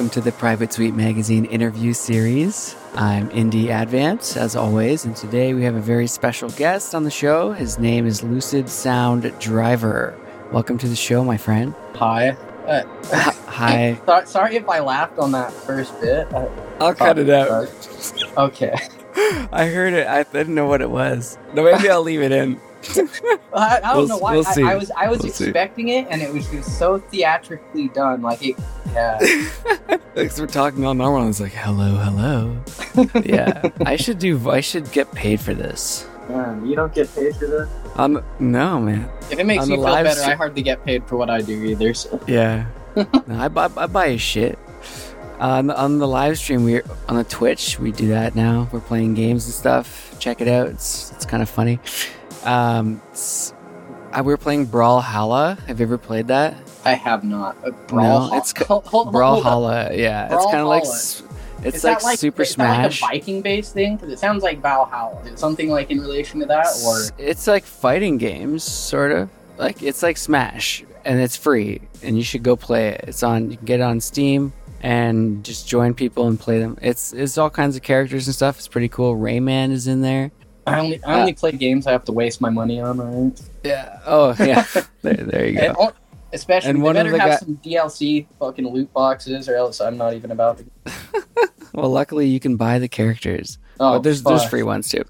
Welcome to the Private Suite Magazine interview series. I'm Indy Advance, as always, and today we have a very special guest on the show. His name is Lucid Sound Driver. Welcome to the show, my friend. Hi. Uh, Hi. sorry, sorry if I laughed on that first bit. Uh, I'll cut it out. okay. I heard it. I didn't know what it was. No, maybe I'll leave it in. I, I don't We'll- know why. we'll I, see. I was I was We'll see. expecting it, and it was just so theatrically done. Like it. Yeah. Thanks we're talking on normal. It's like, hello, hello. yeah, I should do. I should get paid for this. Man, you don't get paid for this. Um, no, man. If it makes On you feel better, stre- I hardly get paid for what I do either. So. Yeah. no, I buy I buy his shit. On, the, on the live stream, we on the Twitch, we do that now. We're playing games and stuff. Check it out. It's it's kind of funny. Um, it's- uh, we're playing Brawlhalla. Have you ever played that? I have not. Uh, Brawl. No, it's hold, hold. Brawlhalla. Yeah, it's kind of like it's Is like, that Super is that like a Viking based thing? Because it sounds like Valhalla. Is it something like in relation to that, or It's- it's like fighting games, sort of. Like it's like Smash, and it's free, and you should go play it. It's on. You can get it on Steam and just join people and play them. It's it's all kinds of characters and stuff. It's pretty cool. Rayman is in there. I only I Uh, only play games I have to waste my money on. Right? Yeah. Oh yeah. there, there you And go. on- especially, And they one of the have guy- some DLC fucking loot boxes, or else I'm not even about to. Well, luckily you can buy the characters. Oh, but there's there's free ones too.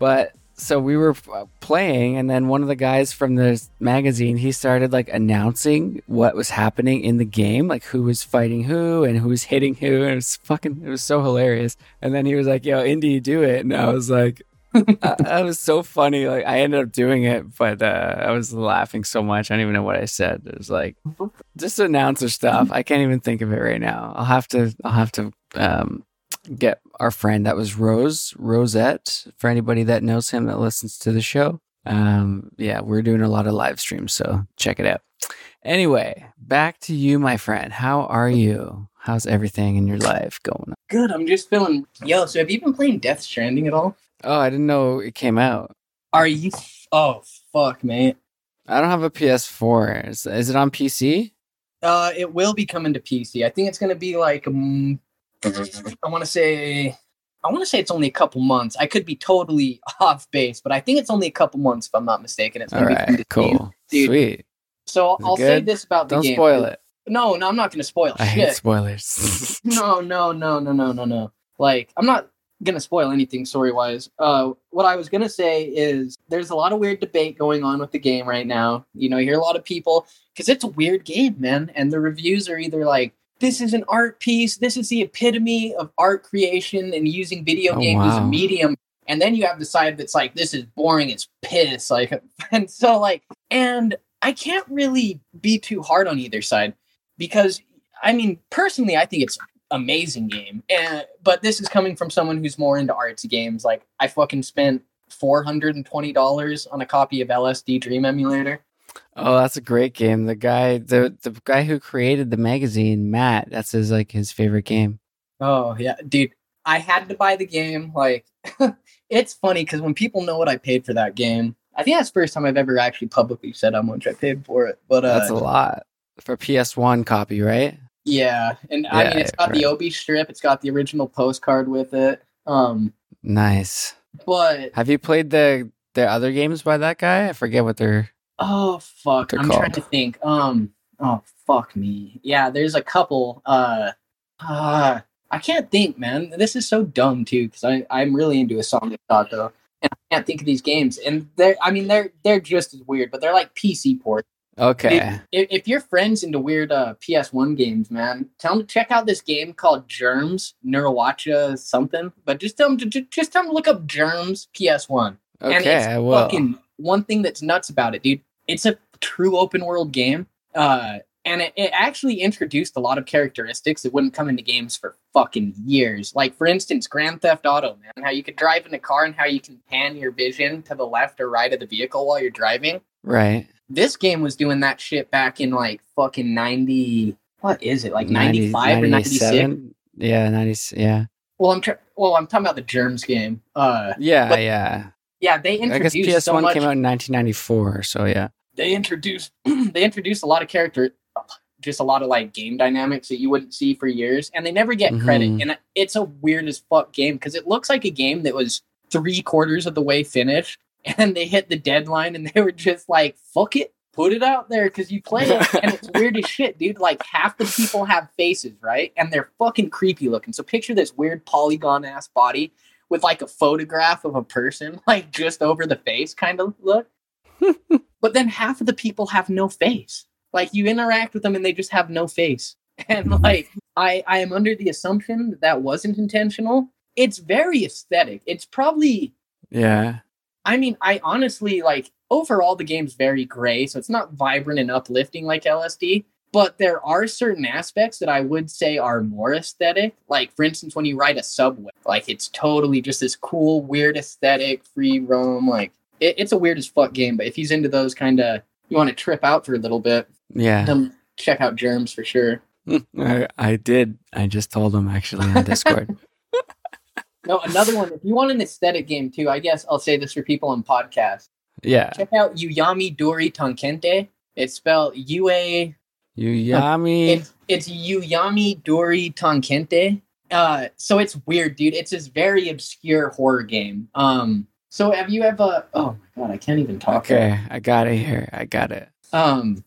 But so we were uh, playing, and then one of the guys from the magazine he started like announcing what was happening in the game, like who was fighting who and who was hitting who, and it was fucking it was so hilarious. And then he was like, "Yo, Indy, do it," and I was like. I, I was so funny. Like I ended up doing it, but uh, I was laughing so much. I don't even know what I said. It was like just announcer stuff. I can't even think of it right now. I'll have to. I'll have to um, get our friend that was Rose Rosette for anybody that knows him that listens to the show. Um, yeah, we're doing a lot of live streams, so check it out. Anyway, back to you, my friend. How are you? How's everything in your life going? Good. I'm just feeling. Yo, so have you been playing Death Stranding at all? Oh, I didn't know it came out. Are you? Oh fuck, mate. I don't have a PS4. Is, is it on PC? Uh, it will be coming to PC. I think it's gonna be like. Um, I want to say. I want to say it's only a couple months. I could be totally off base, but I think it's only a couple months if I'm not mistaken. It's All gonna be right, cool, Dude, sweet. So I'll say this about the Don't game. spoil it. No, no, I'm not gonna spoil I shit. hate spoilers. no, no, no, no, no, no, no. Like, I'm not gonna spoil anything story wise. Uh, what I was gonna say is there's a lot of weird debate going on with the game right now. You know, you hear a lot of people because it's a weird game, man, and the reviews are either like. This is an art piece. This is the epitome of art creation and using video Oh, games as a medium. And then you have the side that's like, this is boring. It's piss. Like, and so like, and I can't really be too hard on either side because I mean, personally, I think it's amazing game. And but this is coming from someone who's more into artsy games. Like I fucking spent four hundred and twenty dollars on a copy of LSD Dream Emulator. Oh, that's a great game. The guy, the the guy who created the magazine, Matt. That's his like his favorite game. Oh yeah, dude. I had to buy the game. Like it's funny because when people know what I paid for that game, I think that's the first time I've ever actually publicly said how much I paid for it. But uh, That's a lot for PS1 copy, right? Yeah, and I Yeah, mean it's got the right. Obi strip. It's got the original postcard with it. Um, Nice. but Have you played the the other games by that guy? I forget what they're. Oh fuck! They're I'm trying to think. Um. Oh fuck me. Yeah, there's a couple. Uh. Uh. I can't think, man. This is so dumb too, because I I'm really into a song though, and I can't think of these games. And they're I mean they're they're just as weird, but they're like PC ports. Okay. If, if your friends into weird uh, PS1 games, man, tell them to check out this game called Germs, Neurowacha something. But just tell them to just tell them to look up Germs PS1. and Okay, it's I will. fucking one thing that's nuts about it, dude. It's a true open world game. Uh, and it, it actually introduced a lot of characteristics that wouldn't come into games for fucking years. Like for instance, Grand Theft Auto, man, how you could drive in a car and how you can pan your vision to the left or right of the vehicle while you're driving. Right. This game was doing that shit back in like fucking 90 what is it? Like 95 or 96? Yeah, 90 yeah. Well, I'm tr- well, I'm talking about the Germs game. Uh Yeah, But yeah. yeah, they I guess introduced PS1 so much came out in 1994, so yeah. they introduced they introduced a lot of character just a lot of like game dynamics that you wouldn't see for years and they never get credit Mhm. and it's a weird as fuck game because it looks like a game that was three quarters of the way finished and they hit the deadline and they were just like fuck it put it out there because you play it and it's weird as shit dude like half the people have faces right and they're fucking creepy looking so picture this weird polygon ass body with like a photograph of a person like just over the face kind of look but then half of the people have no face. Like you interact with them and they just have no face. And like I I am under the assumption that that wasn't intentional. It's very aesthetic. It's probably Yeah. I mean, I honestly like overall the game's very gray, so it's not vibrant and uplifting like LSD. But there are certain aspects that I would say are more aesthetic. Like, for instance, when you ride a subway, like it's totally just this cool, weird aesthetic, free roam. Like, it, it's a weird as fuck game. But if he's into those kind of, you want to trip out for a little bit, Yeah. then check out Germs for sure. I, I did. I just told him actually on Discord. No, another one. If you want an aesthetic game too, I guess I'll say this for people on podcasts. yeah. Check out Uyami Dori Tankente. It's spelled U A Yuyami. It's it's Uyami Dori Tankente. Uh, so it's weird, dude. It's this very obscure horror game. Um, so have you ever? Oh my god, I can't even talk. Okay, I got it here. I got it. Um,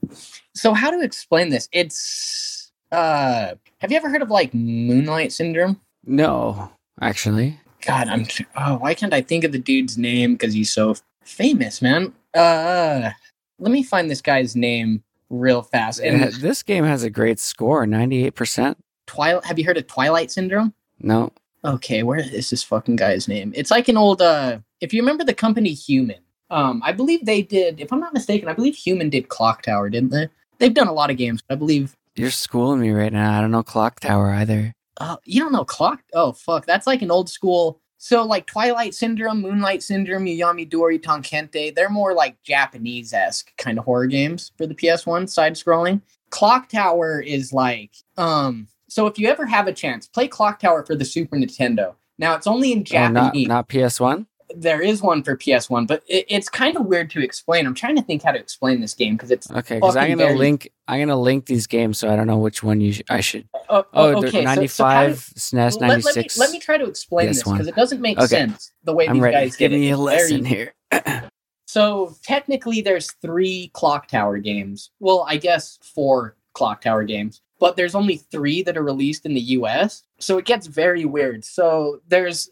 so how to explain this? It's uh, have you ever heard of like Moonlight Syndrome? No, actually. God, I'm. Oh, why can't I think of the dude's name? Because he's so famous, man. Uh, let me find this guy's name real fast. Ha- this game has a great score, ninety-eight percent. Twilight. Have you heard of Twilight Syndrome? No. Okay, where is this fucking guy's name? It's like an old uh if you remember the company Human. Um I believe they did if I'm not mistaken, I believe Human did Clock Tower, didn't they? They've done a lot of games. I believe You're schooling me right now. I don't know Clock Tower either. Uh you don't know Clock Oh fuck, that's like an old school so like Twilight Syndrome, Moonlight Syndrome, Yuyami Dori, Tankente, they're more like Japanese-esque kind of horror games for the PS1 side scrolling. Clock Tower is like um so if you ever have a chance, play Clock Tower for the Super Nintendo. Now it's only in Oh, not Japanese. not PS One. There is one for PS1, but it, it's kind of weird to explain. I'm trying to think how to explain this game because it's Okay, because I'm gonna very- link. I'm gonna link these games, so I don't know which one you sh- I should. oh, Oh, oh, they're okay. so- so how 95 to- SNES, let, let me 96. let me try to explain PS1. this because it doesn't make Okay. sense the way I'm these ready. guys Give me it. a lesson here. So technically, there's three Clock Tower games. Well, I guess four Clock Tower games, but there's only three that are released in the U.S. So it gets very weird. So there's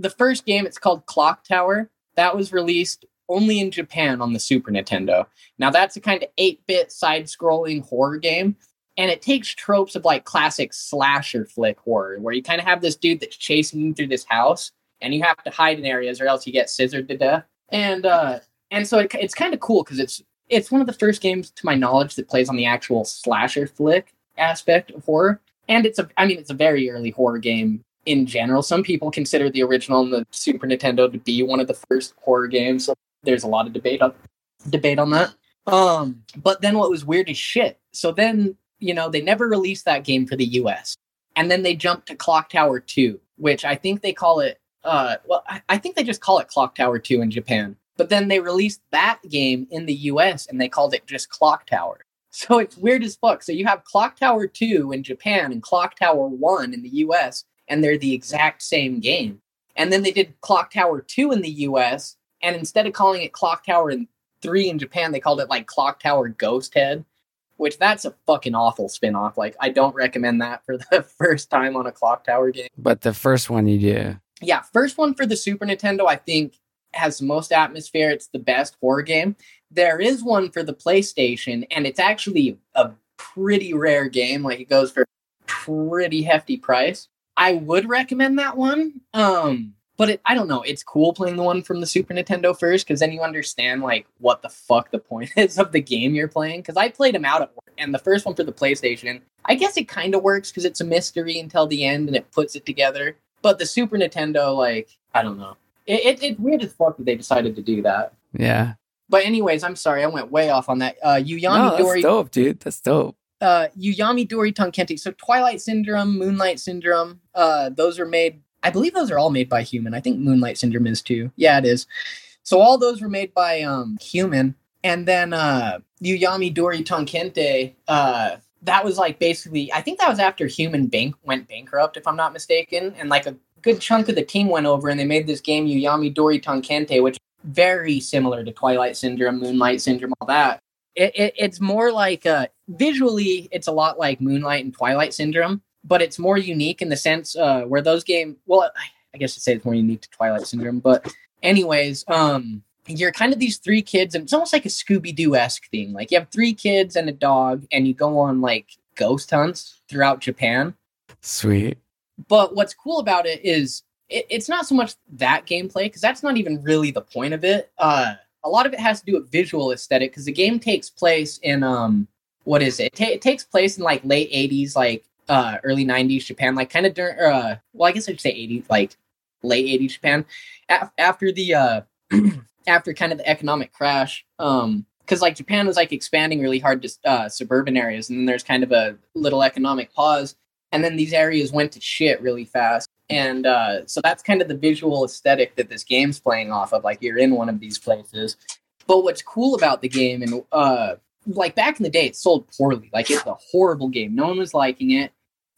the first game. It's called Clock Tower. That was released only in Japan on the Super Nintendo. Now that's a kind of 8-bit side-scrolling horror game. And it takes tropes of like classic slasher flick horror, where you kind of have this dude that's chasing you through this house, and you have to hide in areas or else you get scissored to death. And uh, and so it, it's kind of cool because it's it's one of the first games to my knowledge that plays on the actual slasher flick aspect of horror and it's a i mean it's a very early horror game in general some people consider the original and the super nintendo to be one of the first horror games there's a lot of debate on debate on that um but then what was weird as shit so then you know they never released that game for the us and then they jumped to clock tower 2 which i think they call it uh well I, I think they just call it clock tower 2 in japan but then they released that game in the US and they called it just Clock Tower. So it's weird as fuck. So you have Clock Tower 2 in Japan and Clock Tower 1 in the US, and they're the exact same game. And then they did Clock Tower 2 in the US, and instead of calling it Clock Tower 3 in Japan, they called it like Clock Tower Ghost Head, which that's a fucking awful spin off. Like, I don't recommend that for the first time on a Clock Tower game But the first one you do. yeah, first one for the Super Nintendo, I think has the most atmosphere. It's the best horror game. There is one for the PlayStation, and it's actually a pretty rare game. Like it goes for a pretty hefty price. I would recommend that one. Um, but it, I don't know. It's cool playing the one from the Super Nintendo first because then you understand like what the fuck the point is of the game you're playing. Because I played them out at work, and the first one for the PlayStation, I guess it kind of works because it's a mystery until the end and it puts it together. But the Super Nintendo, like, I don't know. It, it, it's weird as fuck that they decided to do that. Yeah. But anyways, I'm sorry, I went way off on that. Uh, Yuyami No, that's Dori, dope, dude. That's dope. Uh, Yuyami Dori Tonkente. So Twilight Syndrome, Moonlight Syndrome, uh, those are made. I believe those are all made by Human. I think Moonlight Syndrome is too. Yeah, it is. So all those were made by um, Human, and then uh, Yuyami Dori Tonkente. Uh, that was like basically. I think that was after Human Bank went bankrupt, if I'm not mistaken, and like a good chunk of the team went over and they made this game Yuyami Dori Tonkente, which very similar to Twilight Syndrome, Moonlight Syndrome, all that it, it, it's more like uh, visually it's a lot like moonlight and twilight syndrome but it's more unique in the sense uh, where those game well I, guess to say it's more unique to twilight syndrome but anyways um you're kind of these three kids and it's almost like a scooby-doo-esque thing like you have three kids and a dog and you go on like ghost hunts throughout japan Sweet. but what's cool about it is it, it's not so much that gameplay because that's not even really the point of it. Uh, a lot of it has to do with visual aesthetic because the game takes place in um what is it? It, ta- it takes place in like late '80s, like uh early '90s Japan, like kind of during. Uh, well, I guess I'd say '80s, like late '80s Japan, after the uh after kind of the economic crash. Um, because like Japan was like expanding really hard to uh, suburban areas, and then there's kind of a little economic pause, and then these areas went to shit really fast. And uh, so that's kind of the visual aesthetic that this game's playing off of. Like you're in one of these places. But what's cool about the game, and uh, like back in the day, it sold poorly. Like it's a horrible game. No one was liking it,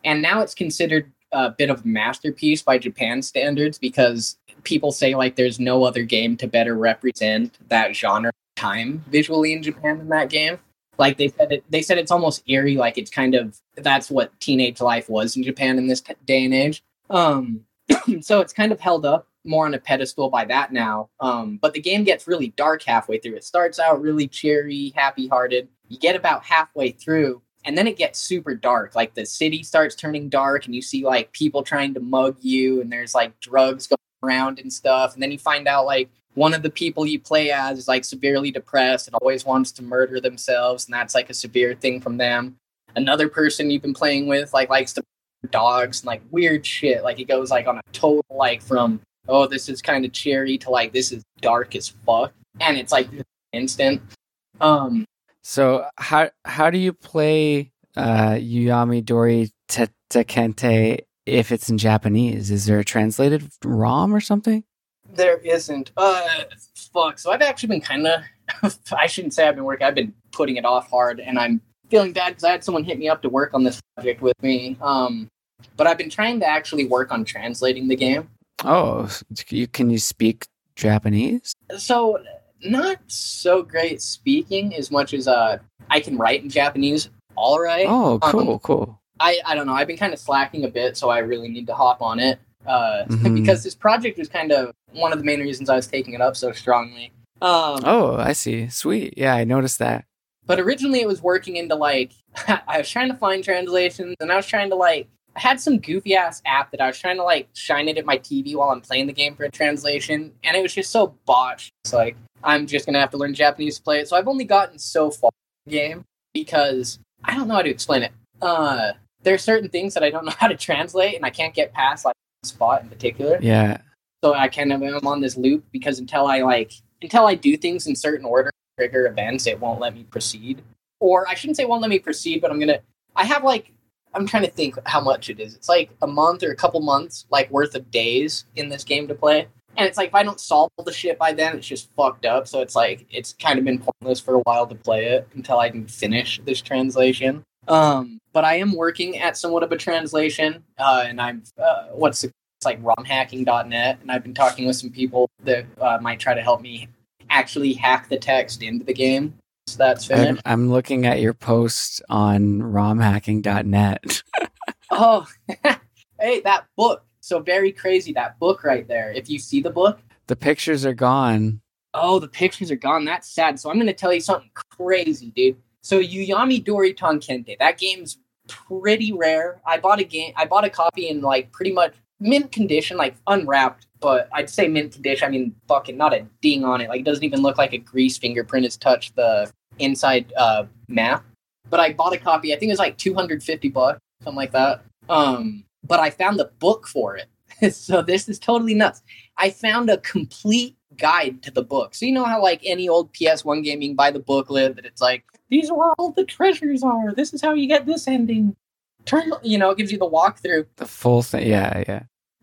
and now it's considered a bit of a masterpiece by Japan standards because people say like there's no other game to better represent that genre time visually in Japan than that game. Like they said, it, they said it's almost eerie. Like it's kind of that's what teenage life was in Japan in this t- day and age. Um, so it's kind of held up more on a pedestal by that now. Um, but the game gets really dark halfway through. It starts out really cheery, happy hearted. You get about halfway through, and then it gets super dark. Like the city starts turning dark, and you see like people trying to mug you, and there's like drugs going around and stuff. And then you find out like one of the people you play as is like severely depressed and always wants to murder themselves, and that's like a severe thing from them. Another person you've been playing with like likes to dogs and like weird shit. Like it goes like on a total like from oh this is kind of cheery to like this is dark as fuck, and it's like instant. Um, So how how do you play uh, Yuyami Dori Te- Tekente if it's in Japanese? Is there a translated ROM or something? there isn't. Uh, fuck. So I've actually been kind of. I shouldn't say I've been working. I've been putting it off hard, and I'm feeling bad because I had someone hit me up to work on this project with me. Um, but I've been trying to actually work on translating the game. Oh, you can you speak Japanese? So not so great speaking as much as uh I can write in Japanese. All right. Oh, cool, Um, cool. I I don't know. I've been kind of slacking a bit, so I really need to hop on it. Uh, Mhm. because this project was kind of one of the main reasons I was taking it up so strongly. Um, Oh, I see. Sweet. Yeah, I noticed that. but originally it was working into like I was trying to find translations, and I was trying to like I had some goofy ass app that I was trying to like shine it at my TV while I'm playing the game for a translation, and it was just so botched. It's like I'm just gonna have to learn Japanese to play it. So I've only gotten so far in the game because I don't know how to explain it. Uh, there are certain things that I don't know how to translate, and I can't get past like spot in particular. Yeah. So I kind of am on this loop because until I like until I do things in certain order, trigger events, it won't let me proceed. Or I shouldn't say won't let me proceed, but I'm gonna. I have like I'm trying to think how much it is. It's like a month or a couple months like worth of days in this game to play. And it's like if I don't solve the shit by then, it's just fucked up. So it's like it's kind of been pointless for a while to play it until I can finish this translation. Um, but I am working at somewhat of a translation, uh, and I'm uh, what's the it's like romhacking.net and i've been talking with some people that uh, might try to help me actually hack the text into the game that's I'm, I'm looking at your post on romhacking.net. oh hey that book. So very crazy that book right there. If you see the book. The pictures are gone. oh the pictures are gone. That's sad. So i'm going to tell you something crazy dude. So yuyami dori tonkente that game's pretty rare. I bought a game i bought a copy in like pretty much mint condition, like unwrapped, but I'd say mint condition. I mean, fucking not a ding on it. Like, it doesn't even look like a grease fingerprint has touched the inside uh, map. But I bought a copy. I think it was like 250 bucks, something like that. Um, but I found the book for it. so this is totally nuts. I found a complete guide to the book. So you know how like any old PS1 game you can buy the booklet that it's like these are where all the treasures are. This is how you get this ending. Turn you know, it gives you the walkthrough. The full thing. Yeah, yeah.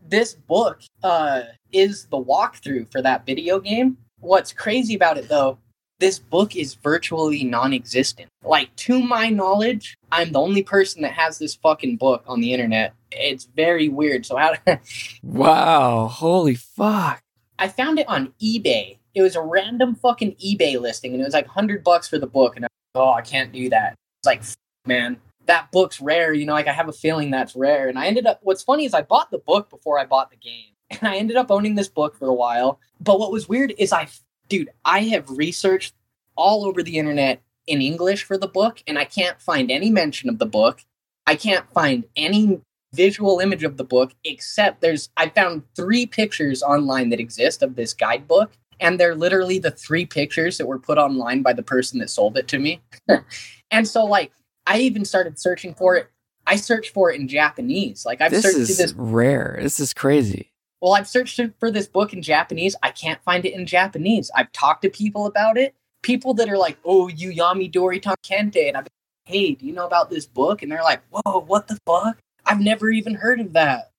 This book uh is the walkthrough for that video game. What's crazy about it though, this book is virtually non-existent. Like to my knowledge, I'm the only person that has this fucking book on the internet. It's very weird. So how Wow, holy fuck. I found it on eBay. It was a random fucking eBay listing, and it was like hundred bucks for the book. And I was like, oh, I can't do that. It's like, man, that book's rare. You know, like I have a feeling that's rare. And I ended up. What's funny is I bought the book before I bought the game, and I ended up owning this book for a while. But what was weird is I, dude, I have researched all over the internet in English for the book, and I can't find any mention of the book. I can't find any visual image of the book except there's I found three pictures online that exist of this guidebook and they're literally the three pictures that were put online by the person that sold it to me. and so like I even started searching for it. I searched for it in Japanese. Like I've this searched is this rare. This is crazy. well, I've searched for this book in Japanese. I can't find it in Japanese. I've talked to people about it. People that are like, "Oh, you Yami Dori Tankente," and I've been, "Hey, do you know about this book?" And they're like, "Whoa, what the fuck? I've never even heard of that.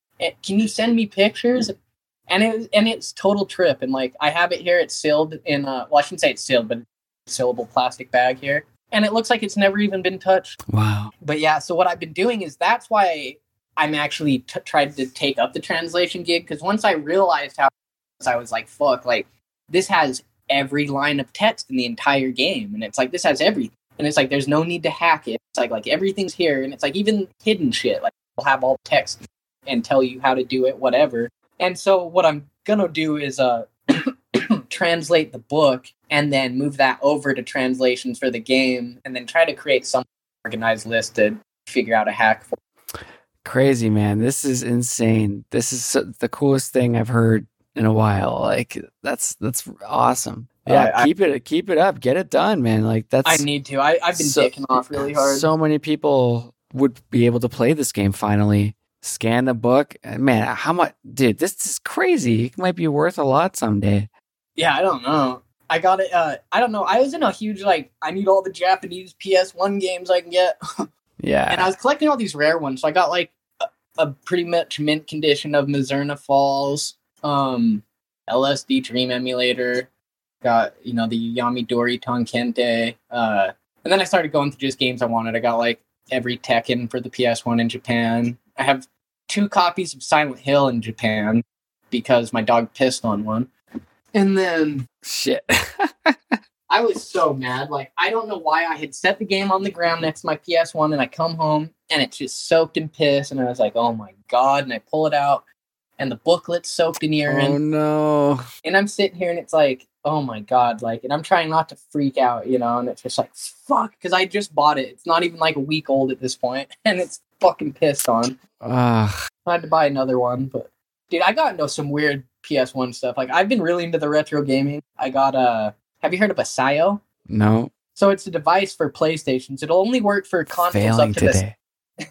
Can you send me pictures?" And it and it's total trip. And like, I have it here. It's sealed in. Uh, well, I shouldn't say it's sealed, but sealable plastic bag here, and it looks like it's never even been touched. Wow. but yeah so what i've been doing is that's why i'm actually t- tried to take up the translation gig because once i realized how i was like fuck like this has every line of text in the entire game and it's like this has everything. And it's like there's no need to hack it. It's like like everything's here and it's like even hidden shit like we'll have all the text and tell you how to do it whatever. And so what i'm gonna do is uh translate the book and then move that over to translations for the game and then try to create some organized list to figure out a hack for. Crazy, man. This is insane. This is so, the coolest thing I've heard in a while. Like that's that's awesome. Yeah, I- keep it keep it up. Get it done, man. Like that's I need to. I, I've been So- dicking off really hard. So many people would be able to play this game finally. Scan the book. Man, how much dude, this is crazy. It might be worth a lot someday. Yeah, I don't know. I got it. Uh, I don't know. I was in a huge like. I need all the Japanese PS1 games I can get, Yeah. and I was collecting all these rare ones. So I got like a, a pretty much mint condition of Mizzurna Falls, um, LSD Dream Emulator. Got you know the Yami Dori Tonkente, uh, and then I started going through just games I wanted. I got like every Tekken for the PS1 in Japan. I have two copies of Silent Hill in Japan because my dog pissed on one. And then Shit. I was so mad. Like, I don't know why I had set the game on the ground next to my PS1 and I come home and it's just soaked in piss. And I was like, oh my God. And I pull it out and the booklet's soaked in urine. oh no. And I'm sitting here and it's like, oh my God. Like, and I'm trying not to freak out, you know? And it's just like, fuck. Because I just bought it. It's not even like a week old at this point and it's fucking pissed on. Ah, I had to buy another one, but dude, I got into some weird PS1 stuff. Like I've been really into the retro gaming. I got a. have you heard of a Sayo? no. So it's a device for PlayStations. It'll only work for consoles Failing up to today.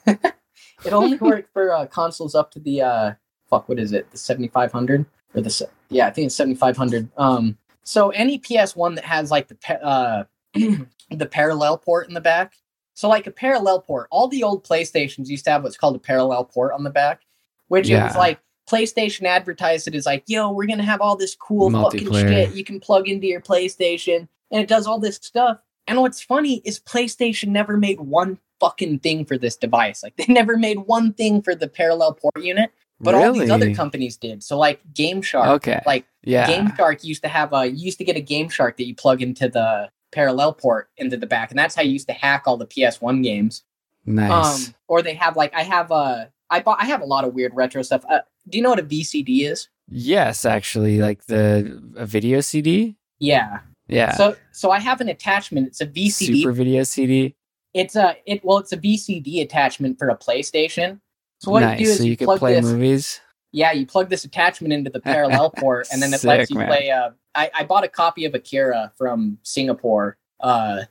this. It'll only work for uh, consoles up to the uh fuck what is it? The 7500 or the yeah, I think it's 7500. Um so any PS1 that has like the pa- uh the parallel port in the back. So like a parallel port, all the old PlayStations used to have what's called a parallel port on the back, which Yeah. like PlayStation advertised it as like, yo, we're gonna have all this cool fucking shit you can plug into your PlayStation, and it does all this stuff. And what's funny is PlayStation never made one fucking thing for this device. Like they never made one thing for the parallel port unit, but all these other companies did. So like Game Shark, Okay. like Yeah. Game Shark used to have a you used to get a Game Shark that you plug into the parallel port into the back, and that's how you used to hack all the PS1 games. nice. Um, or they have like I have a I bought I have a lot of weird retro stuff. Uh, do you know what a VCD is? yes, actually, like the a video CD. Yeah. Yeah. So so I have an attachment. It's a VCD. Super video CD. It's a it well it's a VCD attachment for a PlayStation. So what nice. you do is so you, you plug play this. movies. Yeah, you plug this attachment into the parallel port, and then it Sick, lets you man. play. Uh, I, I bought a copy of Akira from Singapore uh,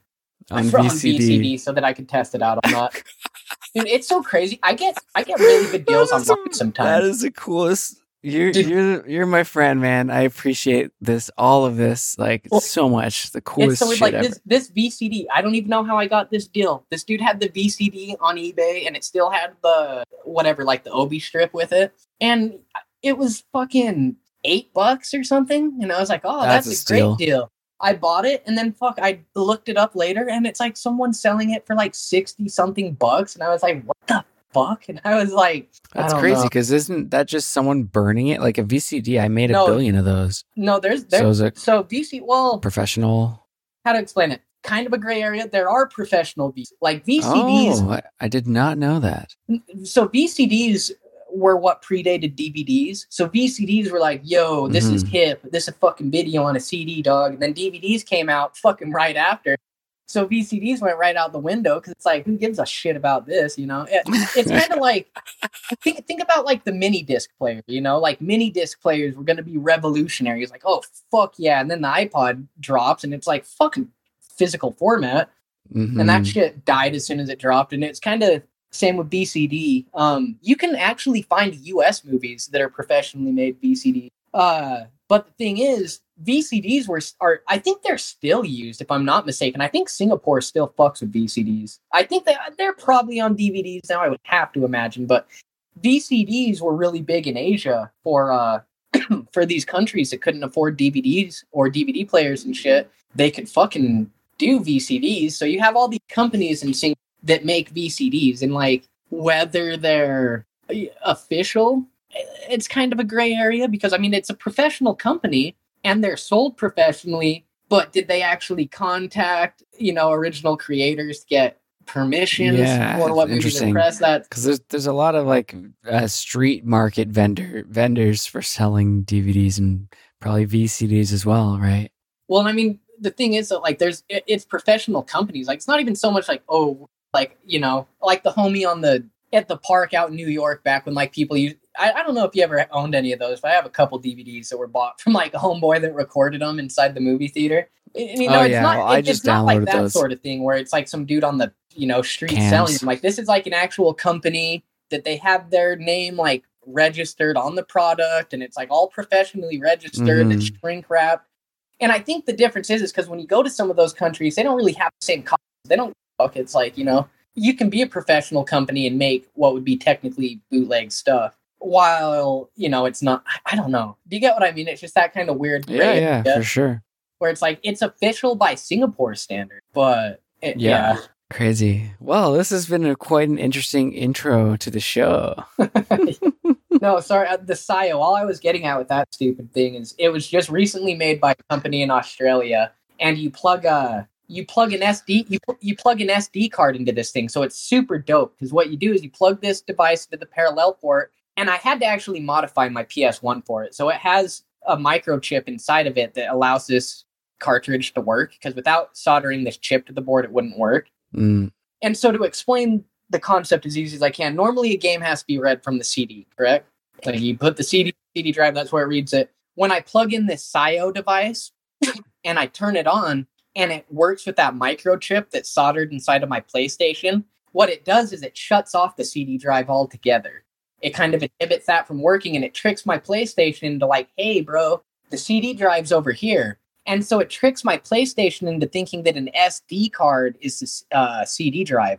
On from VCD. VCD so that I could test it out on that. Dude, it's so crazy. I get I get really good deals on is mine the- That sometimes. That is the coolest. You're Dude. you're you're my friend, man. I appreciate this, all of this, like Well, so much. The It's coolest so like ever. this this VCD. I don't even know how I got this deal. This dude had the VCD on eBay, and it still had the whatever, like the Obi strip with it, and it was fucking eight bucks or something. And I was like, oh, That's that's, a a, great deal. I bought it, and then fuck, I looked it up later, and it's like someone selling it for like sixty something bucks, and I was like, what the fuck? And I was like, That's crazy because isn't that just someone burning it like a VCD? I made a No. billion of those. no, there's So there. is it So VC, well, professional? how to explain it? Kind of a gray area. There are professional VC, like VCDs. Oh, I, I did not know that. so VCDs were what predated DVDs. So VCDs were like, yo, this is Mhm. hip. This is a fucking video on a CD, dog. And then DVDs came out fucking right after. So VCDs went right out the window because it's like, who gives a shit about this? You know, It- it's kind of like think think about like the mini disc player. You know, like mini disc players were going to be revolutionary. It's like, oh fuck yeah, and then the iPod drops, and it's like fucking physical format Mhm. and that shit died as soon as it dropped. And it's kind of same with VCD. Um, you can actually find U.S. movies that are professionally made VCD. Uh, but the thing is, VCDs were are I think they're still used if I'm not mistaken. I think Singapore still fucks with VCDs. I think they they're probably on DVDs now. I would have to imagine, but VCDs were really big in Asia for uh for these countries that couldn't afford DVDs or DVD players and shit. They could fucking do VCDs. So you have all these companies in Singapore that make VCDs, and like whether they're official, it's kind of a gray area because I mean it's a professional company and they're sold professionally. But did they actually contact you know original creators to get permissions Yeah, or what interesting. press that? because there's there's a lot of like uh, street market vendor vendors for selling DVDs and probably VCDs as well, right? Well, I mean, the thing is that like there's it, it's professional companies. Like it's not even so much like oh, like you know, like the homie on the at the park out in New York back when like people you I, I don't know if you ever owned any of those, but I have a couple DVDs that were bought from like a homeboy that recorded them inside the movie theater. You oh, know, Oh, it's yeah. not. Well, I it- just it's not like that those. sort of thing where it's like some dude on the you know street Cams. selling them. Like this is like an actual company that they have their name like registered on the product, and it's like all professionally registered. and It's shrink wrapped. And I think the difference is, is because when you go to some of those countries, they don't really have the same costs. They don't. It's like you know, you can be a professional company and make what would be technically bootleg stuff, while you know it's not. I- don't know. Do you get what I mean? It's just that kind of weird. Yeah, yeah, for sure. Where it's like it's official by Singapore standard, but it, Yeah. yeah. Crazy. Well, this has been a, quite an interesting intro to the show. no, sorry. uh, The Sayo. All I was getting at with that stupid thing is it was just recently made by a company in Australia, and you plug a you plug an SD you you plug an SD card into this thing, so it's super dope. Because what you do is you plug this device into the parallel port, and I had to actually modify my PS1 for it, so it has a microchip inside of it that allows this cartridge to work. Because without soldering this chip to the board, it wouldn't work. Mm, And so to explain the concept as easy as I can, normally a game has to be read from the CD, correct? Like you put the CD CD drive, that's where it reads it. When I plug in this SIO device and I turn it on and it works with that microchip that's soldered inside of my PlayStation, what it does is it shuts off the CD drive altogether. It kind of inhibits that from working and it tricks my PlayStation into like, hey, bro, the CD drive's over here. And so it tricks my PlayStation into thinking that an SD card is a uh, CD drive.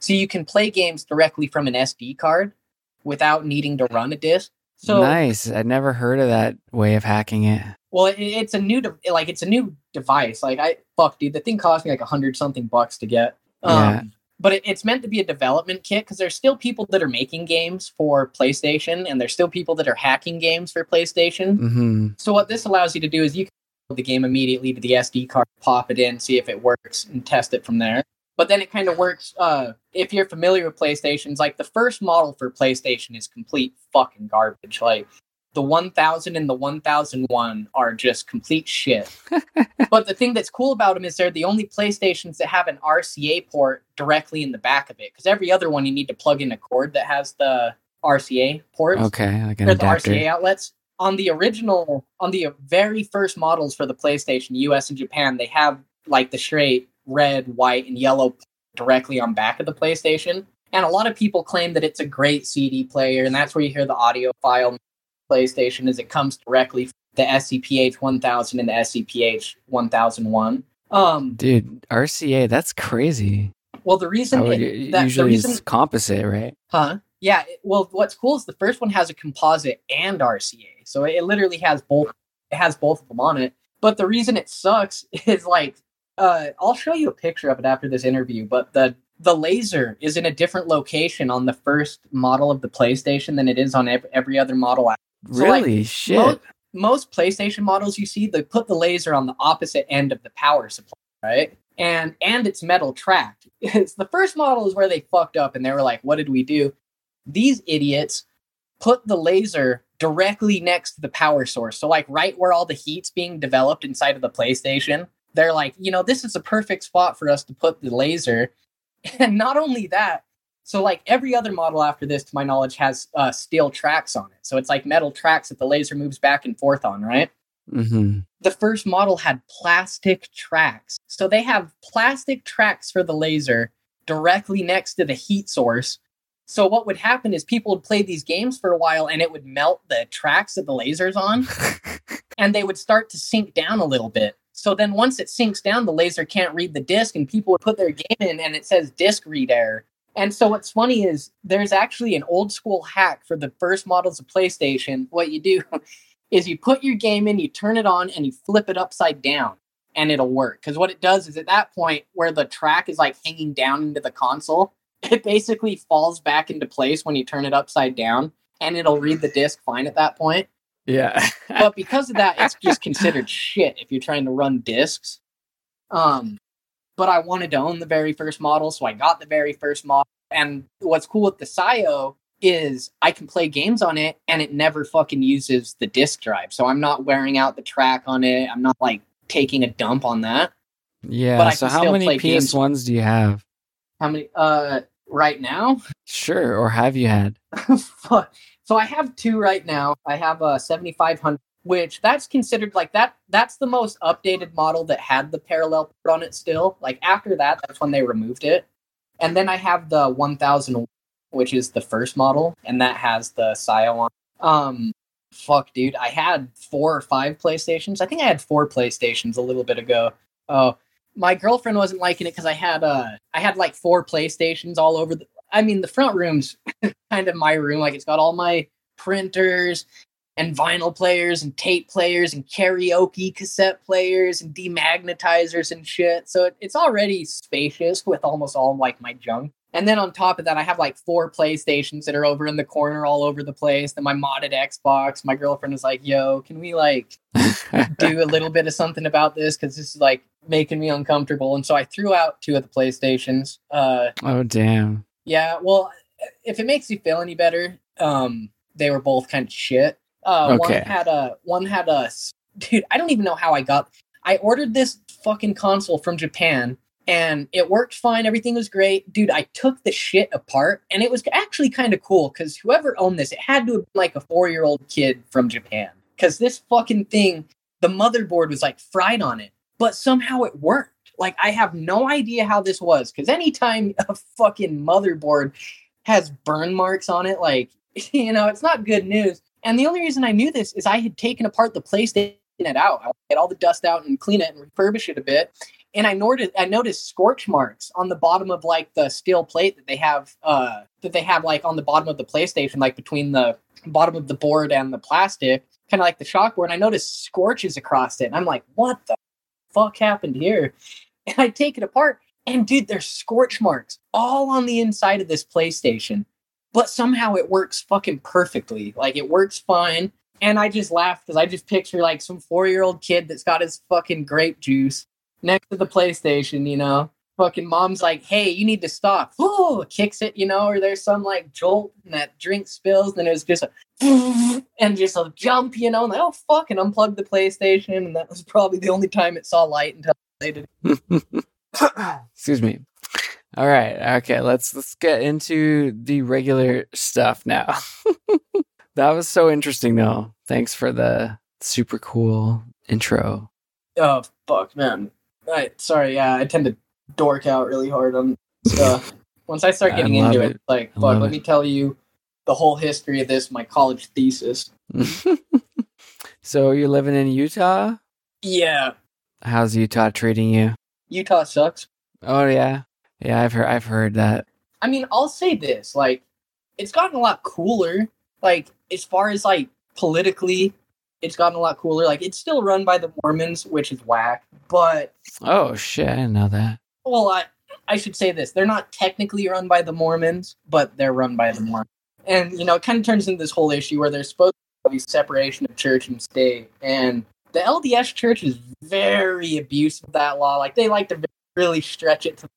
So you can play games directly from an SD card without needing to run a disc. So nice. I'd never heard of that way of hacking it. Well, it, it's a new de- like it's a new device. Like I fuck, dude, the thing cost me like a hundred something bucks to get. Um, Yeah. But it, it's meant to be a development kit because there's still people that are making games for PlayStation, and there's still people that are hacking games for PlayStation. hmm So what this allows you to do is you can load the game immediately to the SD card, pop it in, see if it works, and test it from there. But then it kind of works. Uh, if you're familiar with PlayStations, like the first model for PlayStation is complete fucking garbage. Like the 1000 and the 1001 are just complete shit. but the thing that's cool about them is they're the only PlayStations that have an RCA port directly in the back of it. Because every other one you need to plug in a cord that has the RCA ports Okay, like an or the adapter. RCA outlets. On the original, on the very first models for the PlayStation, US and Japan, they have like the straight red, white, and yellow directly on back of the PlayStation. And a lot of people claim that it's a great CD player, and that's where you hear the audio file PlayStation is it comes directly from the SCPH 1000 and the SCPH 1001. Um, Dude, RCA, that's crazy. well, the reason would it- that- the usually reason- it's composite, right? Huh? Yeah. it- Well, what's cool is the first one has a composite and RCA, so it, literally has both. It has both of them on it. But the reason it sucks is like, uh, I'll show you a picture of it after this interview. But the the laser is in a different location on the first model of the PlayStation than it is on every, every other model. So, like, really? Shit. Most, most PlayStation models you see, they put the laser on the opposite end of the power supply, right? And and it's metal tracked. It's the first model is where they fucked up and they were like, "What did we do?" These idiots put the laser directly next to the power source. So like right where all the heat's being developed inside of the PlayStation. They're like, "You know, this is a perfect spot for us to put the laser." And not only that, so like every other model after this, to my knowledge, has uh, steel tracks on it. So it's like metal tracks that the laser moves back and forth on, right? hmm The first model had plastic tracks. So they have plastic tracks for the laser directly next to the heat source. So what would happen is people would play these games for a while and it would melt the tracks that the laser's on and they would start to sink down a little bit. So then once it sinks down, the laser can't read the disk, and people would put their game in and it says disk read error. And so what's funny is there's actually an old school hack for the first models of PlayStation. What you do is you put your game in, you turn it on, and you flip it upside down, and it'll work. Because what it does is at that point where the track is like hanging down into the console, it basically falls back into place when you turn it upside down, and it'll read the disk fine at that point Yeah. but because of that, it's just considered shit if you're trying to run discs. Um, but I wanted to own the very first model, so I got the very first model. And what's cool with the Sio is I can play games on it, and it never fucking uses the disk drive. So I'm not wearing out the track on it. I'm not like taking a dump on that. yeah. But So how many. PS1s do you have? How many? Uh, right now, Sure. Or have you had? So I have two right now. I have a 7500, which that's considered like that. That's the most updated model that had the parallel on it still. Like after that, that's when they removed it. And then I have the 1000, which is the first model, and that has the SIO on. Um, fuck, dude. I had four or five PlayStations. I think I had four PlayStations a little bit ago. Oh, my girlfriend wasn't liking it because I had uh I had like four PlayStations all over the. I mean, the front room's kind of my room. Like it's got all my printers and vinyl players and tape players and karaoke cassette players and demagnetizers and shit. So it, it's already spacious with almost all like my junk. And then on top of that, I have like four PlayStations that are over in the corner all over the place. Then my modded Xbox. My girlfriend was like, "Yo, can we like do a little bit of something about this? Because this is like making me uncomfortable." And so I threw out two of the PlayStations. Uh, oh damn. yeah, well, if it makes you feel any better, um, they were both kind of shit. Uh, Okay. One had a one had a dude. I don't even know how I got. I ordered this fucking console from Japan, and it worked fine. Everything was great, dude. I took the shit apart, and it was actually kind of cool because whoever owned this, it had to have been like a four year old kid from Japan. Because this fucking thing, the motherboard was like fried on it, but somehow it worked. Like I have no idea how this was because anytime a fucking motherboard has burn marks on it, like you know, it's not good news. And the only reason I knew this is I had taken apart the PlayStation it out. I get all the dust out and clean it and refurbish it a bit. And I noticed I noticed scorch marks on the bottom of like the steel plate that they have uh that they have like on the bottom of the PlayStation, like between the bottom of the board and the plastic, kind of like the shock board. I noticed scorches across it. And I'm like, what the fuck happened here? And I take it apart, and dude, there's scorch marks all on the inside of this PlayStation. But somehow it works fucking perfectly. Like it works fine. And I just laugh because I just picture like some four year old kid that's got his fucking grape juice next to the PlayStation, you know. Fucking mom's like, hey, you need to stop. Ooh, kicks it, you know, or there's some like jolt and that drink spills, and it was just a and just a jump, you know, and oh fuck, and unplug the PlayStation, and that was probably the only time it saw light until later. Excuse me. All right. Okay. Let's let's get into the regular stuff now. that was so interesting, though. Thanks for the super cool intro. Oh fuck, man. I sorry, yeah, I tend to dork out really hard on stuff. Once I start getting love into it, it. like I fuck, let it. me tell you the whole history of this, my college thesis. so you're living in Utah? Yeah, How's Utah treating you? Utah sucks. Oh yeah, yeah. I've heard. I've heard that. I mean, I'll say this, like, it's gotten a lot cooler. Like, as far as like politically, it's gotten a lot cooler. Like, it's still run by the Mormons, which is whack. But Oh shit! I didn't know that. well, I I should say this: they're not technically run by the Mormons, but they're run by the Mormons. And you know, it kind of turns into this whole issue where there's supposed to be separation of church and state, and the LDS Church is very abusive of that law. Like, they like to really stretch it to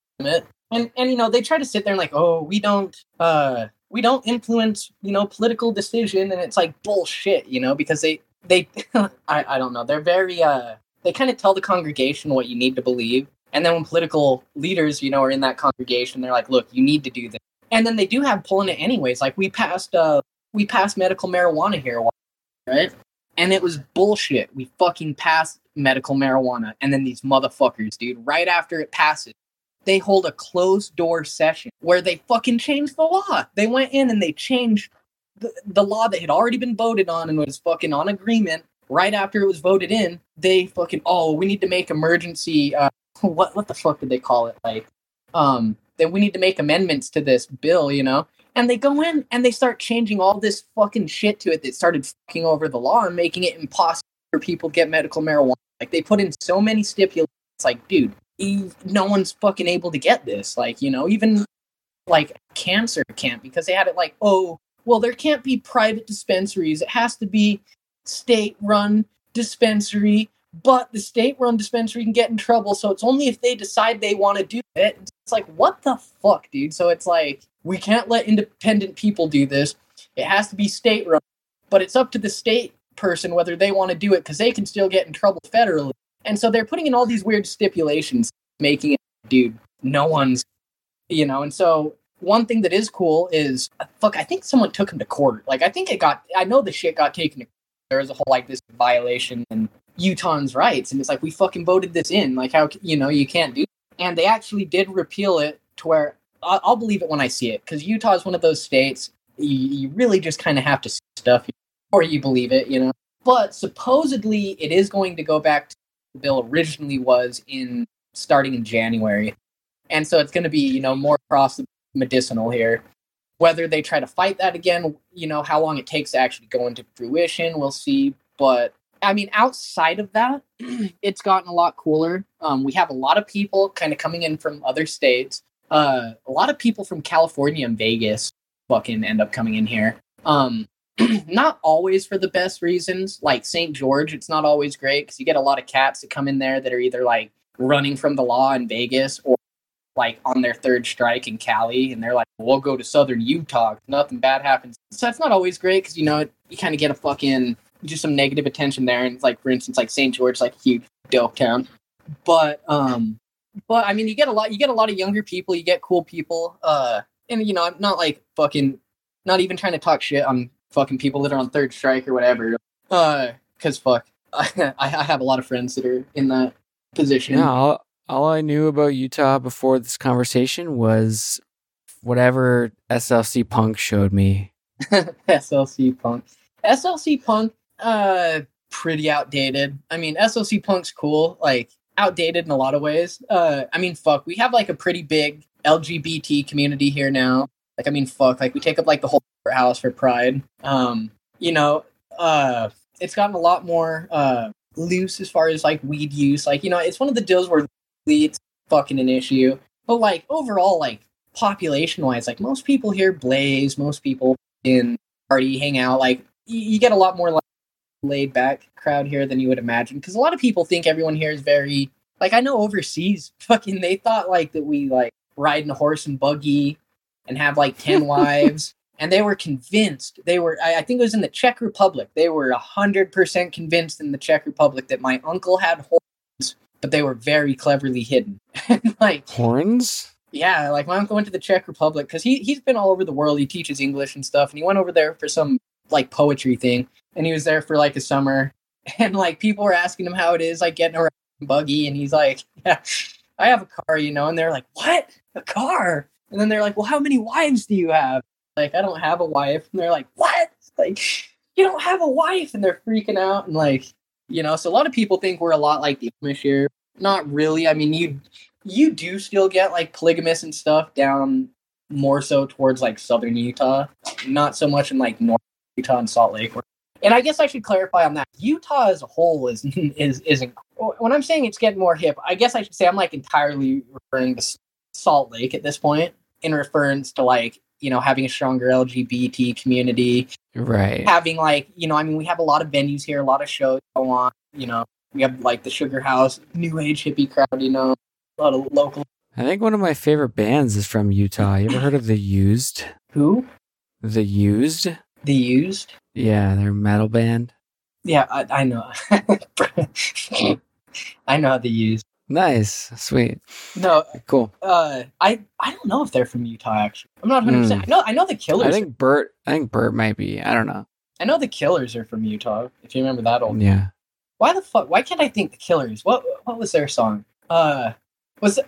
And and you know, they try to sit there and like, oh, we don't uh we don't influence you know political decision, and it's like bullshit, you know, because they they I I don't know, they're very uh they kind of tell the congregation what you need to believe. And then when political leaders, you know, are in that congregation, they're like, "Look, you need to do this." And then they do have pulling it anyways. Like we passed, uh, we passed medical marijuana here, right? And it was bullshit. We fucking passed medical marijuana, and then these motherfuckers, dude, right after it passes, they hold a closed door session where they fucking changed the law. They went in and they changed the, the law that had already been voted on and was fucking on agreement right after it was voted in, they fucking oh, we need to make emergency uh what what the fuck did they call it? Like um that we need to make amendments to this bill, you know? And they go in and they start changing all this fucking shit to it that started fucking over the law and making it impossible for people to get medical marijuana. Like they put in so many stipulations. Like, dude, no one's fucking able to get this. Like, you know, even like cancer can't because they had it like, oh, well, there can't be private dispensaries. It has to be state run dispensary, but the state run dispensary can get in trouble. So it's only if they decide they want to do it. It's like, what the fuck, dude? So it's like, we can't let independent people do this. It has to be state run, but it's up to the state person whether they want to do it because they can still get in trouble federally. And so they're putting in all these weird stipulations, making it, dude, no one's, you know, and so one thing that is cool is fuck i think someone took him to court. Like i think it got i know the shit got taken there was a whole like this violation and utah's rights and it's like we fucking voted this in. Like how you know you can't do and they actually did repeal it to where i'll, I'll believe it when i see it because utah is one of those states you, you really just kind of have to see stuff or you believe it you know? But supposedly it is going to go back to the bill originally was in starting in january and so it's going to be you know more across the medicinal here. Whether they try to fight that again, you know, how long it takes to actually go into fruition, we'll see. But I mean, outside of that, it's gotten a lot cooler. Um, we have a lot of people kind of coming in from other states. Uh, a lot of people from California and Vegas fucking end up coming in here. Um, not always for the best reasons. Like St. George, it's not always great because you get a lot of cats that come in there that are either like running from the law in Vegas or like on their third strike in Cali, and they're like, "We'll go to Southern Utah. Nothing bad happens." So that's not always great because you know you kind of get a fucking just some negative attention there. And like, for instance, like St. George, like huge dope town, but um, but I mean, you get a lot. You get a lot of younger people. You get cool people. Uh, and you know, I'm not like fucking, not even trying to talk shit on fucking people that are on third strike or whatever. Uh, cause fuck, I, I have a lot of friends that are in that position. Yeah, all, all I knew about Utah before this conversation was whatever SLC Punk showed me. SLC Punk. SLC Punk, uh, pretty outdated. I mean, SLC Punk's cool, like outdated in a lot of ways. Uh, I mean, fuck, we have like a pretty big LGBT community here now. Like, I mean, fuck, like we take up like the whole house for Pride. Um, you know, uh, it's gotten a lot more uh loose as far as like weed use. Like, you know, it's one of the deals where it's fucking an issue. But like overall, like population wise, like most people here blaze, most people in party, hang out. Like you get a lot more like laid back crowd here than you would imagine. Because a lot of people think everyone here is very like I know overseas, fucking they thought like that we like riding a horse and buggy and have like ten wives. And they were convinced. They were. I, I think it was in the Czech Republic. They were hundred percent convinced in the Czech Republic that my uncle had horns, but they were very cleverly hidden. like Horns? Yeah, like my uncle went to the Czech Republic, because he he's been all over the world. He teaches English and stuff, and he went over there for some like poetry thing, and he was there for like a summer, and like people were asking him how it is, like getting around a buggy, and he's like, "Yeah, I have a car, you know," and they're like, "What? A car?" And then they're like, "Well, how many wives do you have?" Like, I don't have a wife, and they're like, "What?" Like, you don't have a wife, and they're freaking out, and like, you know, so a lot of people think we're a lot like the Amish here. Not really. I mean, you you do still get like polygamous and stuff down more so towards like southern Utah, not so much in like north Utah and Salt Lake. And I guess I should clarify on that. Utah as a whole is is isn't. When I'm saying it's getting more hip, I guess I should say I'm like entirely referring to Salt Lake at this point in reference to like you know having a stronger LGBT community, Right. having like you know I mean we have a lot of venues here, a lot of shows go on. You know we have like the Sugar House, New Age hippie crowd. You know a lot of local. I think one of my favorite bands is from Utah. You ever heard of The Used? Who The Used? the used? Yeah, they're a metal band. Yeah, I, I know. I know the used. Nice. Sweet. No, Cool. uh, I I don't know if they're from Utah. Actually, I'm not 100. percent I know I know the Killers. I think Bert I think Bert might be. I don't know. I know the Killers are from Utah. If you remember that old. Yeah. Why the fuck? Why can't I think the Killers? What what was their song? Uh, was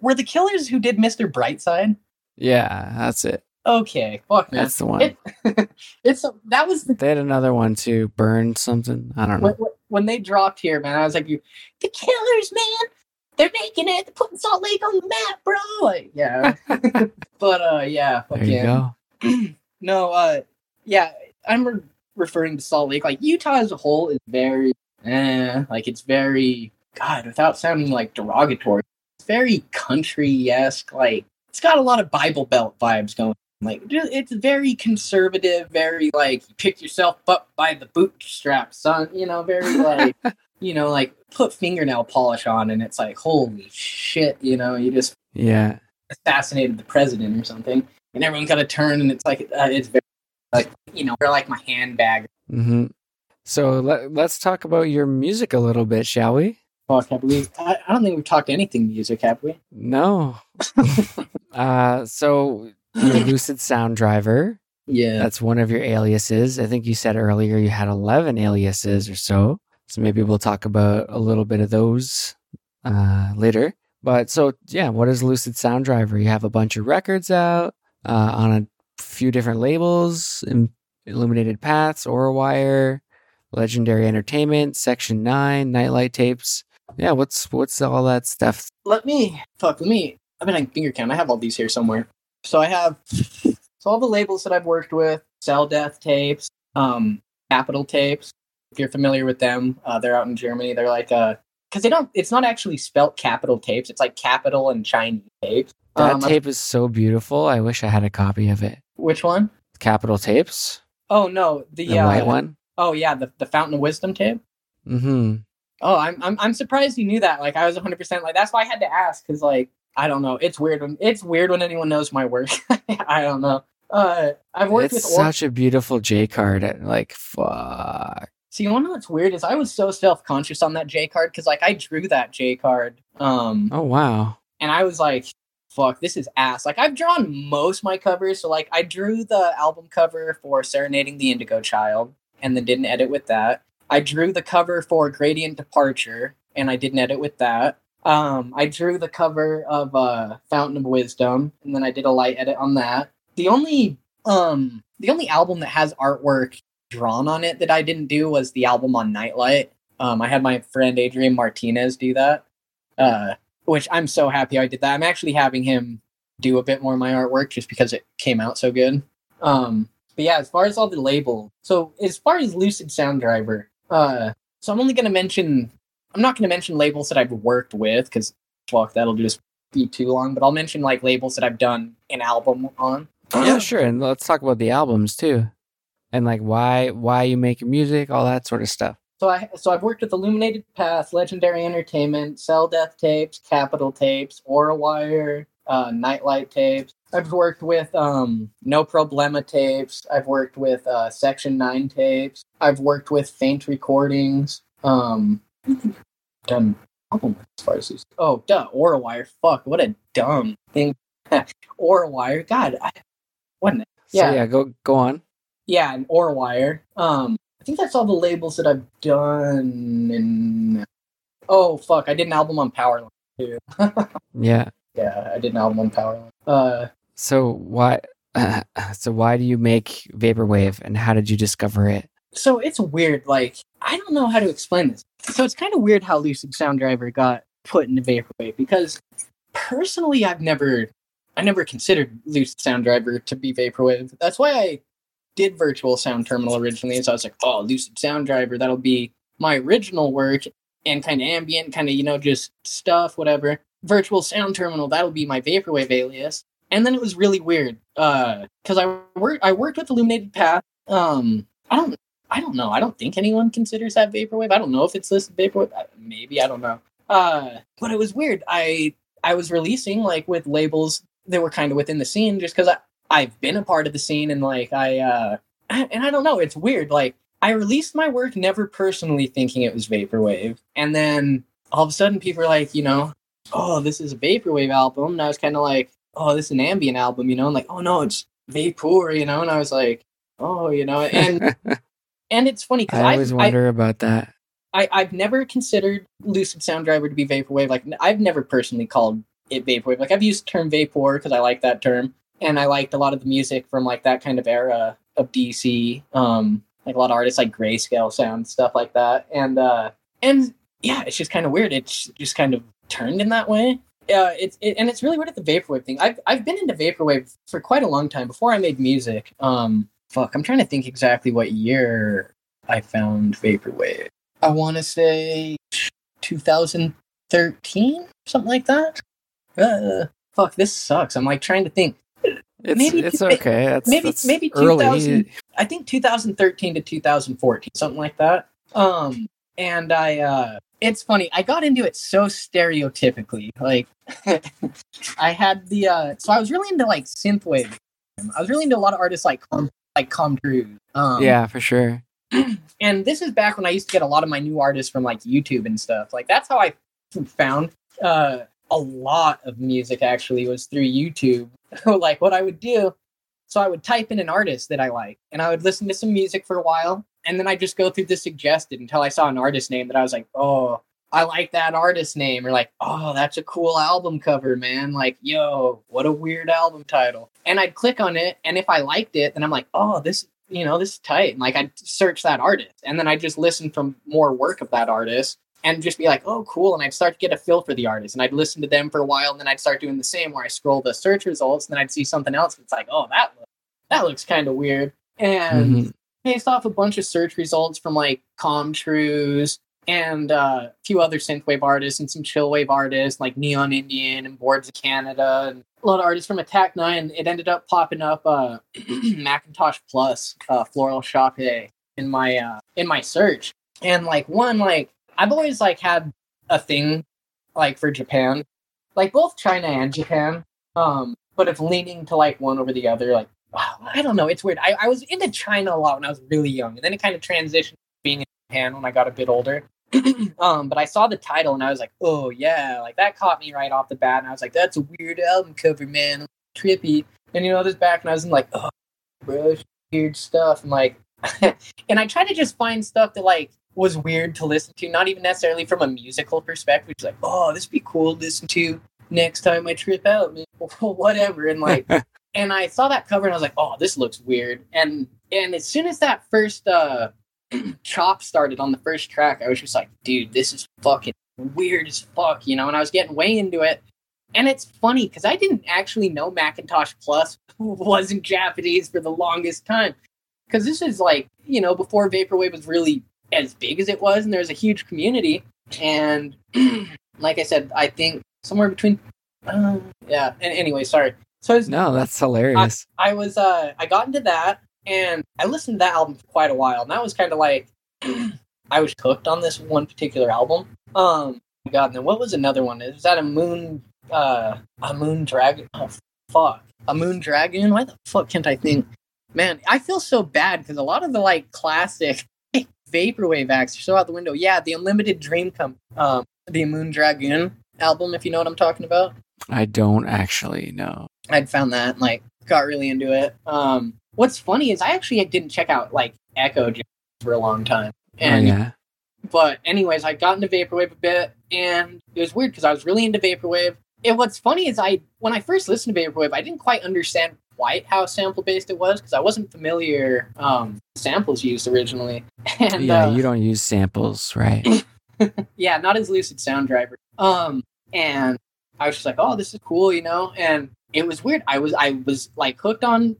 were the Killers who did Mr. Brightside? Yeah, that's it. Okay, fuck man. That's the one. It, it's that was the They had another one too. Burn something. I don't know. when they dropped here, man. I was like, you, the Killers, man. They're making it. They're putting Salt Lake on the map, bro. Like, yeah. but uh, yeah. There you fucking- go. no, uh, yeah, I'm re- referring to Salt Lake. Like Utah as a whole is very, eh, like it's very, God, without sounding like derogatory, it's very country esque. Like it's got a lot of Bible Belt vibes going. Like it's very conservative, very like you pick yourself up by the bootstrap, son. You know, very like you know, like put fingernail polish on, and it's like holy shit. You know, you just Yeah. assassinated the president or something, and everyone's got to turn, and it's like uh, it's very like you know, they're like my handbag. Mm-hmm. So let, let's talk about your music a little bit, shall we? Fuck, have we? I, I don't think we've talked anything music, have we? No. uh, so you're Lucid Sound Driver. Yeah, That's one of your aliases. I think you said earlier you had 11 aliases or so. So maybe we'll talk about a little bit of those uh, later. But so, yeah, what is Lucid Sound Driver? You have a bunch of records out uh, on a few different labels Illuminated Paths, Aura Wire, Legendary Entertainment, Section 9, Nightlight Tapes. Yeah, what's what's all that stuff? let me fuck. Let me. I've been on finger count. I have all these here somewhere. So I have so all the labels that I've worked with: Cell Death Tapes, um, Capital Tapes. If you're familiar with them, uh, they're out in Germany. They're like uh because they don't. It's not actually spelt Capital Tapes. It's like Capital and Chinese tapes. That Um, tape is so beautiful. I wish I had a copy of it. Which one? Capital Tapes, Oh no, the, the uh, white one. Oh yeah, the the Fountain of Wisdom tape. Mm-hmm. Oh, I'm I'm I'm surprised you knew that. Like I was 100 percent like that's why I had to ask because like I don't know. It's weird when it's weird when anyone knows my work. I don't know. Uh, I've worked It's with. Or- such a beautiful J card. Like fuck. See, you know what's weird is I was so self conscious on that J card because like I drew that J card, um, Oh wow. and I was like, "Fuck, this is ass." Like I've drawn most my covers, so like I drew the album cover for "Serenading the Indigo Child" and then didn't edit with that. I drew the cover for "Gradient Departure" and I didn't edit with that. Um, I drew the cover of uh, "Fountain of Wisdom" and then I did a light edit on that. The only um, the only album that has artwork drawn on it that I didn't do was the album on Nightlight. Um, I had my friend Adrian Martinez do that, uh, which I'm so happy I did that. I'm actually having him do a bit more of my artwork just because it came out so good. Um, but yeah, as far as all the label, so as far as Lucid Sound Driver, uh, so I'm only going to mention, I'm not going to mention labels that I've worked with because fuck, that'll just be too long. But I'll mention like labels that I've done an album on. Yeah, sure. And let's talk about the albums too, and like why why you make music, all that sort of stuff. So I so I've worked with Illuminated Path, Legendary Entertainment, Cell Death Tapes, Capital Tapes, Aura Wire, uh, Nightlight Tapes. I've worked with um, No Problema Tapes. I've worked with uh, Section Nine Tapes. I've worked with Faint Recordings. Um, done album as far as these. Oh, duh, Aura Wire. Fuck, what a dumb thing. or wire. God, I, wasn't it? So Yeah. yeah, go go on. Yeah, and or wire. Um, I think that's all the labels that I've done. And oh fuck, I did an album on Powerline too. Yeah. yeah, I did an album on Powerline. Uh, So why so why do you make vaporwave and how did you discover it? so it's weird. Like I don't know how to explain this. So it's kind of weird how Lucid Sound Driver got put into vaporwave because personally, I've never, I never considered Lucid Sound Driver to be vaporwave. That's why I did Virtual Sound Terminal originally. So I was like, oh, Lucid Sound Driver, that'll be my original work and kind of ambient, kind of you know just stuff, whatever. Virtual Sound Terminal, that'll be my vaporwave alias. And then it was really weird Uh because I worked I worked with Illuminated Path. Um, I don't I don't know. I don't think anyone considers that vaporwave. I don't know if it's listed vaporwave. Uh, Maybe I don't know. Uh, but it was weird. I I was releasing like with labels that were kind of within the scene, just because I I've been a part of the scene and like I uh and I don't know. It's weird. Like I released my work never personally thinking it was vaporwave, and then all of a sudden people are like, you know, oh, this is a vaporwave album, and I was kind of like, oh, this is an ambient album, you know, and like, oh no, it's vapor, you know, and I was like, oh, you know, and and it's funny because I always wonder about that. I, I've never considered Lucid Sound Driver to be vaporwave. Like I've never personally called it vaporwave. Like I've used the term vapor because I like that term, and I liked a lot of the music from like that kind of era of DC. Um, like a lot of artists like Grayscale Sound stuff like that, and uh, and yeah, it's just kind of weird. It's just kind of turned in that way. Uh, it's it, and it's really weird at the vaporwave thing. I've I've been into vaporwave for quite a long time before I made music. Um, fuck, I'm trying to think exactly what year I found vaporwave. I want to say 2013, something like that. Uh, fuck, this sucks. I'm like trying to think. It's Maybe it's okay. That's, maybe- that's maybe early. 2000. I think 2013 to 2014, something like that. Um, and I, uh, it's funny. I got into it so stereotypically. Like, I had the, uh, so I was really into like synthwave. I was really into a lot of artists like Com- like Com Truise. Um, yeah, for sure. and this is back when I used to get a lot of my new artists from like YouTube and stuff. Like that's how I found uh, a lot of music. Actually, was through YouTube. like what I would do, so I would type in an artist that I like, and I would listen to some music for a while, and then I'd just go through the suggested until I saw an artist name that I was like, oh. I like that artist name, or like, oh, that's a cool album cover, man. Like, yo, what a weird album title. And I'd click on it, and if I liked it, then I'm like, oh, this you know, this is tight. And like I'd search that artist and then I'd just listen from more work of that artist and just be like, oh, cool. And I'd start to get a feel for the artist and I'd listen to them for a while. And then I'd start doing the same where I scroll the search results and then I'd see something else. It's like, oh, that, look, that looks kind of weird. And Mhm. based off a bunch of search results from like Com Truise and uh, a few other synthwave artists and some chillwave artists like Neon Indian and Boards of Canada and a lot of artists from Attack Nine. It ended up popping up uh, Macintosh Plus, uh, Floral Shoppe in my uh, in my search. And like one, like I've always like had a thing like for Japan, like both China and Japan. Um, but if leaning to like one over the other, like wow, I don't know, it's weird. I, I was into China a lot when I was really young, and then it kind of transitioned being in Japan when I got a bit older. um, but I saw the title and I was like, oh yeah, like that caught me right off the bat, and I was like, that's a weird album cover, man, trippy. And you know, this back, and I was like, oh, bro, weird stuff, and like, and I tried to just find stuff that like was weird to listen to, not even necessarily from a musical perspective. Just like, oh, this would be cool to listen to next time I trip out, man, whatever. And like, and I saw that cover and I was like, oh, this looks weird. And and as soon as that first uh chop started on the first track, I was just like, dude, this is fucking weird as fuck, you know. And I was getting way into it. And it's funny because I didn't actually know Macintosh Plus wasn't Japanese for the longest time. Because this is like, you know, before Vaporwave was really as big as it was, and there's a huge community. And like I said, I think somewhere between, uh, yeah. And anyway, sorry. So it's, No, that's hilarious. I was, uh, I got into that, and I listened to that album for quite a while, and that was kind of like, I was hooked on this one particular album. Um, God, and then what was another one? Is that a Moon, uh, a Moon Dragon? Oh, fuck, a Moon Dragon? Why the fuck can't I think? Man, I feel so bad because a lot of the like classic vaporwave acts are so out the window. Yeah, the Unlimited Dream Come, um, the Moon Dragoon album, if you know what I'm talking about. I don't actually know. I'd found that and like got really into it. Um, what's funny is I actually didn't check out like Echo for a long time. And oh yeah. but anyways, I got into vaporwave a bit, and it was weird because I was really into vaporwave. And what's funny is I when I first listened to vaporwave, I didn't quite understand quite how sample based it was because I wasn't familiar um, samples used originally. And yeah, uh, you don't use samples, right? yeah, not as Lucid Sound Driver. Um, and I was just like, oh, this is cool, you know. And it was weird. I was I was like hooked on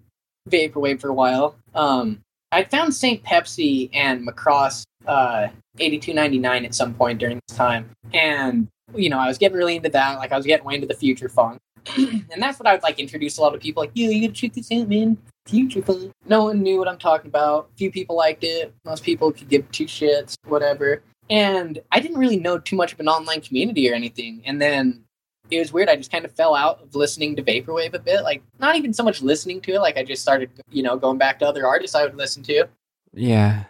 vaporwave for a while. Um, I found Saint Pepsi and Macross uh, 8299 at some point during this time, and you know I was getting really into that. Like I was getting way into the future funk, and that's what I would like introduce a lot of people. Like, yeah, you gotta check this out, man. Future funk. No one knew what I'm talking about. Few people liked it. Most people could give two shits, whatever. And I didn't really know too much of an online community or anything. And then it was weird. I just kind of fell out of listening to vaporwave a bit. Like not even so much listening to it. Like I just started, you know, going back to other artists I would listen to, Yeah.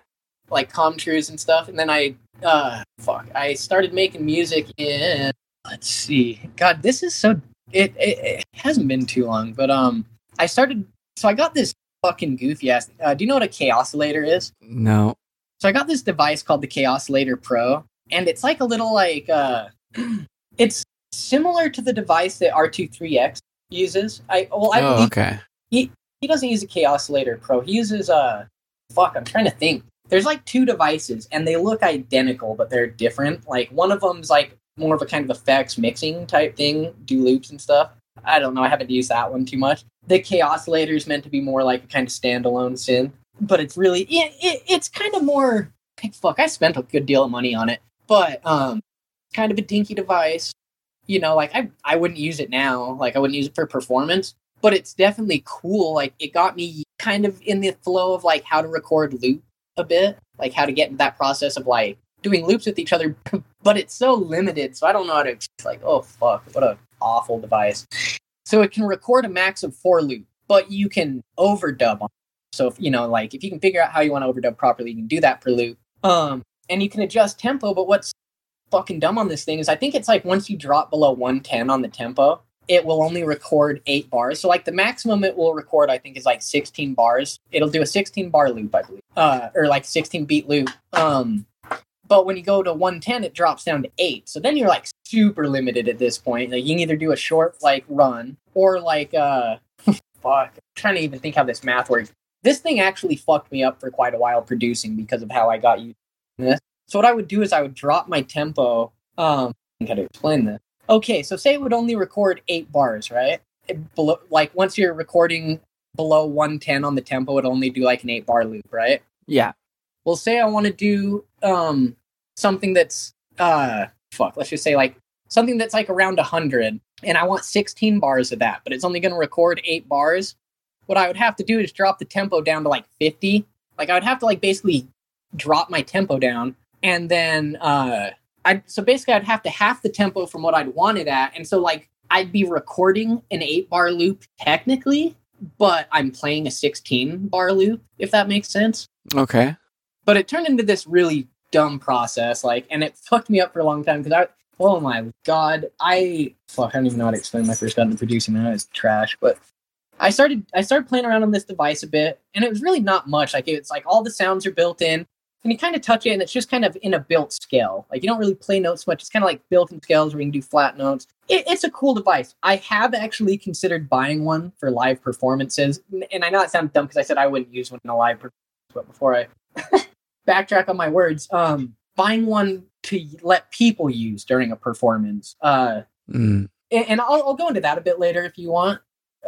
like calm Com Truise and stuff. And then I, uh, fuck, I started making music in. Let's see. God, this is so. It, it it hasn't been too long, but um, I started. So I got this fucking goofy ass. Uh, do you know what a Kaossilator is? No. So I got this device called the Kaossilator Pro, and it's like a little like uh, it's similar to the device that R23X uses. I well, I oh, okay. he doesn't use a Kaossilator Pro. He uses uh fuck. I'm trying to think. There's like two devices, and they look identical, but they're different. Like one of them's like more of a kind of effects mixing type thing, do loops and stuff. I don't know. I haven't used that one too much. The Kaossilator is meant to be more like a kind of standalone synth, but it's really it, it, it's kind of more. Fuck, I spent a good deal of money on it, but um, kind of a dinky device. You know, like I I wouldn't use it now. Like I wouldn't use it for performance, but it's definitely cool. Like it got me kind of in the flow of like how to record loop a bit, like how to get that process of like doing loops with each other. But it's so limited, so I don't know how to. It's like, oh fuck, what a awful device. So it can record a max of four loop, but you can overdub on. So if you know, like if you can figure out how you want to overdub properly, you can do that per loop. Um, and you can adjust tempo. But what's fucking dumb on this thing is I think it's like once you drop below 110 on the tempo, it will only record eight bars. So like the maximum it will record, I think, is like 16 bars. It'll do a 16 bar loop, I believe, uh, or like 16 beat loop. Um, but when you go to 110, it drops down to eight. So then you're like super limited at this point. Like you can either do a short like run or like uh, fuck. I'm trying to even think how this math works. This thing actually fucked me up for quite a while producing because of how I got used to this. So what I would do is I would drop my tempo. Um, I gotta explain this. Okay, so say it would only record eight bars, right? It below, like once you're recording below 110 on the tempo, it only do like an eight bar loop, right? Yeah. Well, say I want to do um something that's uh fuck, let's just say like something that's like around 100 and I want 16 bars of that, but it's only going to record 8 bars. What I would have to do is drop the tempo down to like 50. Like I would have to like basically drop my tempo down and then uh I so basically I'd have to half the tempo from what I'd want it at. And so like I'd be recording an 8 bar loop technically, but I'm playing a 16 bar loop if that makes sense Okay. but it turned into this really dumb process like and it fucked me up for a long time because i oh my god i fuck i don't even know how to explain my first got into producing that. Is trash but i started i started playing around on this device a bit and it was really not much like it's like all the sounds are built in and you kind of touch it and it's just kind of in a built scale. Like you don't really play notes much it's kind of like built in scales where you can do flat notes. It, it's a cool device. I have actually considered buying one for live performances and i know that sounds dumb because i said i wouldn't use one in a live performance but before i backtrack on my words. Um, buying one to let people use during a performance. Uh, Mm. and, and I'll, I'll go into that a bit later if you want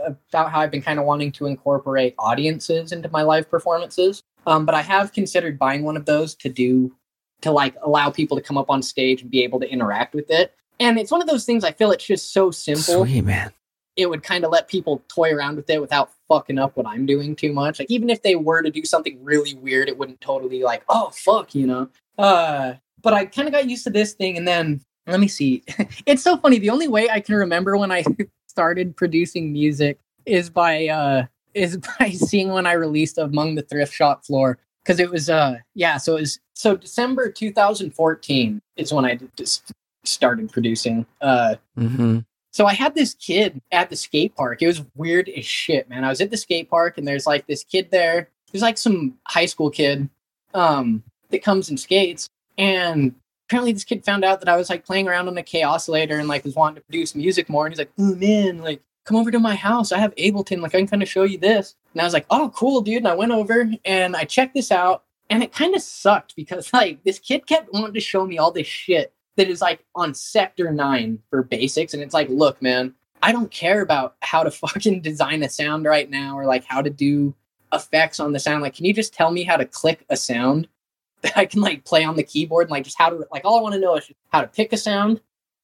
about how I've been kind of wanting to incorporate audiences into my live performances. Um, but I have considered buying one of those to do to like allow people to come up on stage and be able to interact with it. And it's one of those things I feel it's just so simple Sweet man. It would kind of let people toy around with it without fucking up what I'm doing too much. Like even if they were to do something really weird, it wouldn't totally like, oh fuck, you know. Uh but I kind of got used to this thing and then let me see. it's so funny. The only way I can remember when I started producing music is by uh is by seeing when I released Among the Thrift Shop Floor because it was uh yeah, so it was so December 2014 is when I just started producing. Uh Mm-hmm. So I had this kid at the skate park. It was weird as shit, man. I was at the skate park and there's like this kid there. There's like some high school kid um, that comes and skates. And apparently this kid found out that I was like playing around on the Kaossilator and like was wanting to produce music more. And he's like, oh man, like come over to my house. I have Ableton. Like I can kind of show you this. And I was like, oh, cool, dude. And I went over and I checked this out. And it kind of sucked because like this kid kept wanting to show me all this shit that is like on sector nine for basics. And it's like, look, man, I don't care about how to fucking design a sound right now or like how to do effects on the sound. Like, can you just tell me how to click a sound that I can like play on the keyboard and like just how to like all I want to know is how to pick a sound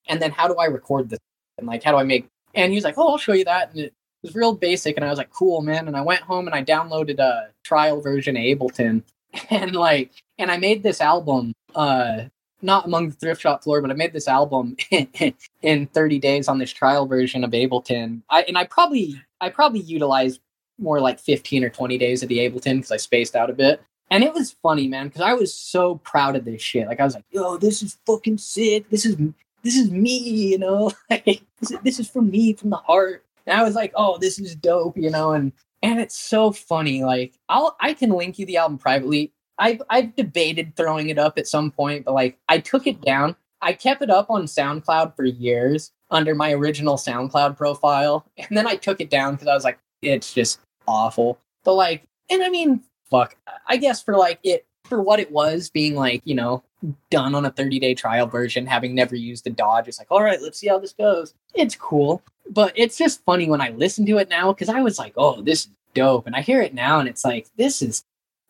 and then how do I record this and like how do I make and he was like, Oh, I'll show you that. And it was real basic and I was like, Cool, man. And I went home and I downloaded a trial version of Ableton and like and I made this album uh not among the thrift shop floor, but I made this album in 30 days on this trial version of Ableton. I, and I probably I probably utilized more like 15 or 20 days of the Ableton because I spaced out a bit. And it was funny, man, because I was so proud of this shit. Like I was like, yo, this is fucking sick. This is this is me, you know? Like this is, this is from me, from the heart. And I was like, oh, this is dope, you know, and and it's so funny. Like I'll I can link you the album privately. I've I've debated throwing it up at some point, but like I took it down. I kept it up on SoundCloud for years under my original SoundCloud profile, and then I took it down because I was like, it's just awful. But like, and I mean, fuck. I guess for like it for what it was, being like you know done on a 30 day trial version, having never used the Dodge, it's like, all right, let's see how this goes. It's cool, but it's just funny when I listen to it now because I was like, oh, this is dope, and I hear it now, and it's like, this is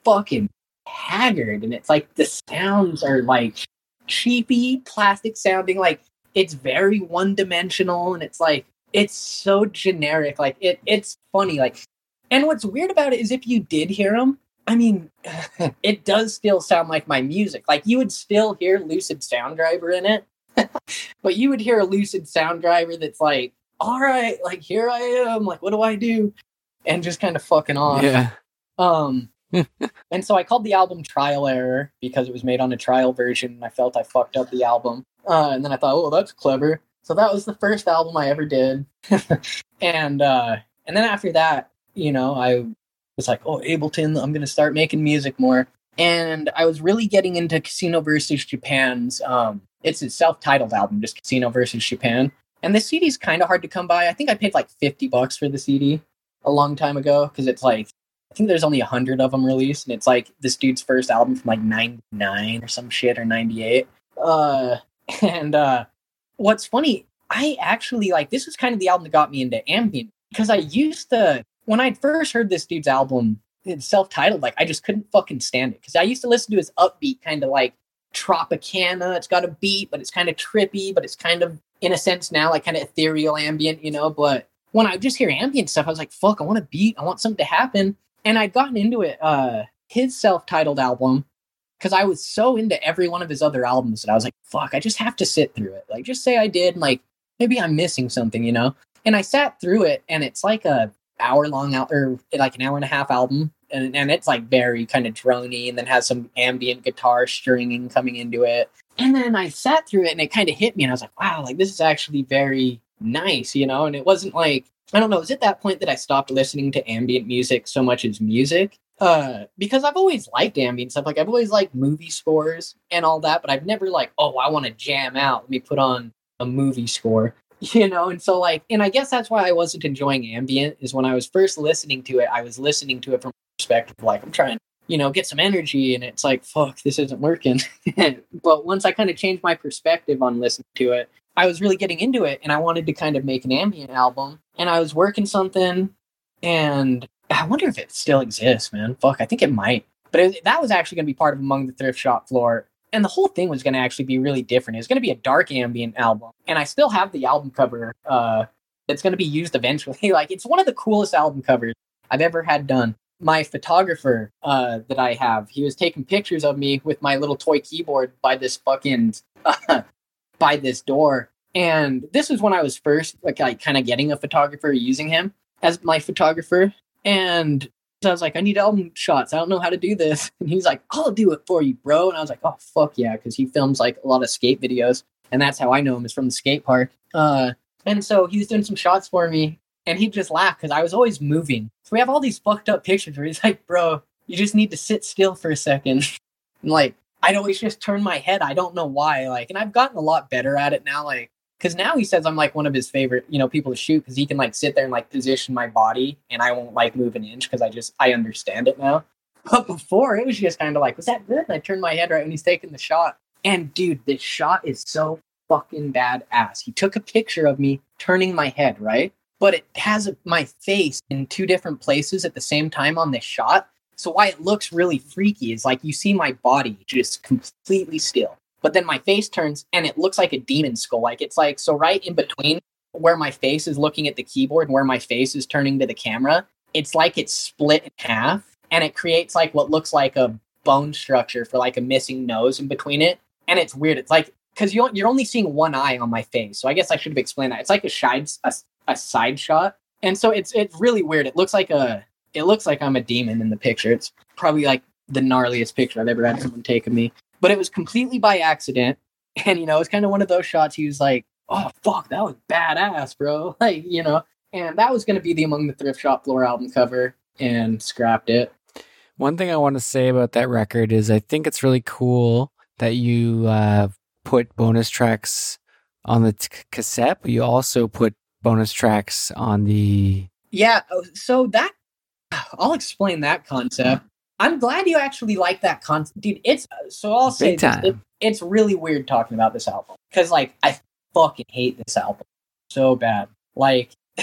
fucking haggard and it's like the sounds are like cheapy plastic sounding like it's very one dimensional and it's like it's so generic like it it's funny like and what's weird about it is if you did hear them i mean it does still sound like my music like you would still hear lucid sound driver in it but you would hear a lucid sound driver that's like all right like here i am like what do i do and just kind of fucking off Yeah. um and so I called the album Trial Error because it was made on a trial version and I felt I fucked up the album. Uh, and then I thought, oh, that's clever. So that was the first album I ever did. and uh, and then after that, you know, I was like, oh, Ableton, I'm going to start making music more. And I was really getting into Casino versus Japan's. Um, it's a self-titled album, just Casino versus Japan. And the CD is kind of hard to come by. I think I paid like 50 bucks for the CD a long time ago because it's like think there's only a hundred of them released, and it's like this dude's first album from like '99 or some shit or '98. Uh, and uh, what's funny, I actually like this was kind of the album that got me into ambient because I used to when I first heard this dude's album, it's self-titled, like I just couldn't fucking stand it because I used to listen to his upbeat kind of like Tropicana. It's got a beat, but it's kind of trippy, but it's kind of in a sense now like kind of ethereal ambient, you know. But when I just hear ambient stuff, I was like, fuck, I want a beat, I want something to happen and I'd gotten into it, uh, his self-titled album, because I was so into every one of his other albums that I was like, fuck, I just have to sit through it. Like, just say I did, and like maybe I'm missing something, you know? And I sat through it, and it's like a hour long out or like an hour and a half album, and and it's like very kind of drony, and then has some ambient guitar stringing coming into it. And then I sat through it, and it kind of hit me, and I was like, wow, like this is actually very nice, you know? And it wasn't like I don't know. Is it that point that I stopped listening to ambient music so much as music. Uh, because I've always liked ambient stuff. Like I've always liked movie scores and all that, but I've never like, oh, I want to jam out. Let me put on a movie score. You know, and so like, and I guess that's why I wasn't enjoying ambient. Is when I was first listening to it, I was listening to it from a perspective like I'm trying, you know, get some energy, and it's like, fuck, this isn't working. but once I kind of changed my perspective on listening to it, I was really getting into it and I wanted to kind of make an ambient album. And I was working something and I wonder if it still exists, man. Fuck, I think it might. But it, that was actually going to be part of Among the Thrift Shop Floor. And the whole thing was going to actually be really different. It was going to be a dark ambient album. And I still have the album cover uh, that's going to be used eventually. like, it's one of the coolest album covers I've ever had done. My photographer uh, that I have, he was taking pictures of me with my little toy keyboard by this fucking by this door. And this was when I was first like, like kind of getting a photographer using him as my photographer. And so I was like, I need album shots. I don't know how to do this. And he's like, I'll do it for you, bro. And I was like, oh fuck yeah, because he films like a lot of skate videos. And that's how I know him is from the skate park. Uh, And so he was doing some shots for me, and he just laughed because I was always moving. So we have all these fucked up pictures where he's like, "Bro, you just need to sit still for a second. and like I'd always just turn my head. I don't know why. Like, and I've gotten a lot better at it now. Like, because now he says I'm like one of his favorite, you know, people to shoot because he can like sit there and like position my body, and I won't like move an inch because I just I understand it now. But before it was just kind of like, was that good? And I turned my head right when he's taking the shot. And dude, this shot is so fucking badass. He took a picture of me turning my head, right? But it has my face in two different places at the same time on this shot. So why it looks really freaky is like you see my body just completely still. But then my face turns and it looks like a demon skull. Like it's like so right in between where my face is looking at the keyboard and where my face is turning to the camera, it's like it's split in half and it creates like what looks like a bone structure for like a missing nose in between it. And it's weird. It's like because you you're only seeing one eye on my face. So I guess I should have explained that. It's like a side a, a side shot, and so it's it's really weird. It looks like a it looks like I'm a demon in the picture. It's probably like the gnarliest picture I've ever had someone take of me. But it was completely by accident. And, you know, it's kind of one of those shots he was like, oh, fuck, that was badass, bro. Like, you know, and that was going to be the Among the Thrift Shop floor album cover and scrapped it. One thing I want to say about that record is I think it's really cool that you uh, put bonus tracks on the t- cassette, but you also put bonus tracks on the. Yeah. Oh, so that I'll explain that concept. I'm glad you actually like that concept, dude. It's so I'll say this, it, it's really weird talking about this album because like I fucking hate this album so bad. Like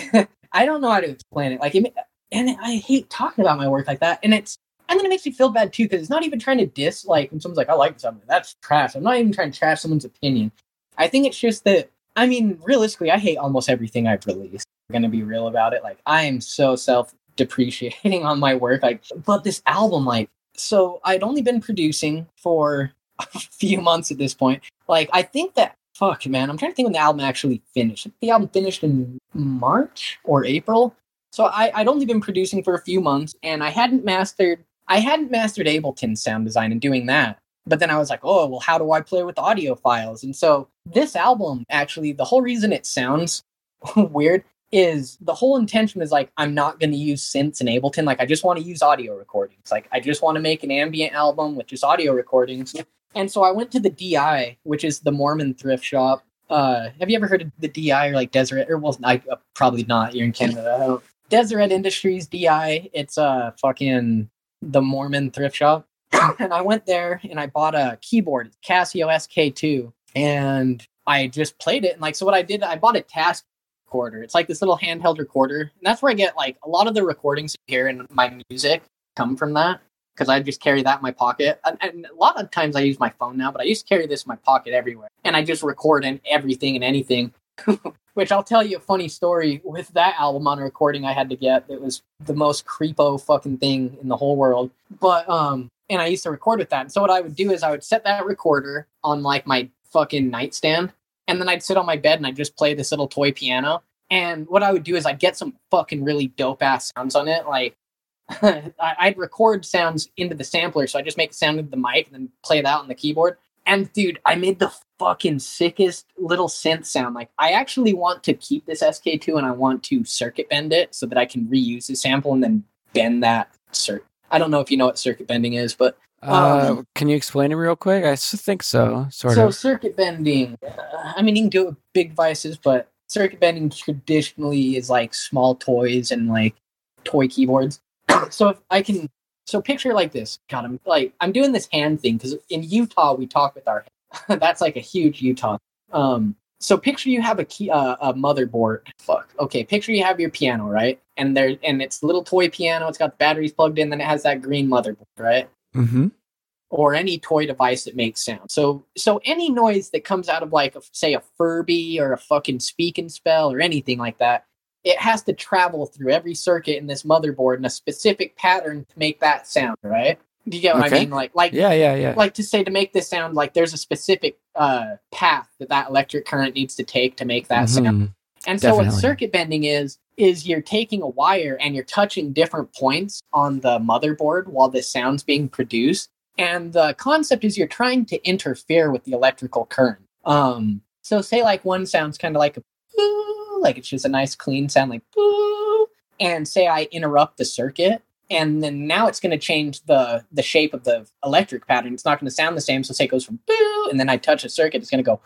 I don't know how to explain it. Like, it, and I hate talking about my work like that. And it's and then it makes me feel bad too because it's not even trying to diss. Like when someone's like, "I like something," that's trash. I'm not even trying to trash someone's opinion. I think it's just that. I mean, realistically, I hate almost everything I've released. I'm gonna be real about it. Like I am so self depreciating on my work. Like, but this album, like, so I'd only been producing for a few months at this point. Like, I think that fuck, man, I'm trying to think when the album actually finished. The album finished in March or April. So I, I'd only been producing for a few months, and I hadn't mastered. I hadn't mastered Ableton sound design and doing that. But then I was like, oh, well, how do I play with audio files? And so this album, actually, the whole reason it sounds weird is the whole intention is like I'm not going to use synths in Ableton. Like I just want to use audio recordings. Like I just want to make an ambient album with just audio recordings. And so I went to the DI, which is the Mormon thrift shop. Uh, have you ever heard of the DI or like Deseret? Or well, I, uh, probably not. You're in Canada. Deseret Industries DI. It's uh fucking the Mormon thrift shop. and I went there and I bought a keyboard, Casio SK2, and I just played it. And like, so what I did, I bought a task recorder. It's like this little handheld recorder. And that's where I get like a lot of the recordings hear in my music come from that because I just carry that in my pocket. And, and, a lot of times I use my phone now, but I used to carry this in my pocket everywhere. And I just record in everything and anything. Which I'll tell you a funny story with that album on a recording I had to get. It was the most creepo fucking thing in the whole world. But um and I used to record with that. And so what I would do is I would set that recorder on like my fucking nightstand and then I'd sit on my bed and I'd just play this little toy piano. And what I would do is I'd get some fucking really dope ass sounds on it. Like I'd record sounds into the sampler, so I just make a sound into the mic and then play it out on the keyboard. And dude, I made the fucking sickest little synth sound. Like I actually want to keep this SK2 and I want to circuit bend it so that I can reuse the sample and then bend that circuit. I don't know if you know what circuit bending is, but uh, um, can you explain it real quick? I think so, sort so of. So circuit bending, uh, I mean, you can do it with big devices, but circuit bending traditionally is like small toys and like toy keyboards. so if I can, so picture like this. God, I'm like I'm doing this hand thing because in Utah we talk with our. That's like a huge Utah. Um, so picture you have a key, uh, a motherboard. Fuck. Okay, picture you have your piano, right? And there, and it's a little toy piano. It's got the batteries plugged in. Then it has that green motherboard, right? Mm-hmm. Or any toy device that makes sound. So, so any noise that comes out of like, a, say, a Furby or a fucking speak and spell or anything like that, it has to travel through every circuit in this motherboard in a specific pattern to make that sound, right? Do you get what okay. I mean? Like, like, yeah, yeah, yeah. Like to say to make this sound, like there's a specific uh, path that that electric current needs to take to make that mm-hmm. sound. And so, Definitely. what circuit bending is is you're taking a wire and you're touching different points on the motherboard while the sound's being produced. And the concept is you're trying to interfere with the electrical current. Um, so say like one sounds kind of like a boo, like it's just a nice clean sound, like boo. And say I interrupt the circuit, and then now it's going to change the the shape of the electric pattern. It's not going to sound the same. So say it goes from boo, and then I touch a circuit, it's going to go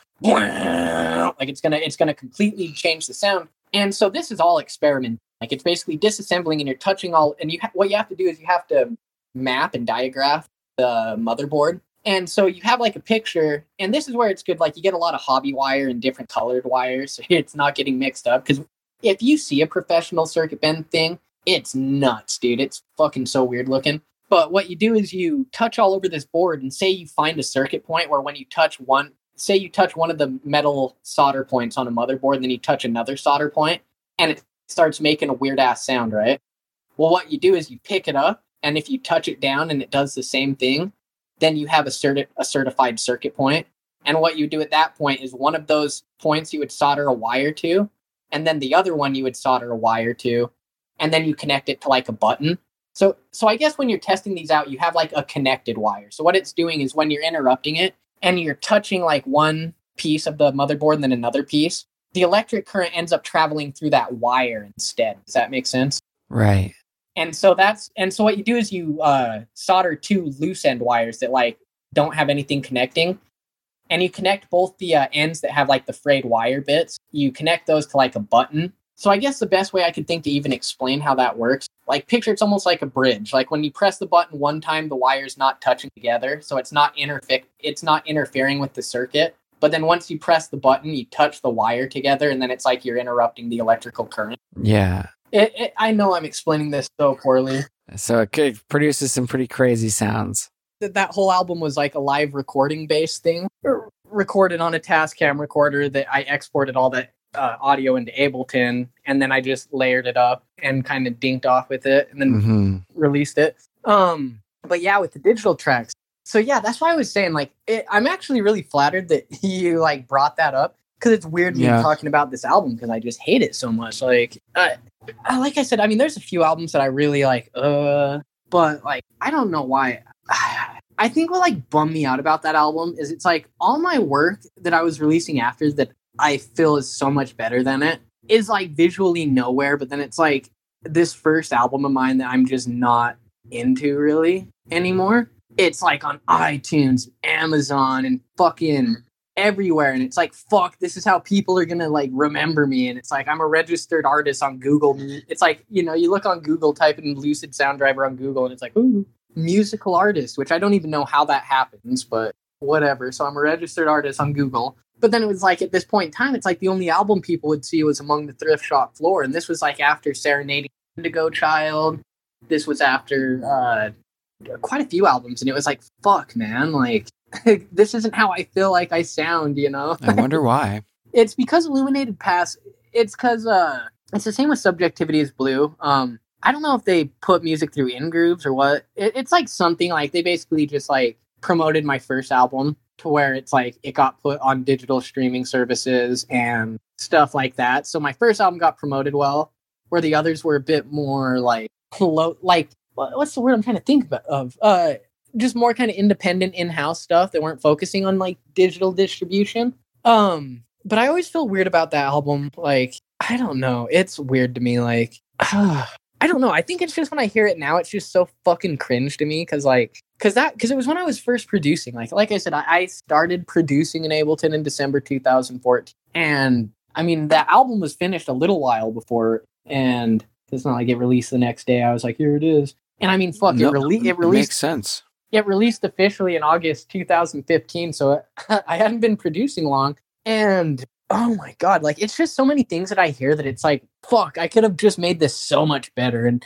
like it's gonna it's gonna completely change the sound. And so this is all experiment. Like it's basically disassembling, and you're touching all. And you ha- what you have to do is you have to map and diagraph the motherboard. And so you have like a picture, and this is where it's good. Like you get a lot of hobby wire and different colored wires, so it's not getting mixed up. Because if you see a professional circuit bend thing, it's nuts, dude. It's fucking so weird looking. But what you do is you touch all over this board and say you find a circuit point where when you touch one, say you touch one of the metal solder points on a motherboard, and then you touch another solder point and it starts making a weird ass sound, right? Well, what you do is you pick it up, and if you touch it down and it does the same thing, then you have a, certi- a certified circuit point. And what you do at that point is one of those points you would solder a wire to, and then the other one you would solder a wire to, and then you connect it to like a button. So so I guess when you're testing these out, you have like a connected wire. So what it's doing is when you're interrupting it and you're touching like one piece of the motherboard and then another piece, the electric current ends up traveling through that wire instead. Does that make sense? Right. And so that's and so what you do is you uh, solder two loose end wires that like don't have anything connecting, and you connect both the uh, ends that have like the frayed wire bits. You connect those to like a button. So I guess the best way I could think to even explain how that works, like picture it's almost like a bridge. Like when you press the button one time, the wire's not touching together, so it's not interfi- it's not interfering with the circuit. But then once you press the button, you touch the wire together, and then it's like you're interrupting the electrical current. Yeah. It, it, I know I'm explaining this so poorly. So it could- produces some pretty crazy sounds. That that whole album was like a live recording based thing, recorded on a Tascam recorder that I exported all that uh, audio into Ableton, and then I just layered it up and kind of dinked off with it, and then hmm released it. Um, but yeah, with the digital tracks. So yeah, that's why I was saying like it, I'm actually really flattered that you like brought that up because it's weird me Yeah. talking about this album because I just hate it so much. Like, uh, uh, like I said, I mean, there's a few albums that I really like, uh, but like I don't know why. I think what like bummed me out about that album is it's like all my work that I was releasing after that I feel is so much better than it is like visually nowhere, but then it's like this first album of mine that I'm just not into really anymore. It's like on iTunes, Amazon, and fucking everywhere. And it's like, fuck, this is how people are gonna like remember me. And it's like I'm a registered artist on Google. It's like, you know, you look on Google, type in Lucid Sound Driver on Google, and it's like, ooh, musical artist, which I don't even know how that happens, but whatever. So I'm a registered artist on Google. But then it was like at this point in time, it's like the only album people would see was Among the Thrift Shop Floor. And this was like after Serenading Indigo Child. This was after uh, quite a few albums. And it was like, fuck, man. Like, this isn't how I feel like I sound, you know? I wonder why. it's because Illuminated Paths. It's because uh, it's the same with Subjectivity as Blue. Um, I don't know if they put music through INgrooves or what. It, it's like something like they basically just like promoted my first album to where it's like it got put on digital streaming services and stuff like that. So my first album got promoted well, where the others were a bit more like low, like what's the word I'm trying to think of? Uh, just more kind of independent in-house stuff that weren't focusing on like digital distribution. Um, but I always feel weird about that album. Like I don't know, it's weird to me. Like I don't know. I think it's just when I hear it now, it's just so fucking cringe to me because like because that because it was when I was first producing. Like like I said, I, I started producing in Ableton in December 2014, and I mean that album was finished a little while before, and it's not like it released the next day. I was like, here it is, and I mean, fuck, No, it, rele- it released Makes sense. it released officially in August 2015, so I hadn't been producing long. And oh my god, like it's just so many things that I hear that it's like, fuck, I could have just made this so much better. And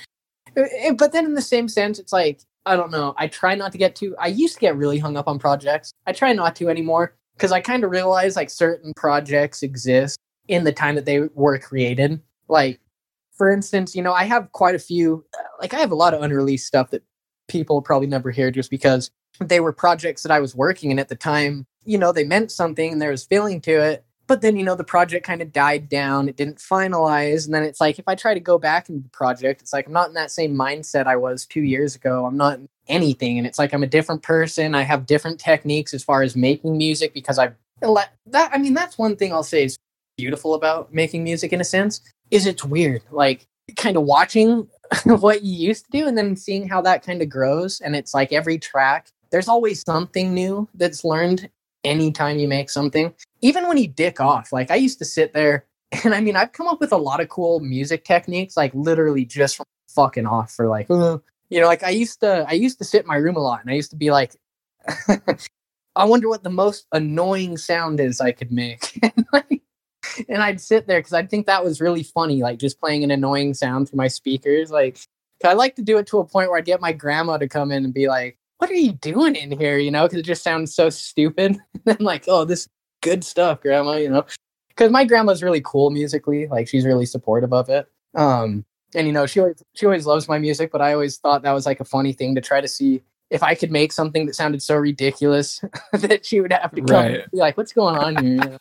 eh, but then in the same sense, it's like I don't know. I try not to get too. I used to get really hung up on projects. I try not to anymore because I kind of realize like certain projects exist in the time that they were created. Like for instance, you know, I have quite a few. Like I have a lot of unreleased stuff that people probably never hear just because they were projects that I was working in at the time. You know, they meant something and there was feeling to it. But then, you know, the project kind of died down. It didn't finalize. And then it's like, if I try to go back into the project, it's like I'm not in that same mindset I was two years ago. I'm not in anything. And it's like I'm a different person. I have different techniques as far as making music because I've that, I mean, that's one thing I'll say is beautiful about making music in a sense is it's weird. Like kind of watching what you used to do and then seeing how that kind of grows. And it's like every track, there's always something new that's learned anytime you make something. Even when you dick off, like I used to sit there and I mean, I've come up with a lot of cool music techniques, like literally just from fucking off for like, you know, like I used to, I used to sit in my room a lot and I used to be like, I wonder what the most annoying sound is I could make. and, and I'd sit there because I'd think that was really funny, like just playing an annoying sound through my speakers. Like, I like to do it to a point where I'd get my grandma to come in and be like, what are you doing in here? You know, because it just sounds so stupid. and I'm like, oh, this good stuff, grandma, you know because my grandma's really cool musically. Like she's really supportive of it. Um, and you know, she always she always loves my music, but I always thought that was like a funny thing to try to see if I could make something that sounded so ridiculous that she would have to come right. and be like, "What's going on here?" You know?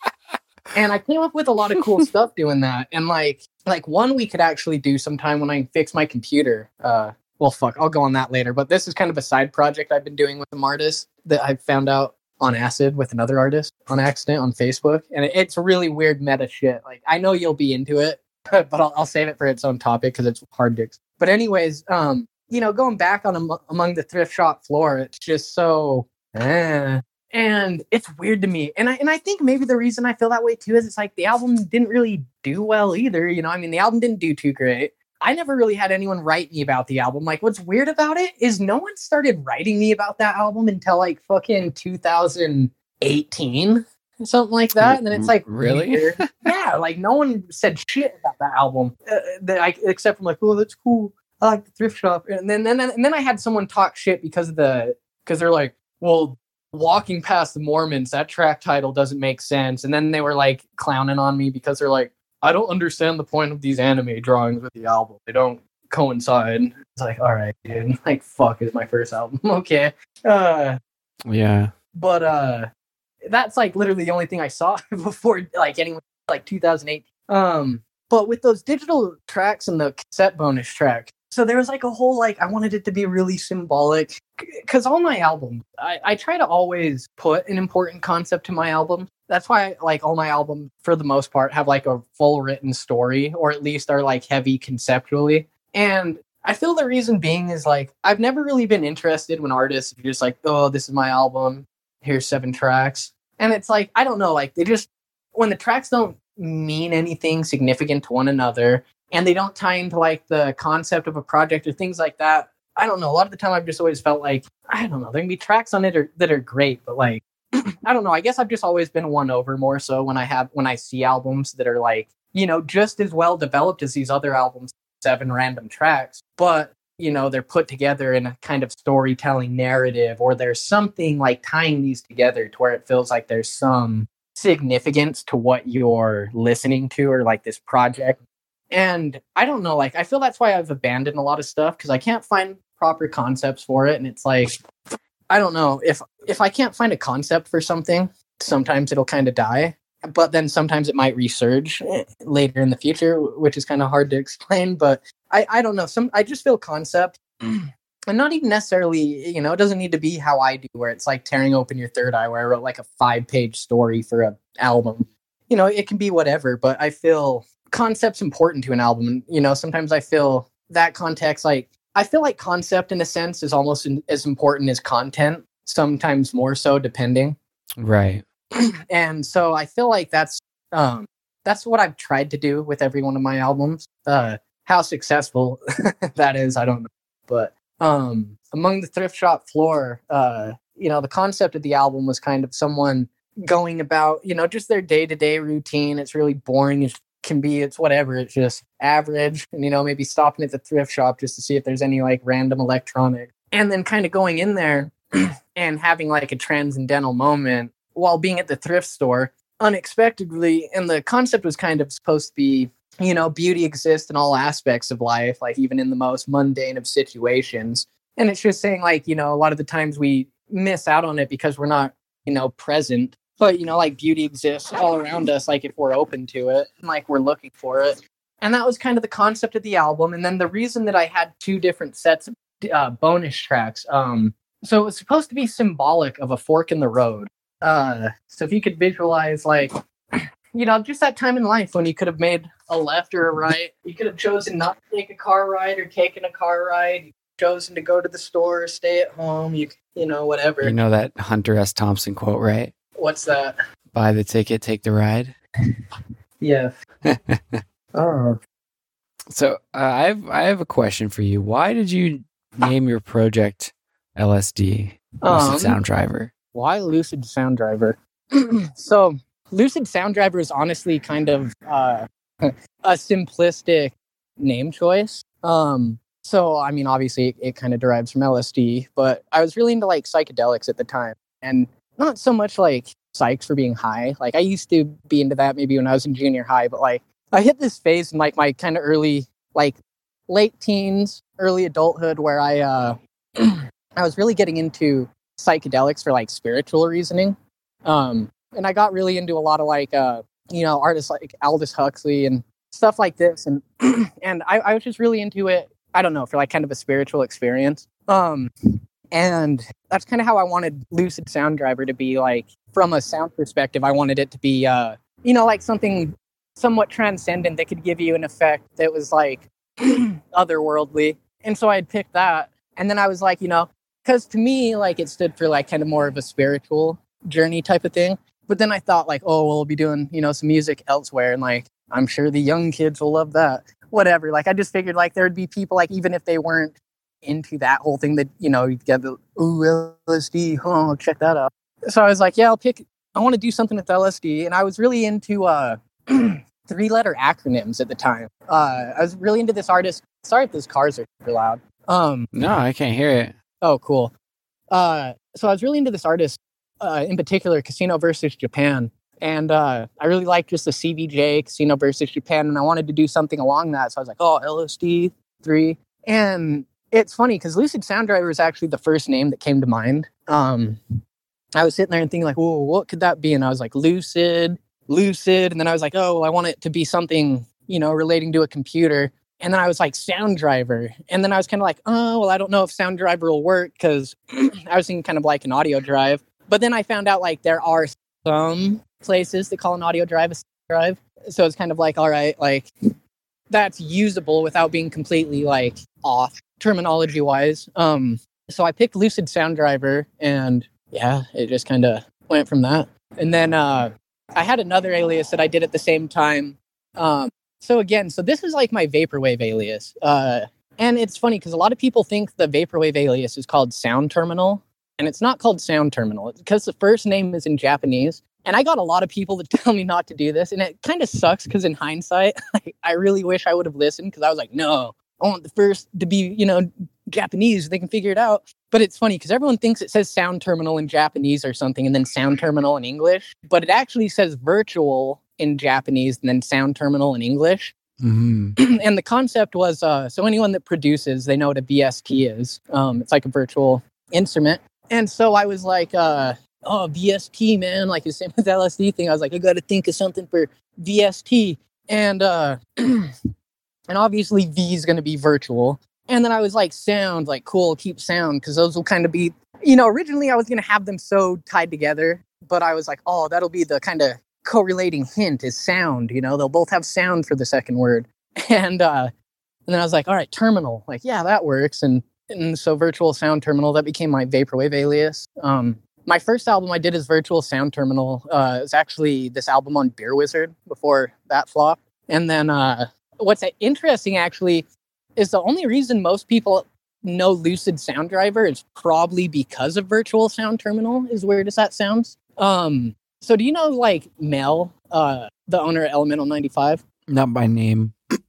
and I came up with a lot of cool stuff doing that. And like like one we could actually do sometime when I fix my computer. Uh, well, fuck, I'll go on that later. But this is kind of a side project I've been doing with some artists that I found out on acid with another artist on accident on Facebook, and it's really weird meta shit. Like I know you'll be into it, but I'll, I'll save it for its own topic because it's hard to. But anyways, um, you know, going back on am- among the thrift shop floor, it's just so, eh. and it's weird to me. And I and I think maybe the reason I feel that way too is it's like the album didn't really do well either. You know, I mean, the album didn't do too great. I never really had anyone write me about the album. Like, what's weird about it is no one started writing me about that album until like fucking 2018, something like that. And then it's like, really? yeah, like no one said shit about that album, uh, that I, except from like, oh, that's cool. I like the thrift shop. And then, then, and then I had someone talk shit because of the, because they're like, well, walking past the Mormons, that track title doesn't make sense. And then they were like clowning on me because they're like, I don't understand the point of these anime drawings with the album. They don't coincide. It's like, all right, dude. Like, fuck is my first album. okay. Uh, yeah. But uh, that's like literally the only thing I saw before like anyone like 2008. Um, but with those digital tracks and the cassette bonus track, so there was like a whole like I wanted it to be really symbolic because all my albums I, I try to always put an important concept to my album that's why like all my albums for the most part have like a full written story or at least are like heavy conceptually. And i feel the reason being is like i've never really been interested when artists are just like oh this is my album. Here's seven tracks. And it's like i don't know like they just when the tracks don't mean anything significant to one another and they don't tie into like the concept of a project or things like that i don't know. A lot of the time i've just always felt like i don't know there can be tracks on it or, that are great but like I don't know. I guess I've just always been won over more so when I have when I see albums that are like, you know, just as well developed as these other albums, seven random tracks, but you know, they're put together in a kind of storytelling narrative or there's something like tying these together to where it feels like there's some significance to what you're listening to or like this project. And I don't know, like I feel that's why I've abandoned a lot of stuff because I can't find proper concepts for it and it's like I don't know if if I can't find a concept for something, sometimes it'll kind of die, but then sometimes it might resurge eh, later in the future, which is kind of hard to explain. But I I don't know. Some I just feel concept. And not even necessarily, you know, it doesn't need to be how I do, where it's like tearing open your third eye, where I wrote like a five page story for a album. You know, it can be whatever, but I feel concept's important to an album. You know, sometimes I feel that context, like I feel like concept, in a sense, is almost in, as important as content. Sometimes more so, depending. Right. and so I feel like that's um, that's what I've tried to do with every one of my albums. Uh, how successful that is, I don't know. But um, among the thrift shop floor, uh, you know, the concept of the album was kind of someone going about, you know, just their day to day routine. It's really boring. It's can be it's whatever it's just average and you know maybe stopping at the thrift shop just to see if there's any like random electronic. And then kind of going in there and having like a transcendental moment while being at the thrift store unexpectedly and the concept was kind of supposed to be you know beauty exists in all aspects of life like even in the most mundane of situations. And it's just saying like you know a lot of the times we miss out on it because we're not you know present but you know like beauty exists all around us like if we're open to it and like we're looking for it and that was kind of the concept of the album and then the reason that i had two different sets of uh, bonus tracks um so it was supposed to be symbolic of a fork in the road uh so if you could visualize like you know, just that time in life when you could have made a left or a right. You could have chosen not to take a car ride or taken a car ride. Chosen to go to the store, stay at home. You, you know, whatever. You know that Hunter S. Thompson quote, right? What's that? Buy the ticket, take the ride. Yeah. oh. So uh, I have I have a question for you. Why did you name your project LSD Lucid Um, Sound Driver? why Lucid Sound Driver? so Lucid Sound Driver is honestly kind of uh, a simplistic name choice. Um, so I mean, obviously, it, it kind of derives from LSD, but I was really into like psychedelics at the time, and not so much like psyched for being high. Like I used to be into that maybe when I was in junior high, but like I hit this phase in like my kind of early, like late teens, early adulthood, where I uh, I was really getting into psychedelics for like spiritual reasoning. Um, and I got really into a lot of like, uh, you know, artists like Aldous Huxley and stuff like this. And, and I, I was just really into it. I don't know, for like kind of a spiritual experience. Um, and that's kind of how I wanted Lucid Sound Driver to be like, from a sound perspective, I wanted it to be, uh, you know, like something somewhat transcendent that could give you an effect that was like otherworldly. And so I had picked that. And then I was like, you know, because to me, like it stood for like kind of more of a spiritual journey type of thing. But then I thought like, oh, we'll be doing you know some music elsewhere, and like I'm sure the young kids will love that. Whatever. Like I just figured like there would be people like even if they weren't into that whole thing that you know you get the ooh LSD, oh check that out. So I was like, yeah, I'll pick. I want to do something with LSD, and I was really into uh three letter acronyms at the time. Uh, I was really into this artist. Sorry if those cars are super loud. Um, No, I can't hear it. Oh, cool. Uh, so I was really into this artist, uh, in particular, Casino versus Japan, and uh, I really liked just the CVJ Casino versus Japan, and I wanted to do something along that. So I was like, oh, LSD three, and it's funny because Lucid Sound Driver is actually the first name that came to mind. Um, I was sitting there and thinking like, whoa, what could that be? And I was like, Lucid, Lucid, and then I was like, oh, I want it to be something, you know, relating to a computer. And then I was like, Sound Driver. And then I was kind of like, oh, well, I don't know if Sound Driver will work because I was thinking kind of like an audio drive. But then I found out like there are some places that call an audio drive a drive. So it's kind of like, all right, like that's usable without being completely like off terminology wise. Um, so I picked Lucid Sound Driver and yeah, it just kind of went from that. And then uh, I had another alias that I did at the same time. Um, so again, so this is like my vaporwave alias. Uh, and it's funny because a lot of people think the vaporwave alias is called Sound Terminal, and it's not called Sound Terminal because the first name is in Japanese. And I got a lot of people to tell me not to do this, and it kind of sucks because in hindsight, I, I really wish I would have listened because I was like, no, I want the first to be, you know, Japanese. They can figure it out. But it's funny because everyone thinks it says Sound Terminal in Japanese or something, and then Sound Terminal in English. But it actually says virtual in Japanese and then Sound Terminal in English hmm and the concept was uh, so anyone that produces they know what a vst is um, it's like a virtual instrument and so i was like uh, oh vst man like the same the lsd thing. I was like i gotta think of something for vst and uh and obviously v is gonna be virtual. And then i was like sound like cool keep sound because those will kind of be you know originally i was gonna have them so tied together but i was like oh that'll be the kind of correlating hint is sound you know? They'll both have sound for the second word. And uh and then i was like all right terminal like yeah that works. And and so virtual sound terminal that became my vaporwave alias. Um my first album i did is virtual sound terminal uh it was actually this album on beer wizard before that flopped and then uh what's interesting actually is the only reason most people know lucid sound driver is probably because of virtual sound terminal as weird as that sounds um so do you know like Mel, uh, the owner of Elemental 95? Not by name.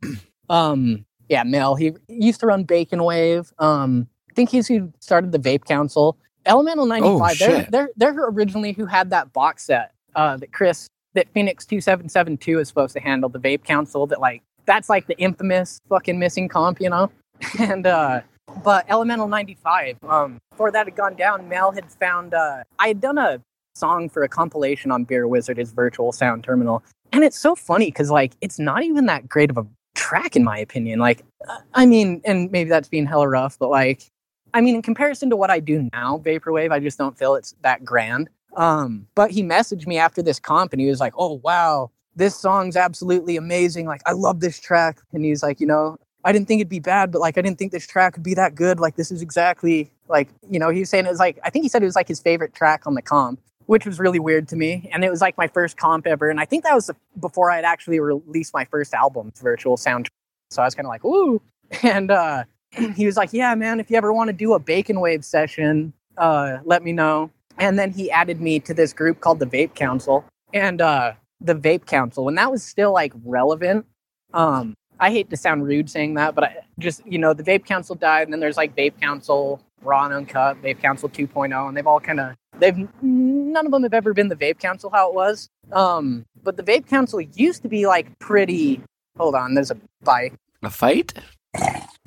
Um, yeah, Mel. He used to run Bacon Wave. Um, I think he's who started the Vape Council. Elemental 95, Oh, they're, they're they're originally who had that box set uh, that Chris that Phoenix 2772 is supposed to handle, the Vape Council that like that's like the infamous fucking missing comp, you know? And uh but Elemental 95, um, before that had gone down, Mel had found uh I had done a song for a compilation on Beer Wizard, his virtual sound terminal. And it's so funny because like it's not even that great of a track in my opinion. Like uh, I mean, and maybe that's being hella rough, but like I mean, in comparison to what I do now, vaporwave, I just don't feel it's that grand. Um, but he messaged me after this comp and he was like, "Oh wow, this song's absolutely amazing. Like, I love this track. And he's like, you know, I didn't think it'd be bad, but like, I didn't think this track would be that good. Like, this is exactly like, you know, he was saying it was like, I think he said it was like his favorite track on the comp, which was really weird to me. And it was like my first comp ever. And I think that was before I had actually released my first album, Virtual Sound. So I was kind of like, ooh. And uh, he was like, yeah, man, if you ever want to do a Bacon Wave session, uh, let me know. And then he added me to this group called the Vape Council. And uh, the Vape Council, when that was still like relevant, um, I hate to sound rude saying that, but I just, you know, the Vape Council died, and then there's like Vape Council, Raw and Uncut, Vape Council 2.0, and they've all kind of, they've, none of them have ever been the Vape Council how it was. Um, but the Vape Council used to be like pretty, hold on, there's a bike. A fight?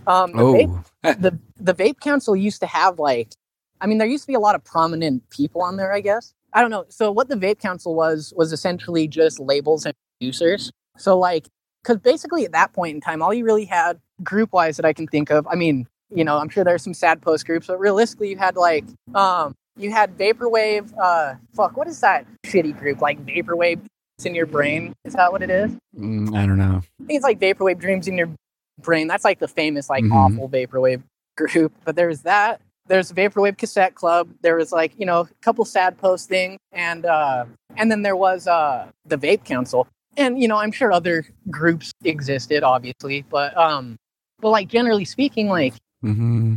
Um, the, Oh, vape, the the vape council used to have like i mean there used to be a lot of prominent people on there i guess. I don't know. So what the vape council was was essentially just labels and producers. So like because basically at that point in time all you really had group wise that i can think of i mean you know i'm sure there's some sad post groups but realistically you had like um you had vaporwave uh fuck what is that shitty group? Like vaporwave in your brain? Is that what it is? Mm, I don't know. I think it's like vaporwave dreams in your brain. That's like the famous like Mhm. awful vaporwave group. But there's that. There's vaporwave cassette club. There was like you know a couple sad post things, and uh, and then there was uh, the vape council. And you know I'm sure other groups existed, obviously, but um, but like generally speaking, like mm-hmm.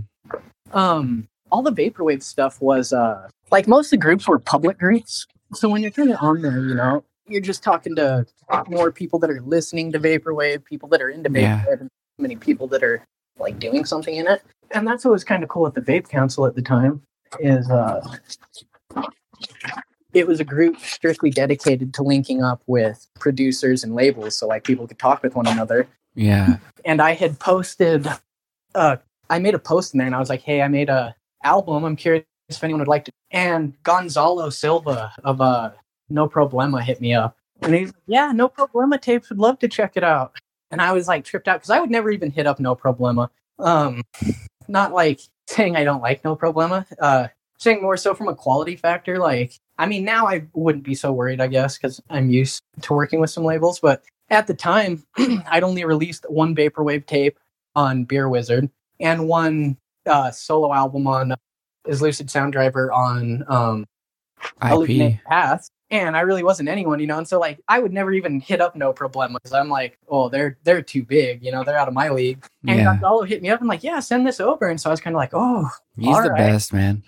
um, all the vaporwave stuff was uh, like most of the groups were public groups. So when you're kind of on there, you know, you're just talking to more people that are listening to vaporwave, people that are into Yeah. vaporwave, and many people that are like doing something in it. And that's what was kind of cool at the Vape Council at the time is uh, it was a group strictly dedicated to linking up with producers and labels, so like people could talk with one another Yeah. and I had posted uh I made a post in there and I was like, hey, I made a album. I'm curious if anyone would like to and Gonzalo Silva of uh No Problema hit me up. And he's like, Yeah, No Problema tapes would love to check it out. And I was like tripped out because I would never even hit up No Problema. Um not like saying I don't like No Problema. Uh saying more so from a quality factor. Like I mean now I wouldn't be so worried, I guess, because I'm used to working with some labels, but at the time, I'd only released one vaporwave tape on Beer Wizard and one uh, solo album on uh, is Lucid Sound Driver on um, IP. Path. And I really wasn't anyone, you know. And so, like, I would never even hit up No Problema because I'm like, oh, they're they're too big, you know. They're out of my league. And Yeah. Gonzalo hit me up and like, yeah, send this over. And so I was kind of like, oh, He's the right. best, man.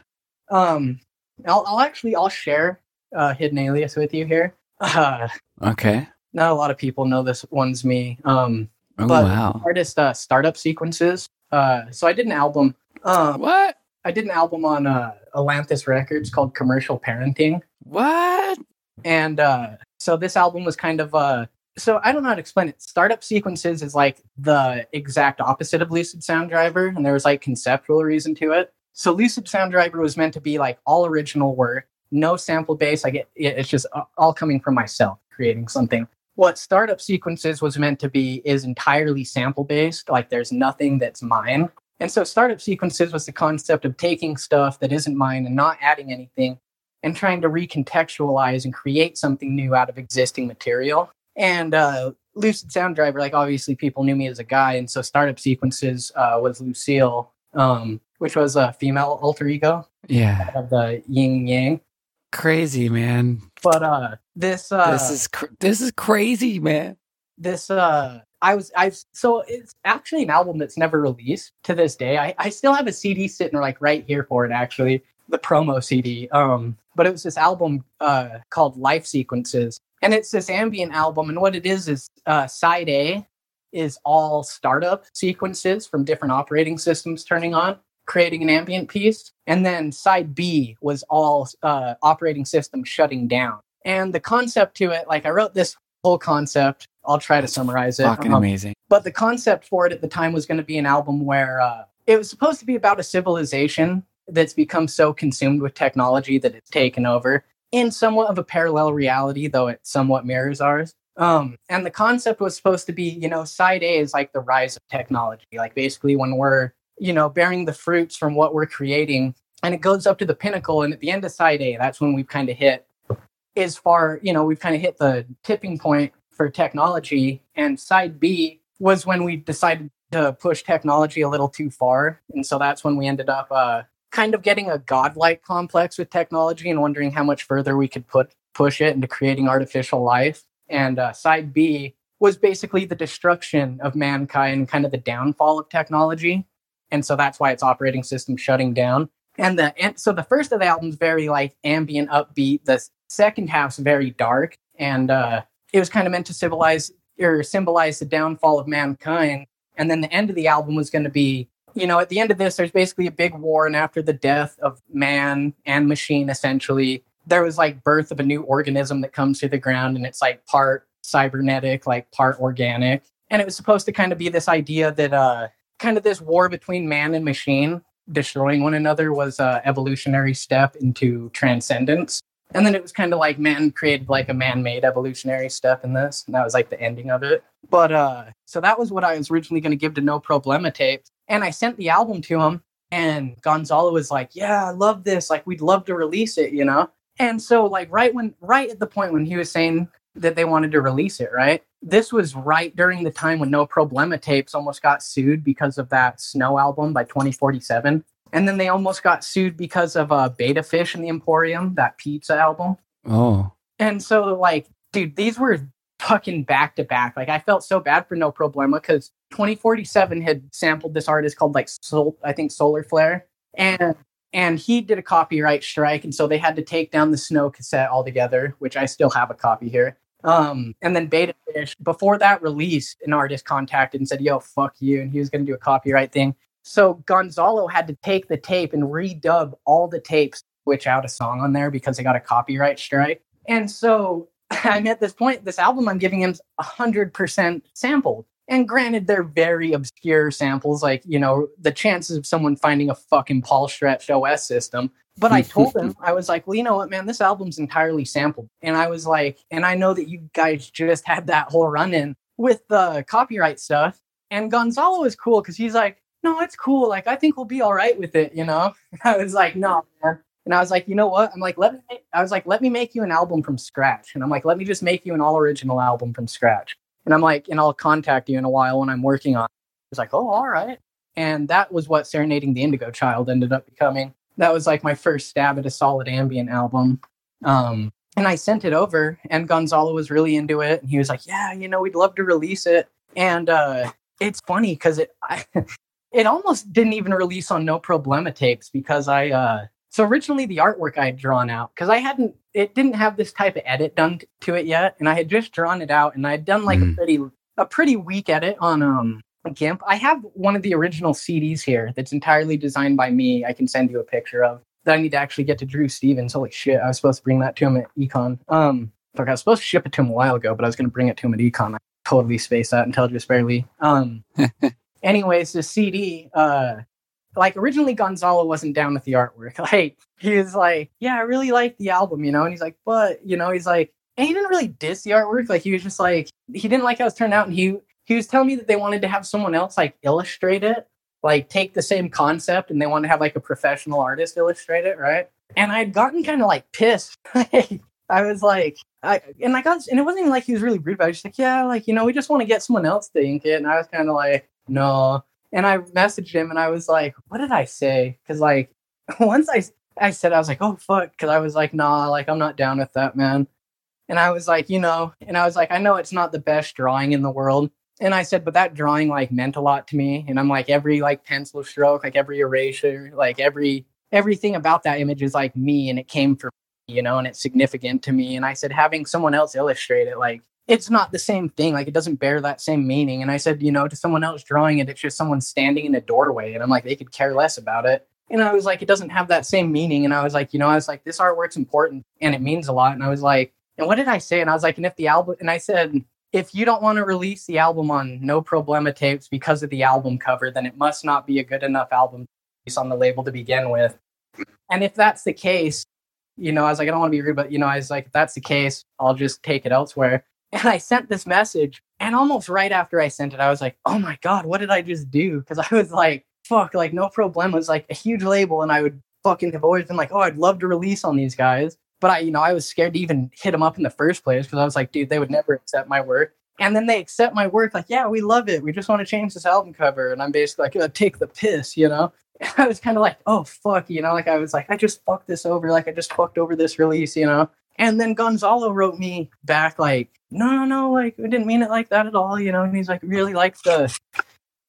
um, I'll, I'll actually I'll share uh, Hidden Alias with you here. Uh, Okay. not a lot of people know this one's me. Um, Oh But- wow. artist uh, startup sequences. Uh, so I did an album. Um, What? I did an album on uh, Atlantis Records called Commercial Parenting, What? And uh, so this album was kind of uh, so I don't know how to explain it. Startup sequences is like the exact opposite of Lucid Sound Driver, and there was like conceptual reason to it. So Lucid Sound Driver was meant to be like all original work, no sample base. It, it- it's just all coming from myself creating something. What startup sequences was meant to be is entirely sample based. Like there's nothing that's mine. And so startup sequences was the concept of taking stuff that isn't mine and not adding anything and trying to recontextualize and create something new out of existing material. And uh, Lucid Sound Driver, like obviously people knew me as a guy, and so startup sequences uh, was Lucille, um, which was a female alter ego Yeah. of the yin yang. Crazy, man. But uh, this uh, this is cr- this is crazy, man. this uh I was I've so it's actually an album that's never released to this day. I, I still have a CD sitting like right here for it actually, the promo CD. Um but it was this album uh called Life Sequences. And it's this ambient album and what it is is uh side A is all startup sequences from different operating systems turning on, creating an ambient piece. And then side B was all uh operating systems shutting down. And the concept to it, like I wrote this whole concept. I'll try to summarize it. Fucking Um, amazing. but the concept for it at the time was going to be an album where uh, it was supposed to be about a civilization that's become so consumed with technology that it's taken over in somewhat of a parallel reality, though it somewhat mirrors ours. Um, and the concept was supposed to be, you know, side A is like the rise of technology, like basically when we're, you know, bearing the fruits from what we're creating, and it goes up to the pinnacle. And at the end of side A, that's when we've kind of hit as far, you know, we've kind of hit the tipping point for technology. And side B was when we decided to push technology a little too far. And so that's when we ended up uh, kind of getting a godlike complex with technology and wondering how much further we could put push it into creating artificial life. And uh, side B was basically the destruction of mankind, kind of the downfall of technology. And so that's why its operating system shutting down. And the and so the first of the album's very like ambient, upbeat. The second half's very dark, and uh, it was kind of meant to civilize or symbolize the downfall of mankind. And then the end of the album was going to be, you know, at the end of this, there's basically a big war, and after the death of man and machine, essentially, there was like birth of a new organism that comes to the ground, and it's like part cybernetic, like part organic. And it was supposed to kind of be this idea that uh, kind of this war between man and machine destroying one another was a evolutionary step into transcendence. And then it was kind of like man created like a man-made evolutionary step in this, and that was like the ending of it. But uh, so that was what I was originally going to give to No Problema tapes, and I sent the album to him, and Gonzalo was like, "Yeah, I love this. Like, we'd love to release it, you know." And so, like, right when, right at the point when he was saying that they wanted to release it, right? This was right during the time when No Problema Tapes almost got sued because of that Snow album by 2047. And then they almost got sued because of uh, Beta Fish in the Emporium, that pizza album. Oh. And so, like, dude, these were fucking back to back. Like, I felt so bad for No Problema because 2047 had sampled this artist called, like, Sol- I think Solar Flare. And and he did a copyright strike and so they had to take down the snow cassette altogether which i still have a copy here. Um, and then beta fish before that release an artist contacted and said yo fuck you and he was going to do a copyright thing. So gonzalo had to take the tape and redub all the tapes switch out a song on there because they got a copyright strike. And so i'm at this point this album i'm giving him 100% sampled and granted, they're very obscure samples, like, you know, the chances of someone finding a fucking Paul Stretch OS system. But I told him, I was like, well, you know what, man, this album's entirely sampled. And I was like, and I know that you guys just had that whole run in with the copyright stuff. And Gonzalo is cool because he's like, no, it's cool. Like, I think we'll be all right with it, you know? I was like, no, man. And I was like, you know what? I'm like, let me, I was like, let me make you an album from scratch. And I'm like, let me just make you an all original album from scratch. And I'm like, and I'll contact you in a while when I'm working on it. It's like, oh, all right. And that was what Serenading the Indigo Child ended up becoming. That was like my first stab at a solid ambient album. Um, and I sent it over, and Gonzalo was really into it. And he was like, yeah, you know, we'd love to release it. And uh, it's funny because it, it almost didn't even release on No Problema tapes because I, uh, so originally the artwork I had drawn out because I hadn't it didn't have this type of edit done to it yet, and I had just drawn it out, and I had done like mm. a pretty a pretty weak edit on um GIMP. I have one of the original CDs here that's entirely designed by me. I can send you a picture of that. I need to actually get to Drew Stevens. Holy shit! I was supposed to bring that to him at Econ. Um, fuck, I was supposed to ship it to him a while ago, but I was going to bring it to him at Econ. I totally spaced that until just barely. Um, anyways, the CD. Uh, like originally Gonzalo wasn't down with the artwork. Like he was like, yeah, I really like the album, you know, and he's like, but you know, he's like, and he didn't really diss the artwork. Like he was just like, he didn't like how it's turned out, and he he was telling me that they wanted to have someone else like illustrate it, like take the same concept, and they wanted to have like a professional artist illustrate it, right? And I had gotten kind of like pissed. I was like, I and I got, and it wasn't even like he was really rude about it. Just like, yeah, like you know, we just want to get someone else to ink it, and I was kind of like, no. And I messaged him and I was like, what did I say? Because like once I I said I was like, oh fuck, because I was like, nah, like I'm not down with that, man. And I was like, you know, and I was like, I know it's not the best drawing in the world. And I said, but that drawing like meant a lot to me. And I'm like, every like pencil stroke, like every erasure, like every everything about that image is like me and it came from me, you know, and it's significant to me. And I said, having someone else illustrate it, like it's not the same thing. Like it doesn't bear that same meaning. And I said, you know, to someone else drawing it, it's just someone standing in a doorway. And I'm like, they could care less about it. And I was like, it doesn't have that same meaning. And I was like, you know, I was like, this artwork's important and it means a lot. And I was like, and what did I say? And I was like, and if the album, and I said, if you don't want to release the album on No Problema tapes because of the album cover, then it must not be a good enough album on the label to begin with. And if that's the case, you know, I was like, I don't want to be rude, but you know, I was like, if that's the case, I'll just take it elsewhere. And I sent this message, and almost right after I sent it, I was like, oh my God, what did I just do? Because I was like, fuck, like No Problem was like a huge label, and I would fucking have always been like, oh, I'd love to release on these guys. but I, you know, I was scared to even hit them up in the first place because I was like, dude, they would never accept my work. And then they accept my work, like, yeah, we love it. We just want to change this album cover. And I'm basically like, uh, take the piss, you know? I was kind of like, oh, fuck, you know? Like, I was like, I just fucked this over. Like, I just fucked over this release, you know? And then Gonzalo wrote me back, like, no, no, no, like, we didn't mean it like that at all, you know? And he's like, really liked the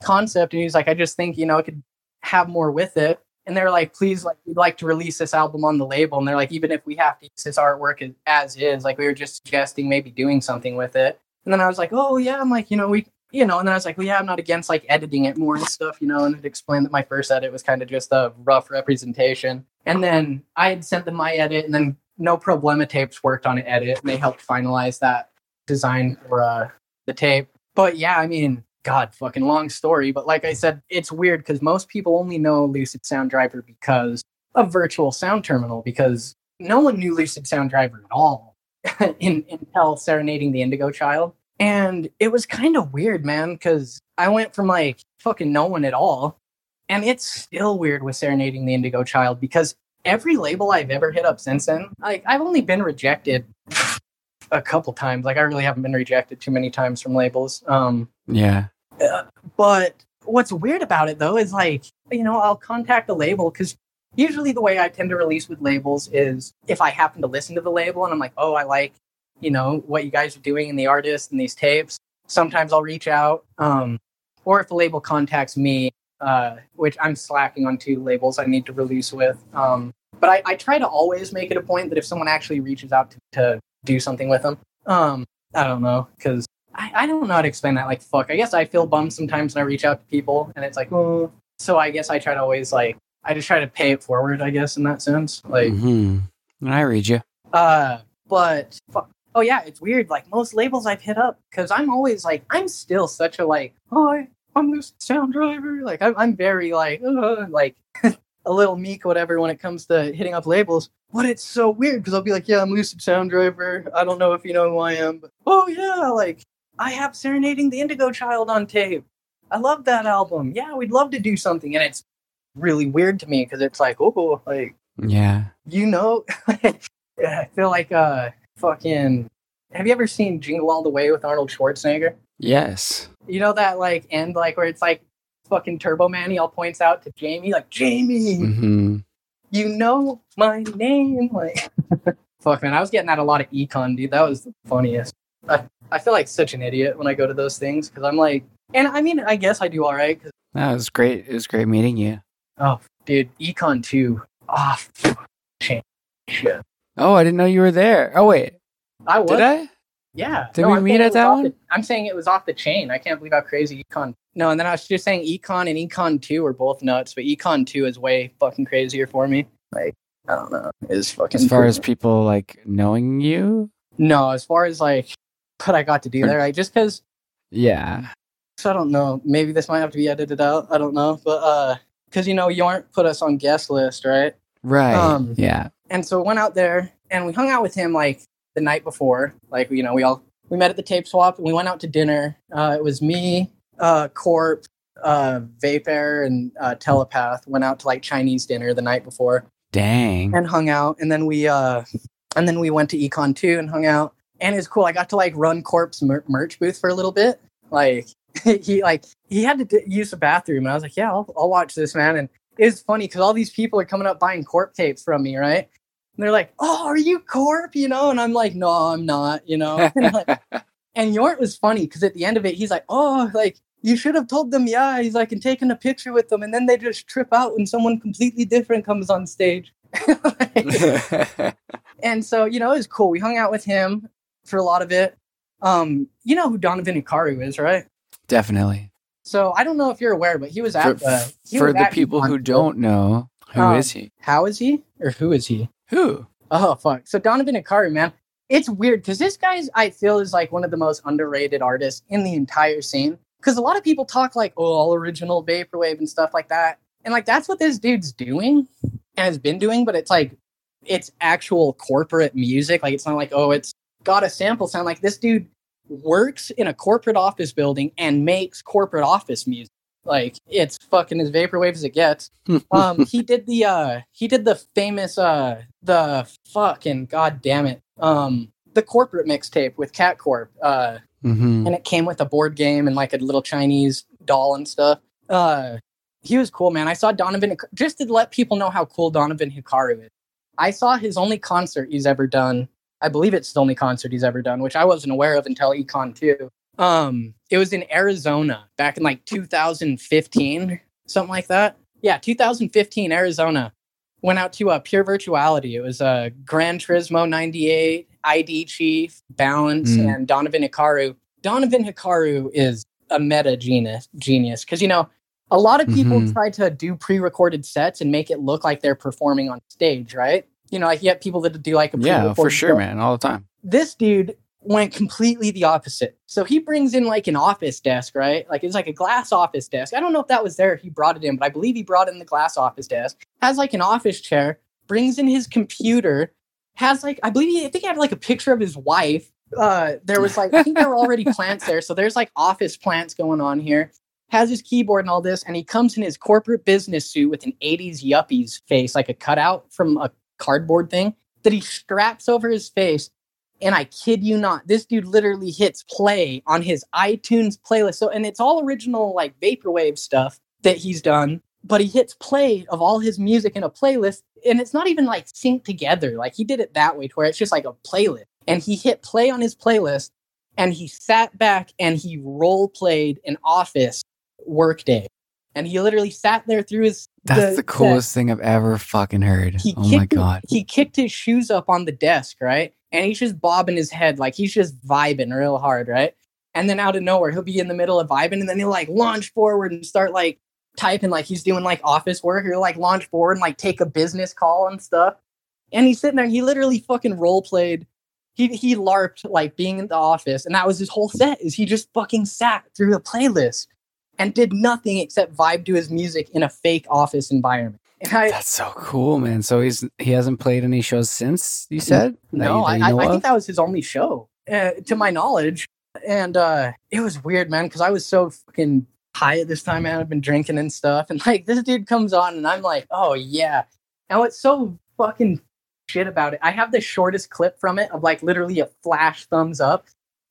concept. And he's like, I just think, you know, it could have more with it. And they're like, please, like, we'd like to release this album on the label. And they're like, even if we have to use this artwork as, as is, like, we were just suggesting maybe doing something with it. And then I was like, oh, yeah. I'm like, you know, we, you know, and then I was like, well, yeah, I'm not against like editing it more and stuff, you know, and it explained that my first edit was kind of just a rough representation. And then I had sent them my edit, and then No Problema Tapes worked on edit, and they helped finalize that design for uh, the tape. But yeah, I mean, God, fucking long story. But like I said, it's weird because most people only know Lucid Sound Driver because of Virtual Sound Terminal, because no one knew Lucid Sound Driver at all in, until Serenading the Indigo Child. And it was kind of weird, man, because I went from like fucking no one at all. And it's still weird with Serenading the Indigo Child because every label I've ever hit up since then, like I've only been rejected a couple times. Like I really haven't been rejected too many times from labels. Um, Yeah. uh, but what's weird about it though is like, you know, I'll contact a label because usually the way I tend to release with labels is if I happen to listen to the label and I'm like, oh, I like, you know, what you guys are doing and the artist and these tapes. Sometimes I'll reach out. Um, or if the label contacts me, uh, which I'm slacking on two labels I need to release with. Um, but I, I try to always make it a point that if someone actually reaches out to, to do something with them, um, I don't know, because I, I don't know how to explain that. Like, fuck, I guess I feel bummed sometimes when I reach out to people and it's like, oh. So I guess I try to always, like, I just try to pay it forward, I guess, in that sense. Like, hmm I read you. uh, but fuck. Oh yeah, it's weird. Like most labels I've hit up, because I'm always like, I'm still such a like, hi, I'm this sound driver. Like I'm, I'm very like, uh, like a little meek, whatever, when it comes to hitting up labels. But it's so weird because I'll be like, yeah, I'm Lucid Sound Driver. I don't know if you know who I am, but oh yeah, like I have Serenading the Indigo Child on tape. I love that album. Yeah, we'd love to do something, and it's really weird to me because it's like, oh, like Yeah. you know, I feel like uh fucking. Have you ever seen Jingle All the Way with Arnold Schwarzenegger? Yes. You know that like end like where it's like fucking Turbo Man. He all points out to Jamie like Jamie, hmm you know my name. Like fuck man, I was getting that a lot of econ, dude. That was the funniest. I, I feel like such an idiot when I go to those things because I'm like, and I mean, I guess I do all right. 'cause- That was great. It was great meeting you. oh, dude, econ two. Ah, change shit. Oh, I didn't know you were there. Oh wait, I was. did I? Yeah. Did we I'm meet at that one? the- I'm saying it was off the chain. I can't believe how crazy Econ. No, and then I was just saying Econ and Econ 2 are both nuts, but Econ 2 is way fucking crazier for me. Like, I don't know. It's fucking. As far as people like knowing you, No, as far as like what I got to do there, like, just because. yeah. So I don't know. Maybe this might have to be edited out. I don't know. But, uh, because, you know, you aren't put us on guest list, right? Right. Um, yeah. and so went out there and we hung out with him like the night before like you know we all we met at the tape swap and we went out to dinner. Uh, it was me uh, corp uh, vapor and uh, telepath went out to like chinese dinner the night before Dang. and hung out. And then we uh and then we went to econ 2 and hung out. And it's cool. I got to like run corp's mer- merch booth for a little bit. Like he like he had to d- use the bathroom. And i was like yeah i'll, I'll watch this man. And it's funny because all these people are coming up buying corp tapes from me right and they're like oh are you corp? You know? And i'm like no i'm not you know? And, like, and Yort was funny because at the end of it he's like oh like you should have told them yeah he's like and taken a picture with them and then they just trip out when someone completely different comes on stage. And so you know it was cool. We hung out with him for a lot of it. Um you know who Donovan Hikaru is right? Definitely. so i don't know if you're aware but he was at For, the he for the people who don't know, who is Um, he? how is he? Or who is he Who? oh fuck. So Donovan Hikaru man it's weird because this guy's i feel is like one of the most underrated artists in the entire scene because a lot of people talk like oh all original vaporwave and stuff like that. And like that's what this dude's doing and has been doing but it's like it's actual corporate music. Like it's not like oh it's got a sample sound. Like this dude works in a corporate office building and makes corporate office music Like it's fucking as vaporwave as it gets. um, he did the uh, he did the famous uh, the fucking god damn it, um, the corporate mixtape with Cat Corp. Uh, hmm and it came with a board game and like a little Chinese doll and stuff. Uh, he was cool, man. I saw Donovan just to let people know how cool Donovan Hikaru is. I saw his only concert he's ever done. I believe it's the only concert he's ever done, which I wasn't aware of until Econ 2. Um, it was in Arizona back in like 2015, something like that. Yeah, 2015, Arizona. Went out to uh, Pure Virtuality. It was uh, Gran Turismo 98, ID Chief, Balance, Mm. and Donovan Hikaru. Donovan Hikaru is a meta genius genius because you know a lot of people Mhm. try to do pre-recorded sets and make it look like they're performing on stage, right? You know, like you have people that do like a Yeah, for sure, set. man. All the time. This dude went completely the opposite. So he brings in like an office desk, right? Like it's like a glass office desk. I don't know if that was there. He brought it in, but I believe he brought in the glass office desk. Has like an office chair. Brings in his computer. Has like I believe he, I think he had like a picture of his wife. Uh, there was like I think there were already plants there, so there's like office plants going on here. Has his keyboard and all this, and he comes in his corporate business suit with an '80s yuppies face, like a cutout from a cardboard thing that he straps over his face and I kid you not, this dude literally hits play on his iTunes playlist. So, and it's all original, like vaporwave stuff that he's done. But he hits play of all his music in a playlist, and it's not even like synced together. Like he did it that way, to where it's just like a playlist. And he hit play on his playlist, and he sat back and he role played an Office workday, and he literally sat there through his. That's the, set coolest thing I've ever fucking heard. he oh my kicked his- god. he kicked his shoes up on the desk, right? And he's just bobbing his head like he's just vibing real hard, right? And then out of nowhere, he'll be in the middle of vibing, and then he'll like launch forward and start like typing like he's doing like office work, or like launch forward and like take a business call and stuff. And he's sitting there, he literally fucking role played. He he larped like being in the office, and that was his whole set. Is he just fucking sat through a playlist and did nothing except vibe to his music in a fake office environment. And I, That's so cool, man. So he's he hasn't played any shows since you said? That No, you- that I, you I, I think that was his only show, uh, to my knowledge. And uh, it was weird, man, because I was so fucking high at this time, man. I've been drinking and stuff. And like, this dude comes on, and I'm like, oh, yeah. And what's so fucking shit about it, I have the shortest clip from it of like literally a flash thumbs up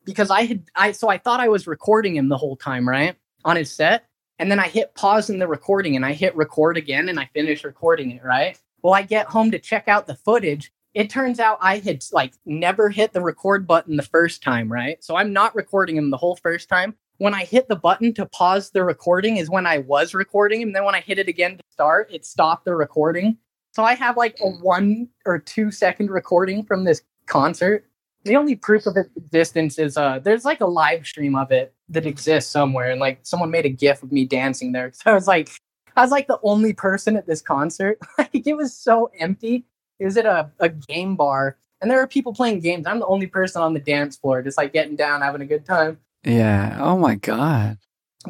because I had, I, so I thought I was recording him the whole time, right? On his set. And then I hit pause in the recording and I hit record again and I finish recording it, right? Well, I get home to check out the footage it turns out I had like never hit the record button the first time, right? So I'm not recording him the whole first time. When I hit the button to pause the recording is when I was recording him. Then when I hit it again to start, it stopped the recording. So I have like a hmm. one or two second recording from this concert. The only proof of its existence is uh there's like a live stream of it that exists somewhere and like someone made a gif of me dancing there. So I was like I was like the only person at this concert. Like it was so empty it was at a, a game bar and there were people playing games. I'm the only person on the dance floor, just like getting down, having a good time. Yeah. Oh my god.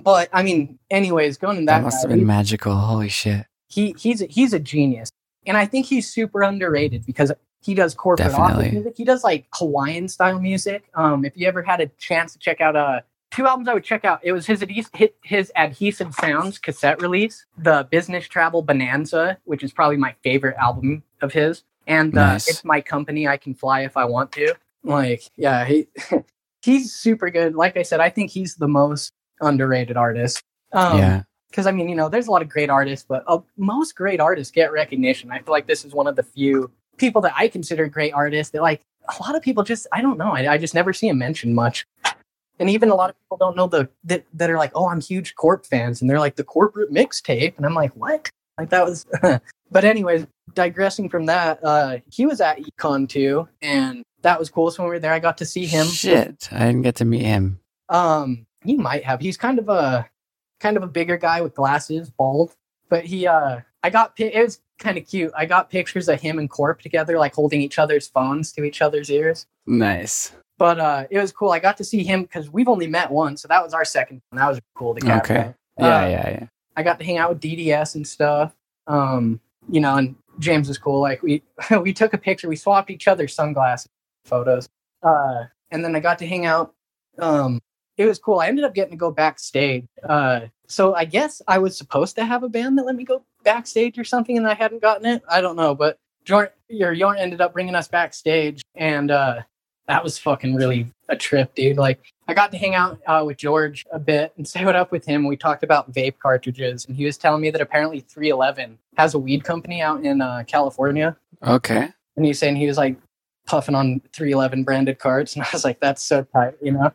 But I mean, anyways, going to That, that, must have been magical. Holy shit. he he's a, he's a genius, and I think he's super underrated because he does corporate office music. He does like Hawaiian style music. Um, if you ever had a chance to check out uh two albums, I would check out. It was his his adhesive sounds cassette release, the Business Travel Bonanza, which is probably my favorite album of his, and uh, Nice. it's my company. I can fly if I want to. Like, yeah, he he's super good. Like I said, I think he's the most underrated artist. Um, yeah. because I mean, you know, there's a lot of great artists, but uh, most great artists get recognition. I feel like this is one of the few people that I consider great artists that, like, a lot of people just, I don't know, I, I just never see him mentioned much. And even a lot of people don't know the that, that are like, oh, I'm huge Corp fans, and they're like the corporate mixtape, and I'm like, what? Like that was. but anyways, digressing from that, uh, he was at Econ too, and that was cool. So when we were there, I got to see him. Shit. I didn't get to meet him. Um, he might have. He's kind of a kind of a bigger guy with glasses, bald. But he, uh, I got it was kind of cute. I got pictures of him and Corp together, like holding each other's phones to each other's ears. Nice. But uh, it was cool. I got to see him because we've only met once, so that was our second. one. That was cool to catch. Okay. up. Yeah, Uh, yeah, yeah. I got to hang out with DDS and stuff. Um, you know, and James was cool. Like we we took a picture. We swapped each other's sunglasses photos. Uh, and then I got to hang out um it was cool. I ended up getting to go backstage. Uh, so I guess I was supposed to have a band that let me go backstage or something, and I hadn't gotten it. I don't know, but Jorn, your Jorn ended up bringing us backstage, and uh, that was fucking really a trip, dude. Like I got to hang out uh, with George a bit and say what up with him. We talked about vape cartridges, and he was telling me that apparently 311 has a weed company out in uh, California, Okay. and he's saying he was like puffing on 311 branded cards. and I was like, that's so tight, you know.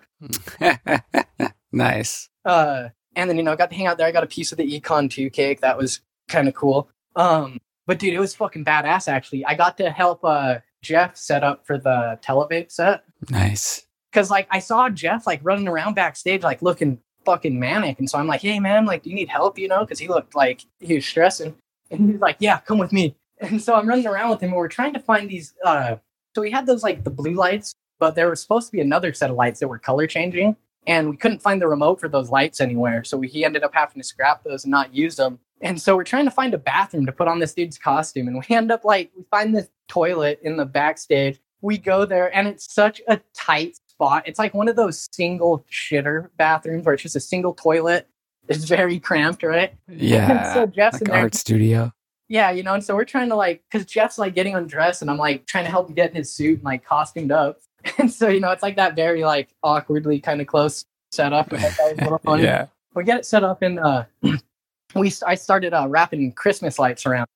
nice. Uh, and then you know, I got to hang out there. I got a piece of the Econ 2 cake. That was kind of cool. Um, but dude, it was fucking badass. Actually, I got to help uh Jeff set up for the Televape set Nice. because like I saw Jeff like running around backstage, like looking fucking manic, and so I'm like, hey man, like, do you need help? You know, because he looked like he was stressing, and he's like, yeah, come with me. And so I'm running around with him, and we're trying to find these. uh So we had those like the blue lights, but there was supposed to be another set of lights that were color changing, and we couldn't find the remote for those lights anywhere. So we, he ended up having to scrap those and not use them. And so we're trying to find a bathroom to put on this dude's costume, and we end up like we find this toilet in the backstage. We go there, and it's such a tight spot. It's like one of those single shitter bathrooms where it's just a single toilet. It's very cramped, right? Yeah. so Jeff's in like there. art studio. Yeah, you know, and so we're trying to like, because Jeff's like getting undressed, and I'm like trying to help him get in his suit and like costumed up. And so, you know, it's like that very like awkwardly kind of close setup. and that was a little funny. yeah. We get it set up and uh, we I started uh, wrapping Christmas lights around,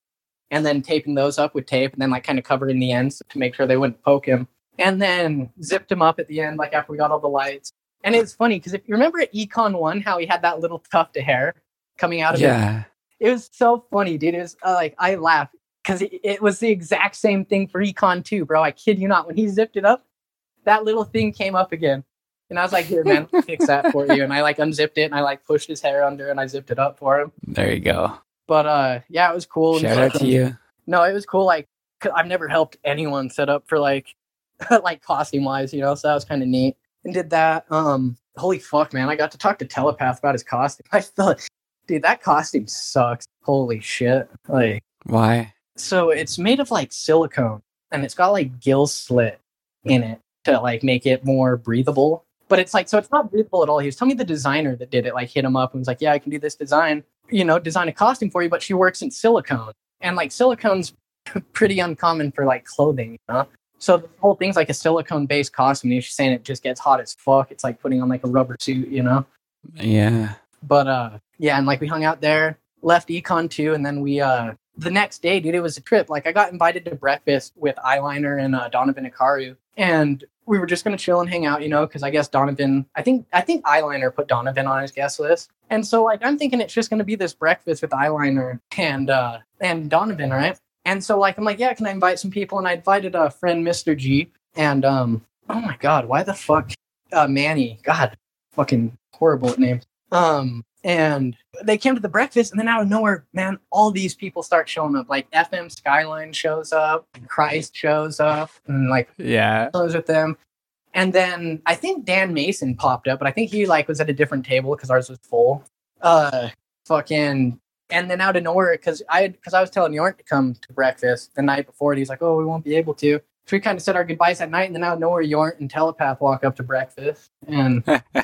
and then taping those up with tape, and then like kind of covering the ends to make sure they wouldn't poke him, and then zipped him up at the end, like after we got all the lights. And it's funny because if you remember at Econ One, how he had that little tuft of hair coming out of it Yeah. It was so funny, dude. It was uh, like I laughed because it, was the exact same thing for Econ 2, bro. I kid you not. When he zipped it up, that little thing came up again. And I was like, here, man, fix that for you. And I like unzipped it and I like pushed his hair under and I zipped it up for him. There you go. But uh yeah, it was cool. and Shout out to you. No, it was cool. Like 'cause I've never helped anyone set up for like like costume wise, you know, so that was kind of neat. And did that. Um holy fuck, man. I got to talk to Telepath about his costume. I felt dude, that costume sucks. Holy shit. Like Why? so it's made of like silicone and it's got like gill slit in it to like make it more breathable. But it's like so it's not breathable at all. He was telling me the designer that did it like hit him up and was like, Yeah, I can do this design, you know, design a costume for you, but she works in silicone. And like silicone's pretty uncommon for like clothing, you know? So the whole thing's like a silicone based costume. She's saying it just gets hot as fuck. It's like putting on like a rubber suit, you know? Yeah. But uh yeah, and like we hung out there, left Econ 2, and then we uh the next day, dude, it was a trip. Like I got invited to breakfast with Eyeliner and uh, Donovan Hikaru, and we were just gonna chill and hang out, you know, because I guess Donovan, I think I think Eyeliner put Donovan on his guest list, and so like I'm thinking it's just gonna be this breakfast with Eyeliner and uh and Donovan, right? And so like I'm like, yeah, can I invite some people? And I invited a friend, Mr. G, and um, oh my god, why the fuck, uh, Manny, God, fucking horrible at names. Um, and they came to the breakfast, and then out of nowhere, man, all these people start showing up. Like FM Skyline shows up, Christ shows up, and like Yeah. Was with them. And then I think Dan Mason popped up, but I think he like was at a different table because ours was full. Uh, fucking. And then out of nowhere, because I because I was telling York to come to breakfast the night before, and he's like, "Oh, we won't be able to." So we kind of said our goodbyes that night, and then out of nowhere, York and Telepath walk up to breakfast, and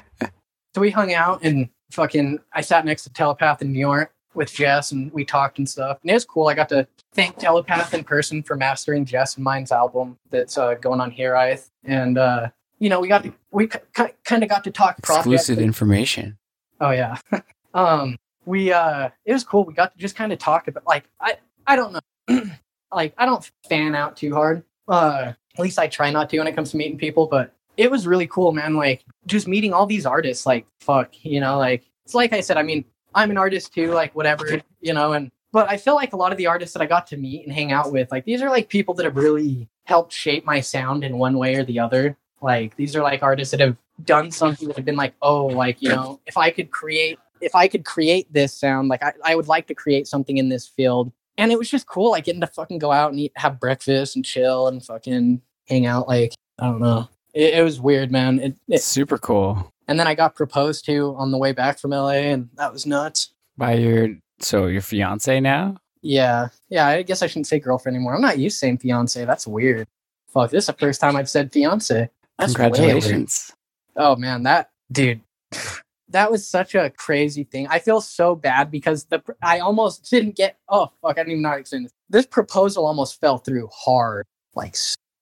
so we hung out and fucking. I sat next to Telepath in New York with Jess, and we talked and stuff, and it was cool. I got to thank Telepath in person for mastering Jess and mine's album that's uh, going on here, I and uh, you know we got to, we k- kind of got to talk. Exclusive information. Oh yeah. um we uh it was cool. We got to just kind of talk about like I I don't know. like I don't fan out too hard. Uh at least I try not to when it comes to meeting people, but it was really cool, man. Like just meeting all these artists like fuck, you know, like it's like I said, I mean, I'm an artist too, like whatever, you know, and but I feel like a lot of the artists that I got to meet and hang out with, like these are like people that have really helped shape my sound in one way or the other. Like these are like artists that have done something that have been like, oh, like, you know, if I could create if I could create this sound, like I, I would like to create something in this field. And it was just cool, like getting to fucking go out and eat have breakfast and chill and fucking hang out. Like, I don't know. It, it was weird, man. It, it, Super cool. and then I got proposed to on the way back from LA, and that was nuts. By your so your fiance now? Yeah. Yeah, I guess I shouldn't say girlfriend anymore. I'm not used to saying fiance. That's weird. Fuck, this is the first time I've said fiance. That's. Congratulations. Oh man, that dude, that was such a crazy thing. I feel so bad because the I almost didn't get. Oh fuck! I didn't even know how to explain this. This proposal almost fell through hard, like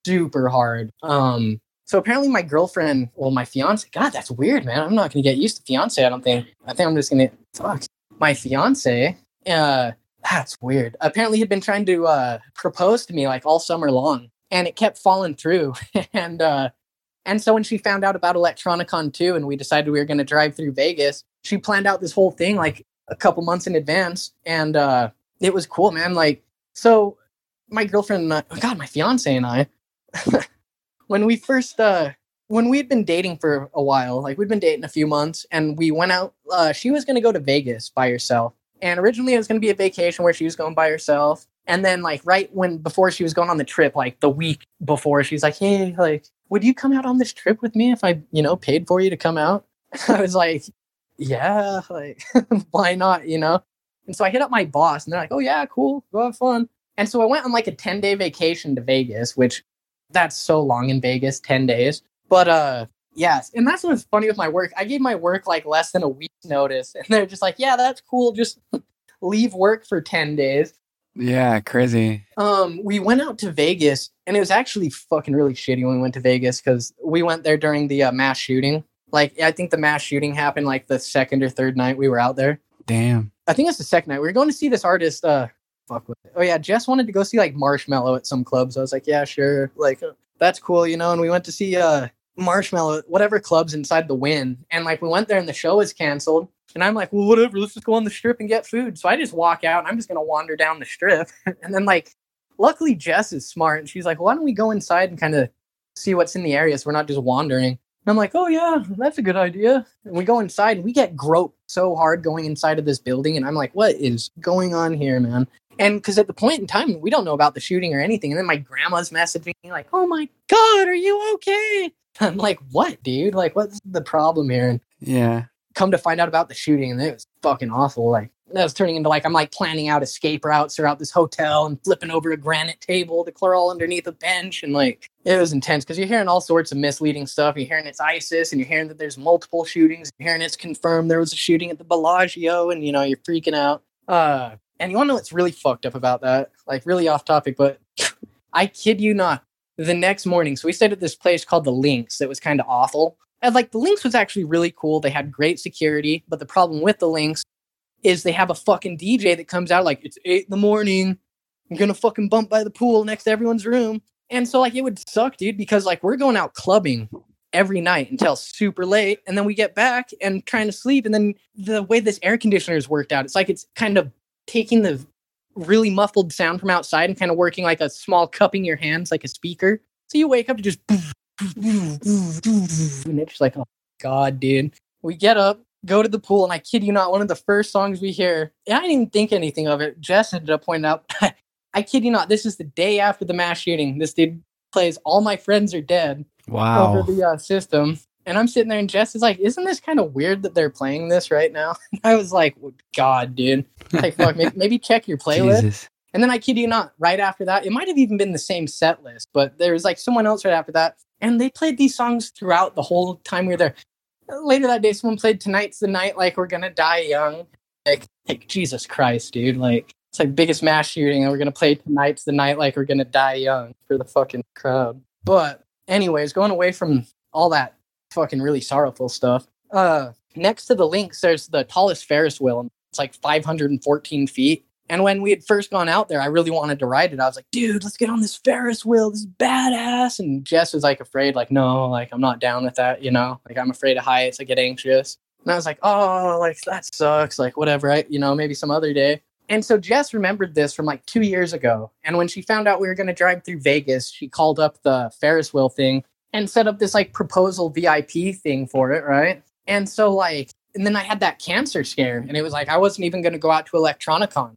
super hard. Um. So apparently, my girlfriend, well, my fiance. God, that's weird, man. I'm not gonna get used to fiance. I don't think. I think I'm just gonna fuck my fiance. Uh, that's weird. Apparently, he'd been trying to uh propose to me like all summer long, and it kept falling through. and uh and so when she found out about Electronicon 2 and we decided we were going to drive through Vegas, she planned out this whole thing like a couple months in advance. And uh, it was cool, man. Like, so my girlfriend and I, oh God, my fiance and I, when we first, uh, when we'd been dating for a while, like we'd been dating a few months and we went out, uh, she was going to go to Vegas by herself. And originally it was going to be a vacation where she was going by herself. And then like right when before she was going on the trip, like the week before, she's like, Hey, like, would you come out on this trip with me if I, you know, paid for you to come out? I was like, yeah, like, why not, you know? And so I hit up my boss and they're like, oh, yeah, cool, go have fun. And so I went on like a 10 day vacation to Vegas, which that's so long in Vegas, 10 days. But, uh, yes. And that's what's funny with my work. I gave my work like less than a week's notice and they're just like, yeah, that's cool. Just leave work for 10 days. Yeah, crazy. Um, we went out to Vegas, and it was actually fucking really shitty when we went to Vegas because we went there during the uh, mass shooting. Like, I think the mass shooting happened like the second or third night we were out there. Damn. I think it's the second night. We were going to see this artist. Uh, fuck with it. Oh yeah, Jess wanted to go see like Marshmello at some clubs. I was like, yeah, sure, like that's cool, you know. And we went to see uh Marshmello, whatever clubs inside the Wynn, and like we went there and the show was canceled. And I'm like, well, whatever, let's just go on the strip and get food. So I just walk out and I'm just gonna wander down the strip. and then like luckily Jess is smart and she's like, why don't we go inside and kind of see what's in the area so we're not just wandering. And I'm like, oh yeah, that's a good idea. And we go inside and we get groped so hard going inside of this building. And I'm like, what is going on here, man? And because at the point in time, we don't know about the shooting or anything. And then my grandma's messaging me like, oh my God, are you okay? I'm like, what, dude? Like, what's the problem here? And Yeah. come to find out about the shooting and it was fucking awful like that was turning into like i'm like planning out escape routes throughout this hotel and flipping over a granite table to crawl underneath a bench and like it was intense because you're hearing all sorts of misleading stuff you're hearing it's isis and you're hearing that there's multiple shootings you're hearing it's confirmed there was a shooting at the bellagio and you know you're freaking out uh and you want to know what's really fucked up about that like really off topic but i kid you not the next morning so we stayed at this place called the LINQ that was kind of awful and like the LINQ was actually really cool. They had great security, but the problem with the LINQ is they have a fucking DJ that comes out like it's eight in the morning. I'm gonna fucking bump by the pool next to everyone's room. And so like it would suck, dude, because like we're going out clubbing every night until super late, and then we get back and trying to sleep. And then the way this air conditioner is worked out, it's like it's kind of taking the really muffled sound from outside and kind of working like a small cupping your hands like a speaker. So you wake up to just and it's just like, oh god, dude. We get up, go to the pool, and I kid you not, one of the first songs we hear, I didn't even think anything of it. Jess ended up pointing out, I kid you not, this is the day after the mass shooting. This dude plays All My Friends Are Dead Wow. over the uh, system. And I'm sitting there, and Jess is like, "Isn't this kind of weird that they're playing this right now?" I was like, "God, dude, like, fuck, maybe, maybe check your playlist." Jesus. And then I kid you not, right after that, it might have even been the same set list, but there was like someone else right after that. And they played these songs throughout the whole time we were there. Later that day, someone played Tonight's the Night, like we're gonna die young. Like, like Jesus Christ, dude. Like it's like biggest mass shooting, and we're gonna play Tonight's the Night like we're gonna die young for the fucking crowd. But anyways, going away from all that fucking really sorrowful stuff. Uh next to the LINQ, there's the tallest Ferris wheel. It's like 514 feet. And when we had first gone out there, I really wanted to ride it. I was like, dude, let's get on this Ferris wheel. This is badass. And Jess was like afraid, like, no, like I'm not down with that, you know? Like I'm afraid of heights. I get anxious. And I was like, oh, like that sucks. Like whatever, I, you know, maybe some other day. And so Jess remembered this from like two years ago. And when she found out we were going to drive through Vegas, she called up the Ferris wheel thing and set up this like proposal VIP thing for it, right? And so like, and then I had that cancer scare, and it was like I wasn't even going to go out to Electronicon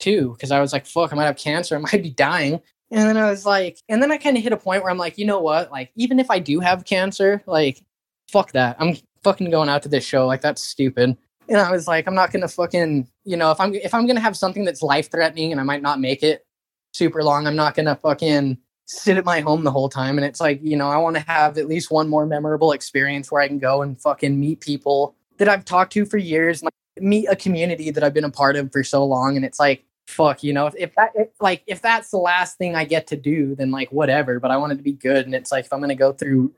2 because I was like, fuck, I might have cancer, I might be dying. And then I was like, and then I kind of hit a point where I'm like, you know what? Like, even if I do have cancer, like, fuck that. I'm fucking going out to this show. Like, that's stupid. And I was like, I'm not gonna fucking, you know, if I'm if I'm gonna have something that's life threatening and I might not make it super long, I'm not gonna fucking sit at my home the whole time. And it's like, you know, I want to have at least one more memorable experience where I can go and fucking meet people that I've talked to for years, like meet a community that I've been a part of for so long. And it's like, fuck, you know, if, if that, if, like, if that's the last thing I get to do, then like, whatever. But I want it to be good. And it's like, if I'm going to go through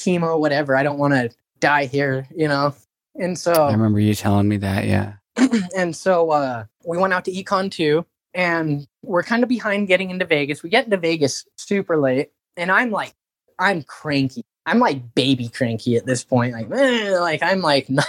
chemo, whatever, I don't want to die here, you know? And so I remember you telling me that. Yeah. and so uh, we went out to Econ 2 and we're kind of behind getting into Vegas. We get into Vegas super late and I'm like, I'm cranky. I'm like baby cranky at this point. Like, like I'm like not,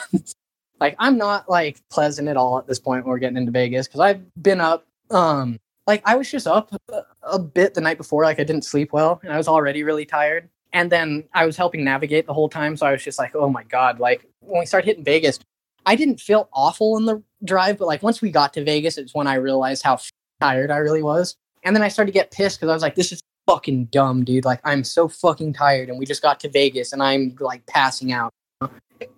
like I'm not like pleasant at all at this point when we're getting into Vegas because I've been up. Um, like I was just up a, a bit the night before. Like I didn't sleep well and I was already really tired. And then I was helping navigate the whole time, so I was just like, oh my god! Like when we started hitting Vegas, I didn't feel awful in the drive, but like once we got to Vegas, it's when I realized how tired I really was. And then I started to get pissed because I was like, this is fucking dumb, dude. Like, I'm so fucking tired. And we just got to Vegas and I'm like passing out.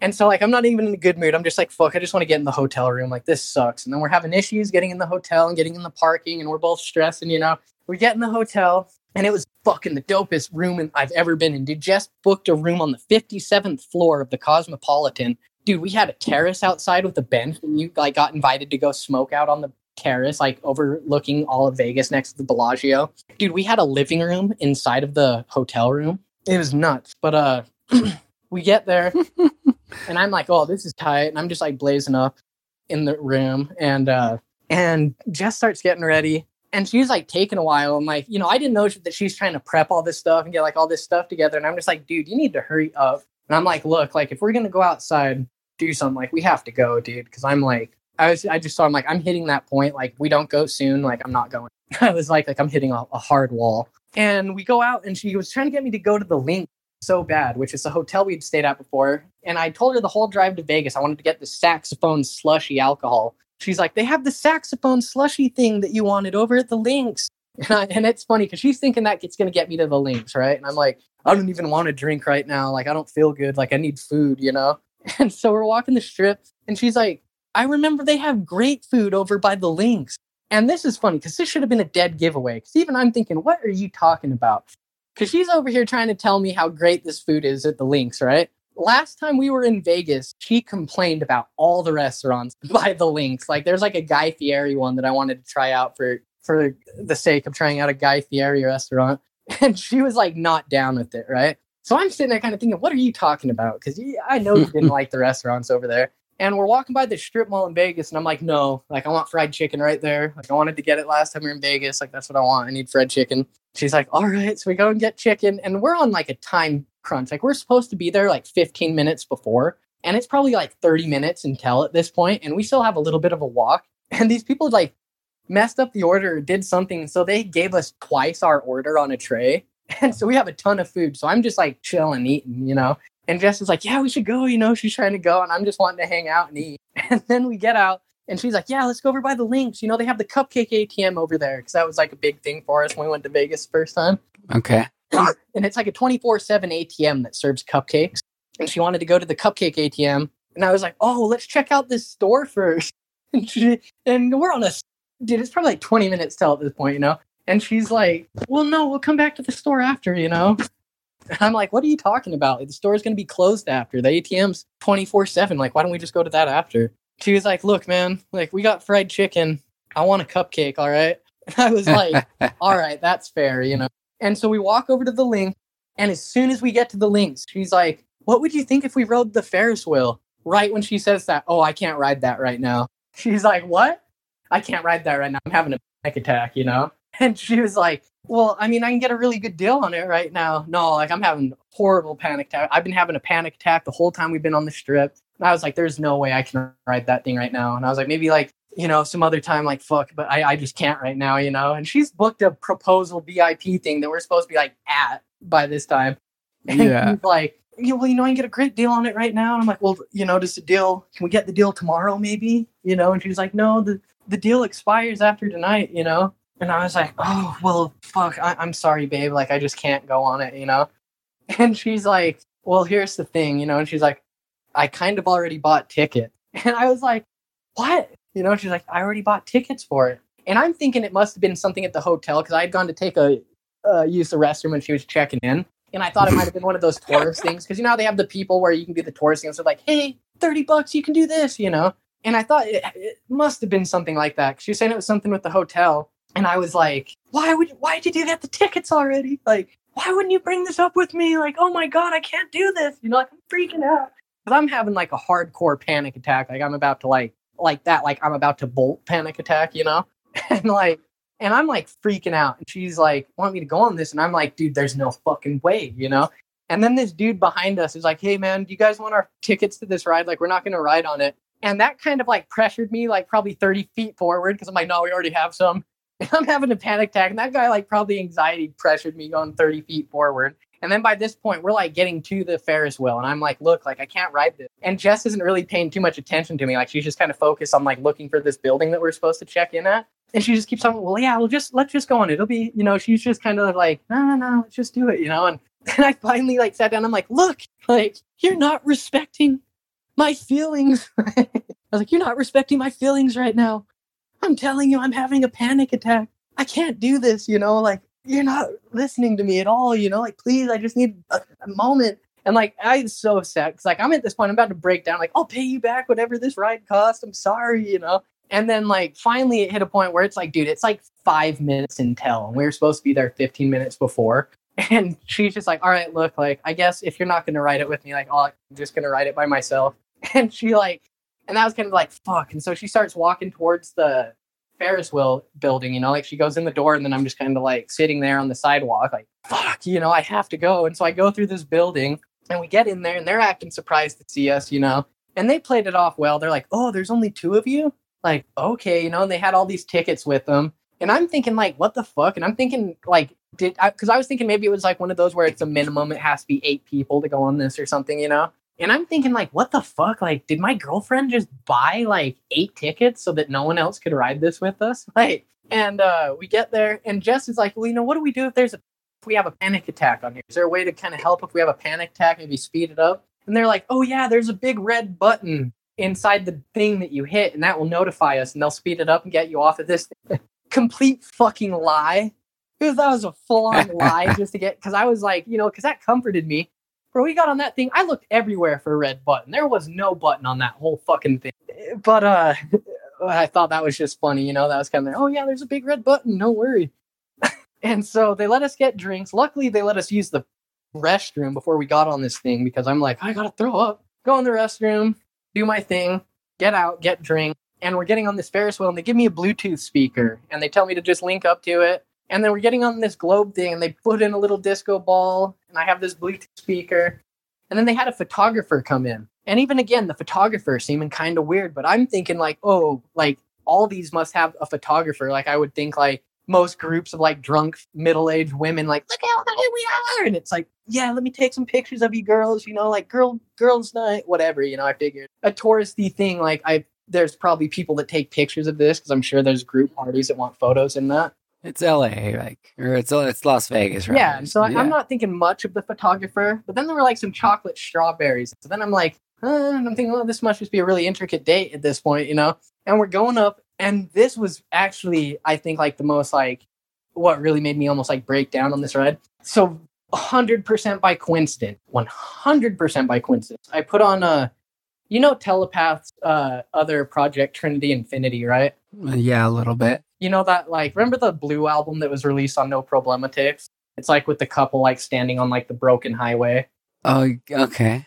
And so, like, I'm not even in a good mood. I'm just like, fuck, I just want to get in the hotel room. Like, this sucks. And then we're having issues getting in the hotel and getting in the parking, and we're both stressing, you know. We get in the hotel, and it was fucking the dopest room I've ever been in. Dude, just booked a room on the 57th floor of the Cosmopolitan. Dude, we had a terrace outside with a bench, and you like got invited to go smoke out on the terrace, like overlooking all of Vegas next to the Bellagio. Dude, we had a living room inside of the hotel room. It was nuts. But uh we get there and I'm like, oh, this is tight. And I'm just like blazing up in the room and uh and Jess starts getting ready. And she's like taking a while. I'm like, you know, I didn't know that she's trying to prep all this stuff and get like all this stuff together. And I'm just like, dude, you need to hurry up. And I'm like, look, like if we're gonna go outside, do something, like we have to go, dude. Cause I'm like, I was I just saw I'm like I'm hitting that point like we don't go soon like I'm not going. I was like like I'm hitting a, a, hard wall. And we go out and she was trying to get me to go to the LINQ so bad, which is the hotel we'd stayed at before. And I told her the whole drive to Vegas I wanted to get the saxophone slushy alcohol. She's like, they have the saxophone slushy thing that you wanted over at the LINQ. And, I, and it's funny because she's thinking that it's going to get me to the LINQ, right? And I'm like, I don't even want to drink right now. Like, I don't feel good. Like, I need food, you know? And so we're walking the strip, and she's like, I remember they have great food over by the LINQ. And this is funny because this should have been a dead giveaway. Because even I'm thinking, what are you talking about? Because she's over here trying to tell me how great this food is at the LINQ, right? Last time we were in Vegas, she complained about all the restaurants by the LINQ. Like there's like a Guy Fieri one that I wanted to try out for for the sake of trying out a Guy Fieri restaurant. And she was like not down with it, right? So I'm sitting there kind of thinking, what are you talking about? Because I know you didn't like the restaurants over there. And we're walking by the strip mall in Vegas, and I'm like, no, like I want fried chicken right there. Like I wanted to get it last time we were in Vegas. Like that's what I want. I need fried chicken. She's like, all right. So we go and get chicken, and we're on like a time crunch. Like we're supposed to be there like 15 minutes before, and it's probably like 30 minutes until at this point, and we still have a little bit of a walk. And these people like messed up the order, or did something, so they gave us twice our order on a tray. And so we have a ton of food. So I'm just like chilling, eating, you know. And Jess is like, yeah, we should go. You know, she's trying to go. And I'm just wanting to hang out and eat. And then we get out and she's like, yeah, let's go over by the LINQ. You know, they have the cupcake ATM over there. Cause that was like a big thing for us when we went to Vegas first time. Okay. And it's like a 24 7 ATM that serves cupcakes. And she wanted to go to the cupcake ATM. And I was like, oh, let's check out this store first. And, she, and we're on a, dude, it's probably like 20 minutes till at this point, you know? And she's like, well, no, we'll come back to the store after, you know? I'm like, what are you talking about? The store's going to be closed after. The ATM's 24 7. Like, why don't we just go to that after? She was like, look, man, like, we got fried chicken. I want a cupcake, all right? And I was like, all right, that's fair, you know? And so we walk over to the LINQ. And as soon as we get to the LINQ, she's like, what would you think if we rode the Ferris wheel? Right when she says that, oh, I can't ride that right now. She's like, what? I can't ride that right now. I'm having a panic attack, you know? And she was like, well, I mean, I can get a really good deal on it right now. No, like I'm having horrible panic attack. I've been having a panic attack the whole time we've been on the strip. And I was like, there's no way I can ride that thing right now. And I was like, maybe like, you know, some other time, like, fuck, but I, I just can't right now, you know? And she's booked a proposal VIP thing that we're supposed to be like at by this time. And Yeah. he's like, yeah, well, you know, I can get a great deal on it right now. And I'm like, well, you know, just a deal, can we get the deal tomorrow maybe? You know? And she's like, no, the, the deal expires after tonight, you know? And I was like, oh, well, fuck, I- I'm sorry, babe. Like, I just can't go on it, you know? And she's like, well, here's the thing, you know? And she's like, I kind of already bought ticket. And I was like, what? You know, she's like, I already bought tickets for it. And I'm thinking it must have been something at the hotel because I had gone to take a, uh, use the restroom when she was checking in. And I thought it might have been one of those tourist things because you know they have the people where you can do the tourist things. So like, hey, thirty bucks, you can do this, you know. And I thought it, it must have been something like that. She was saying it was something with the hotel, and I was like, why would why did you that? The tickets already? Like, why wouldn't you bring this up with me? Like, oh my god, I can't do this. You know, like I'm freaking out because I'm having like a hardcore panic attack. Like I'm about to like like that. Like I'm about to bolt panic attack. You know, and like and I'm like freaking out. And she's like, want me to go on this? And I'm like, dude, there's no fucking way, you know? And then this dude behind us is like, hey, man, do you guys want our tickets to this ride? Like, we're not going to ride on it. And that kind of like pressured me like probably 30 feet forward because I'm like, no, we already have some. I'm having a panic attack. And that guy, like, probably anxiety pressured me going 30 feet forward. And then by this point, we're like getting to the Ferris wheel. And I'm like, look, like, I can't ride this. And Jess isn't really paying too much attention to me. Like, she's just kind of focused on like looking for this building that we're supposed to check in at and she just keeps talking. Well, yeah, we'll just let's just go on. It'll be, you know, she's just kind of like, no, no, no, let's just do it, you know. And then I finally like sat down. I'm like, look, like you're not respecting my feelings. I was like, you're not respecting my feelings right now. I'm telling you, I'm having a panic attack. I can't do this, you know. Like you're not listening to me at all, you know. Like please, I just need a, a moment. And like I was so upset because like I'm at this point, I'm about to break down. Like I'll pay you back whatever this ride cost. I'm sorry, you know. And then like finally it hit a point where it's like, dude, it's like five minutes until we were supposed to be there 15 minutes before. And she's just like, all right, look, like, I guess if you're not gonna write it with me, like, oh, I'm just gonna write it by myself. And she like and that was kind of like fuck. And so she starts walking towards the Ferris wheel building, you know, like she goes in the door and then I'm just kind of like sitting there on the sidewalk, like, fuck, you know, I have to go. And so I go through this building and we get in there and they're acting surprised to see us, you know. And they played it off well. They're like, oh, there's only two of you? like, okay, you know, and they had all these tickets with them. And I'm thinking, like, what the fuck? And I'm thinking, like, did because I, I was thinking maybe it was like one of those where it's a minimum, it has to be eight people to go on this or something, you know? And I'm thinking, like, what the fuck? Like, did my girlfriend just buy like eight tickets so that no one else could ride this with us? Like, and uh, we get there, and Jess is like, well, you know, what do we do if there's a if we have a panic attack on here? Is there a way to kind of help if we have a panic attack, maybe speed it up? And they're like, oh yeah, there's a big red button inside the thing that you hit, and that will notify us, and they'll speed it up and get you off of this. Complete fucking lie. Because that was a full on lie just to get. Because I was like, you know, because that comforted me. Bro, we got on that thing. I looked everywhere for a red button. There was no button on that whole fucking thing. But uh, I thought that was just funny. You know, that was kind of like, oh yeah, there's a big red button. No worry. and so they let us get drinks. Luckily, they let us use the restroom before we got on this thing because I'm like, I gotta throw up. Go in the restroom do my thing, get out, get drink, and we're getting on this Ferris wheel, and they give me a Bluetooth speaker, and they tell me to just link up to it. And then we're getting on this globe thing, and they put in a little disco ball, and I have this Bluetooth speaker. And then they had a photographer come in. And even again, the photographer seeming kind of weird, but I'm thinking like, oh, like all these must have a photographer. Like I would think like most groups of like drunk middle-aged women like look how high we are and it's like yeah let me take some pictures of you girls you know like girl girls night whatever you know i figured a touristy thing like i there's probably people that take pictures of this because i'm sure there's group parties that want photos in that it's la like or it's it's las vegas right yeah so yeah. i'm not thinking much of the photographer but then there were like some chocolate strawberries. So then i'm like uh, i'm thinking well this must just be a really intricate date at this point you know? And we're going up and this was actually i think like the most like what really made me almost like break down on this ride. So 100% by coincidence 100% by coincidence i put on a you know telepath's uh other project trinity infinity right? Yeah a little bit. You know that like remember the blue album that was released on no problematics? It's like with the couple like standing on like the broken highway. Oh okay.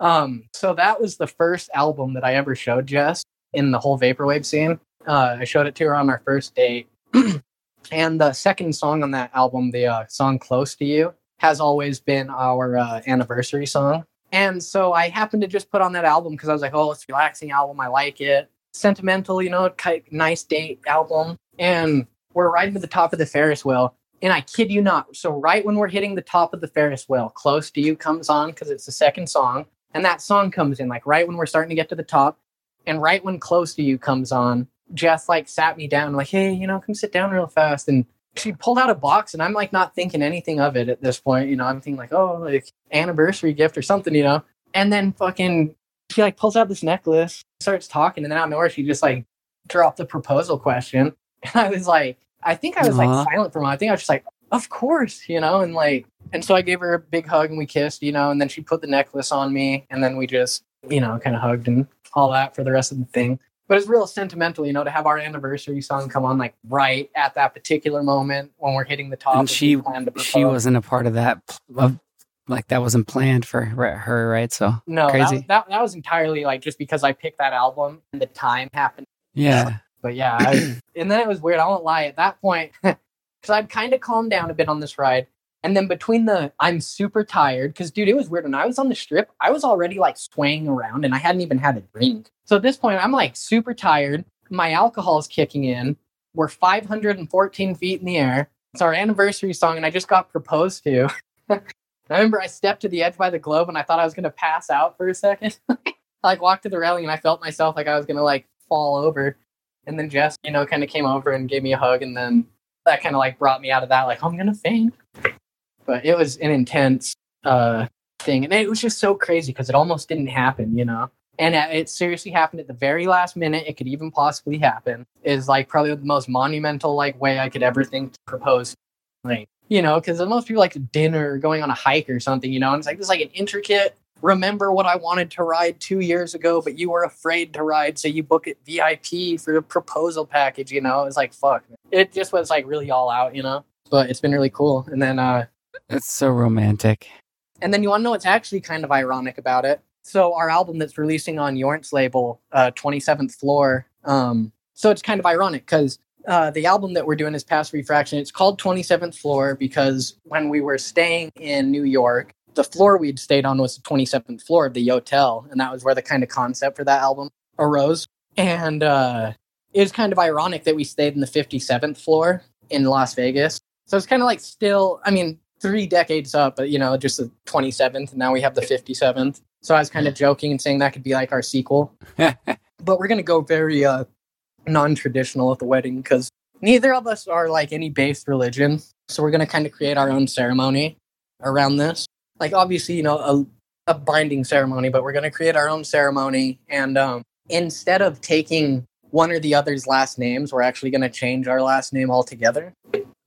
Um so that was the first album that i ever showed jess in the whole vaporwave scene. Uh, I showed it to her on our first date. and the second song on that album, the uh, song Close to You, has always been our uh, anniversary song. And so I happened to just put on that album because I was like, oh, it's a relaxing album. I like it. Sentimental, you know, nice date album. And we're riding to the top of the Ferris wheel. And I kid you not. So, right when we're hitting the top of the Ferris wheel, Close to You comes on because it's the second song. And that song comes in, like right when we're starting to get to the top. And right when Close to You comes on, Jess like sat me down, like, hey, you know, come sit down real fast. And she pulled out a box, and I'm like not thinking anything of it at this point. You know, I'm thinking like, oh, like anniversary gift or something, you know. And then fucking, she like pulls out this necklace, starts talking, and then out of nowhere, she just like dropped the proposal question. And I was like, I think I was uh-huh. like silent for a moment. I think I was just like, of course, you know, and like, and so I gave her a big hug and we kissed, you know, and then she put the necklace on me and then we just, you know, kind of hugged and all that for the rest of the thing. But it's real sentimental, you know, to have our anniversary song come on like right at that particular moment when we're hitting the top. And she she wasn't a part of that. Of, like that wasn't planned for her, right? So no, crazy. That, that, that was entirely like just because I picked that album and the time happened. Yeah, but yeah, I, and then it was weird. I won't lie. At that point, because I'd kind of calmed down a bit on this ride, and then between the I'm super tired because dude, it was weird when I was on the strip. I was already like swaying around, and I hadn't even had a drink. So at this point, I'm like super tired. My alcohol is kicking in. We're 514 feet in the air. It's our anniversary song, and I just got proposed to. I remember I stepped to the edge by the globe, and I thought I was gonna pass out for a second. I like walked to the railing, and I felt myself like I was gonna like fall over. And then Jess, you know, kind of came over and gave me a hug, and then that kind of like brought me out of that, like, oh, I'm gonna faint. But it was an intense uh, thing, and it was just so crazy because it almost didn't happen, you know. And it seriously happened at the very last minute. It could even possibly happen. Is like probably the most monumental like way I could ever think to propose, like you know, because most people like dinner or going on a hike or something, you know. And it's like this like an intricate remember what I wanted to ride two years ago, but you were afraid to ride, so you book it VIP for a proposal package, you know? It was like, fuck. It just was like really all out, you know? But it's been really cool. And then, uh, it's so romantic. And then you want to know what's actually kind of ironic about it? So, our album that's releasing on Yornt's label, uh, 27th Floor, um, so it's kind of ironic because uh, the album that we're doing is Past Refraction. It's called 27th Floor because when we were staying in New York, the floor we'd stayed on was the 27th floor of the hotel and that was where the kind of concept for that album arose and uh, it was kind of ironic that we stayed in the 57th floor in las vegas so it's kind of like still i mean three decades up but you know just the 27th and now we have the 57th so i was kind of joking and saying that could be like our sequel. But we're going to go very uh, non-traditional at the wedding because neither of us are like any based religion. So we're going to kind of create our own ceremony around this. Like obviously you know a, a binding ceremony but we're going to create our own ceremony. And um, instead of taking one or the other's last names we're actually going to change our last name altogether.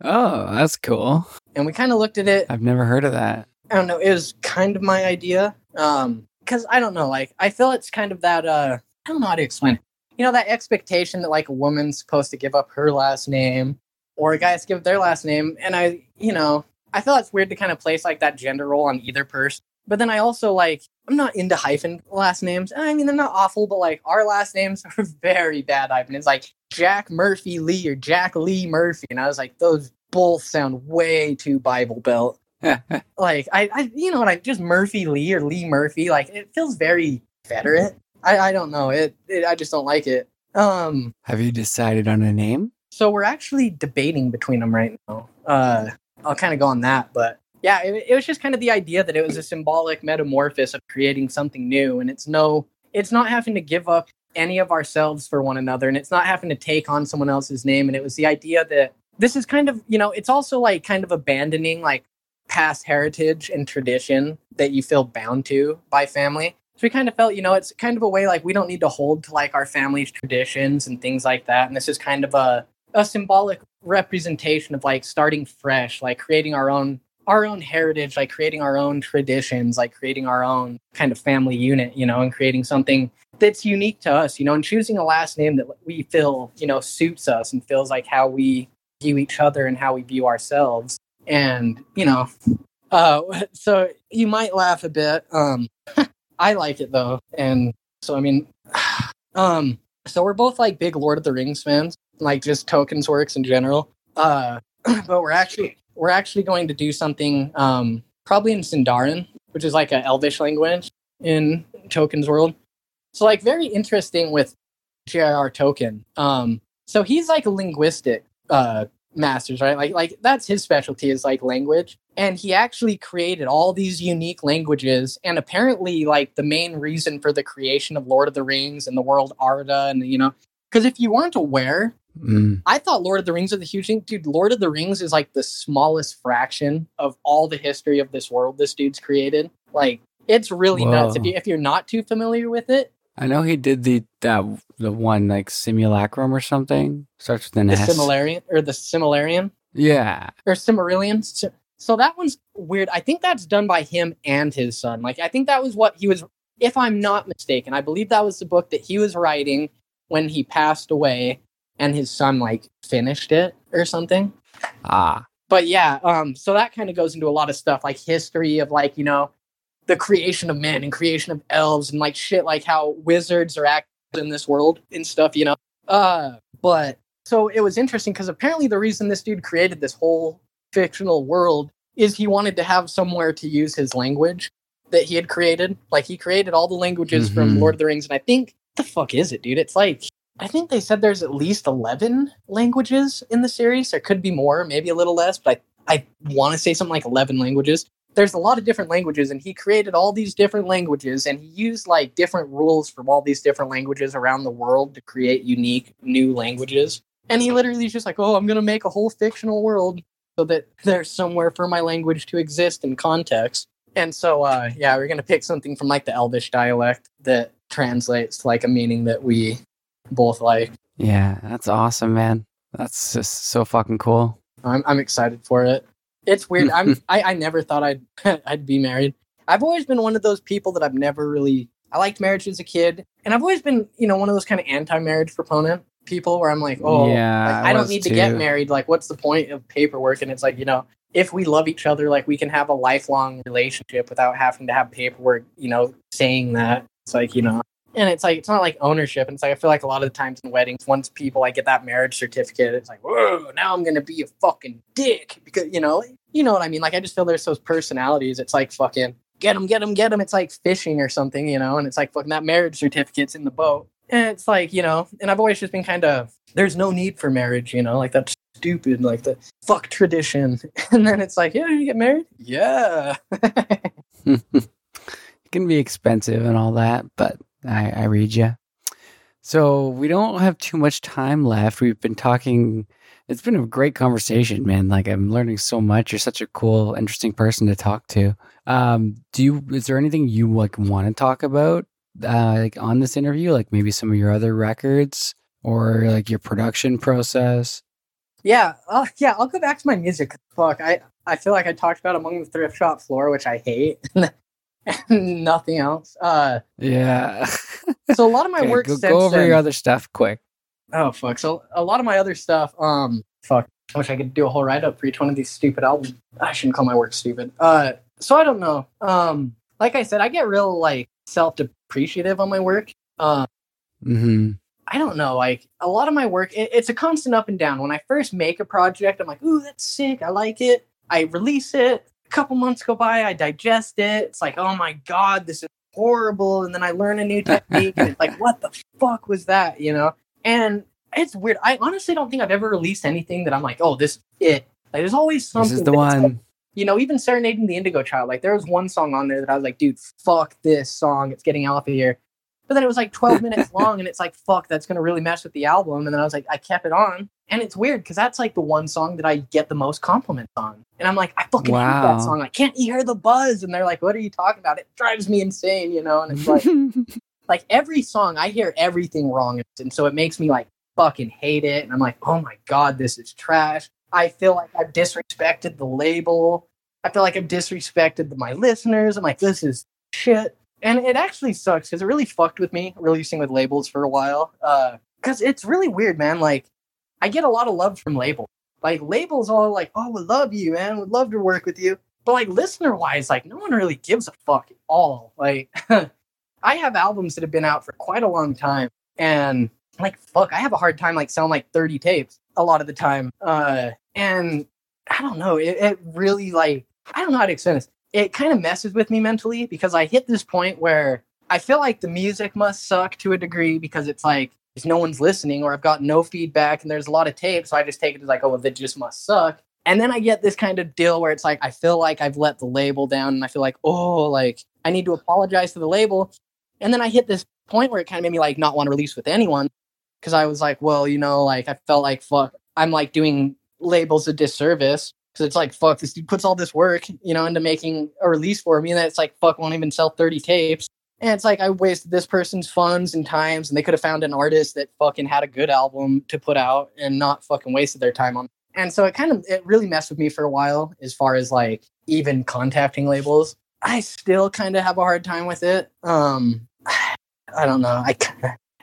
Oh that's cool. And we kind of looked at it. I've never heard of that. I don't know it was kind of my idea um because i don't know like i feel it's kind of that uh i don't know how to explain it. You know that expectation that like a woman's supposed to give up her last name or a guy's give their last name and i you know I feel it's weird to kind of place like that gender role on either person. But then I also like I'm not into hyphen last names. I mean they're not awful, but like our last names are very bad hyphen. It's like Jack Murphy Lee or Jack Lee Murphy, and I was like those both sound way too Bible Belt. like I, I, you know what? I just Murphy Lee or Lee Murphy. Like it feels very Confederate. I, I don't know. It, it, I just don't like it. Um, have you decided on a name? So we're actually debating between them right now. Uh, I'll kind of go on that. But yeah, it, it was just kind of the idea that it was a symbolic metamorphosis of creating something new, and it's no, it's not having to give up any of ourselves for one another, and it's not having to take on someone else's name. And it was the idea that this is kind of, you know, it's also like kind of abandoning like past heritage and tradition that you feel bound to by family. So we kind of felt, you know, it's kind of a way like we don't need to hold to like our family's traditions and things like that. And this is kind of a a symbolic representation of like starting fresh, like creating our own our own heritage, like creating our own traditions, like creating our own kind of family unit, you know, and creating something that's unique to us, you know, and choosing a last name that we feel, you know, suits us and feels like how we view each other and how we view ourselves. And, you know, uh so you might laugh a bit. Um I like it though. And so I mean um so we're both like big Lord of the Rings fans like just Tolkien's works in general. Uh, but we're actually we're actually going to do something um, probably in Sindarin, which is like an Elvish language in Tolkien's world. So like very interesting with J.R.R. Tolkien. Um, so he's like a linguistic uh, masters, right? Like like that's his specialty is like language. And he actually created all these unique languages. And apparently, like the main reason for the creation of Lord of the Rings and the world Arda and you know, because if you weren't aware, Mm. I thought Lord of the Rings was a huge thing. Dude, Lord of the Rings is like the smallest fraction of all the history of this world this dude's created. Like, it's really Whoa. nuts. If, you, if you're not too familiar with it, I know he did the that the one like simulacrum or something starts with an the S. Similarian or the Similarian. Yeah. or Silmarillion. So, so that one's weird. I think that's done by him and his son. Like I think that was what he was if I'm not mistaken. I believe that was the book that he was writing when he passed away and his son like finished it or something. Ah. But yeah, um so that kind of goes into a lot of stuff like history of like, you know, the creation of men and creation of elves and like shit like how wizards are active in this world and stuff, you know. Uh but so it was interesting because apparently the reason this dude created this whole fictional world is he wanted to have somewhere to use his language that he had created. Like he created all the languages from Mhm. Lord of the Rings, and I think the fuck is it, dude? It's like I think they said there's at least eleven languages in the series. There could be more, maybe a little less, but I I want to say something like eleven languages. There's a lot of different languages, and he created all these different languages, and he used like different rules from all these different languages around the world to create unique new languages. And he literally is just like, oh, I'm gonna make a whole fictional world so that there's somewhere for my language to exist in context. And so, uh, yeah, we're gonna pick something from like the Elvish dialect that translates to like a meaning that we both like. Yeah. That's awesome, man. That's just so fucking cool. I'm I'm excited for it. It's weird. I'm I, I never thought I'd I'd be married. I've always been one of those people that I've never really I liked marriage as a kid, and I've always been you know one of those kind of anti-marriage proponent people where I'm like, oh, Yeah, like, I I, don't need to get married. Like, what's the point of paperwork? And it's like you know, if we love each other, like we can have a lifelong relationship without having to have paperwork. You know, saying that it's like you know. And it's like it's not like ownership. And it's like I feel like a lot of the times in weddings, once people like get that marriage certificate, it's like, whoa, now I'm gonna be a fucking dick because you know, you know what I mean. Like I just feel there's those personalities. It's like fucking get them, get them, get them. It's like fishing or something, you know. And it's like fucking that marriage certificate's in the boat. And it's like you know, and I've always just been kind of there's no need for marriage, you know, like that's stupid, like the fuck tradition. And then it's like, yeah, you get married, yeah. it can be expensive and all that, but I, I read you. So we don't have too much time left. We've been talking. It's been a great conversation, man. Like I'm learning so much. You're such a cool, interesting person to talk to. Um, do you? Is there anything you like want to talk about, uh, like on this interview? Like maybe some of your other records or like your production process. Yeah, uh, yeah. I'll go back to my music. Fuck, I I feel like I talked about among the thrift shop floor, which I hate, nothing else. Uh, Yeah. so a lot of my Okay, work go, go over then- your other stuff quick. Oh fuck! So a lot of my other stuff. Um, fuck. I wish I could do a whole write up for each one of these stupid albums. I shouldn't call my work stupid. Uh, so I don't know. Um, like I said, I get real like self depreciative on my work. Um. hmm I don't know, like a lot of my work, it, it's a constant up and down. When I first make a project, I'm like, ooh, that's sick. I like it. I release it. Couple months go by, I digest it. It's like, oh my God, this is horrible. And then I learn a new technique, and it's like, what the fuck was that, you know? And it's weird. I honestly don't think I've ever released anything that I'm like, oh, this is it. Like, there's always something. This is the that's like- one. you know, even serenading the Indigo Child, like there was one song on there that I was like, dude, fuck this song. It's getting off of here. But then it was like 12 minutes long, and it's like, fuck, that's gonna really mess with the album. And then I was like, I kept it on. And it's weird because that's like the one song that I get the most compliments on. And I'm like, I fucking hate that song. Like, can't you hear the buzz? And they're like, what are you talking about? It drives me insane, you know? And it's like, like every song, I hear everything wrong. And so it makes me like fucking hate it. And I'm like, oh my God, this is trash. I feel like I've disrespected the label. I feel like I've disrespected the, my listeners. I'm like, this is shit. And it actually sucks because it really fucked with me releasing with labels for a while. Because it's really weird, man. Like, I get a lot of love from labels. Like, labels all like, oh, we love you, man. We'd love to work with you. But, like, listener wise, like, no one really gives a fuck at all. Like, I have albums that have been out for quite a long time. And, like, fuck, I have a hard time, like, selling like 30 tapes a lot of the time. Uh, and I don't know. It, it really, like, I don't know how to explain this. It kind of messes with me mentally because I hit this point where I feel like the music must suck to a degree because it's like if no one's listening or I've got no feedback and there's a lot of tape, so I just take it as like, oh, well, that just must suck. And then I get this kind of deal where it's like I feel like I've let the label down and I feel like, oh, like I need to apologize to the label. And then I hit this point where it kind of made me like not want to release with anyone because I was like, well, you know, like I felt like fuck, I'm like doing labels a disservice because it's like fuck, this dude puts all this work, you know, into making a release for me, and then it's like fuck, won't even sell 30 tapes. And it's like I wasted this person's funds and times, and they could have found an artist that fucking had a good album to put out and not fucking wasted their time on. and so it kind of it really messed with me for a while as far as like even contacting labels. I still kind of have a hard time with it. Um, I don't know. I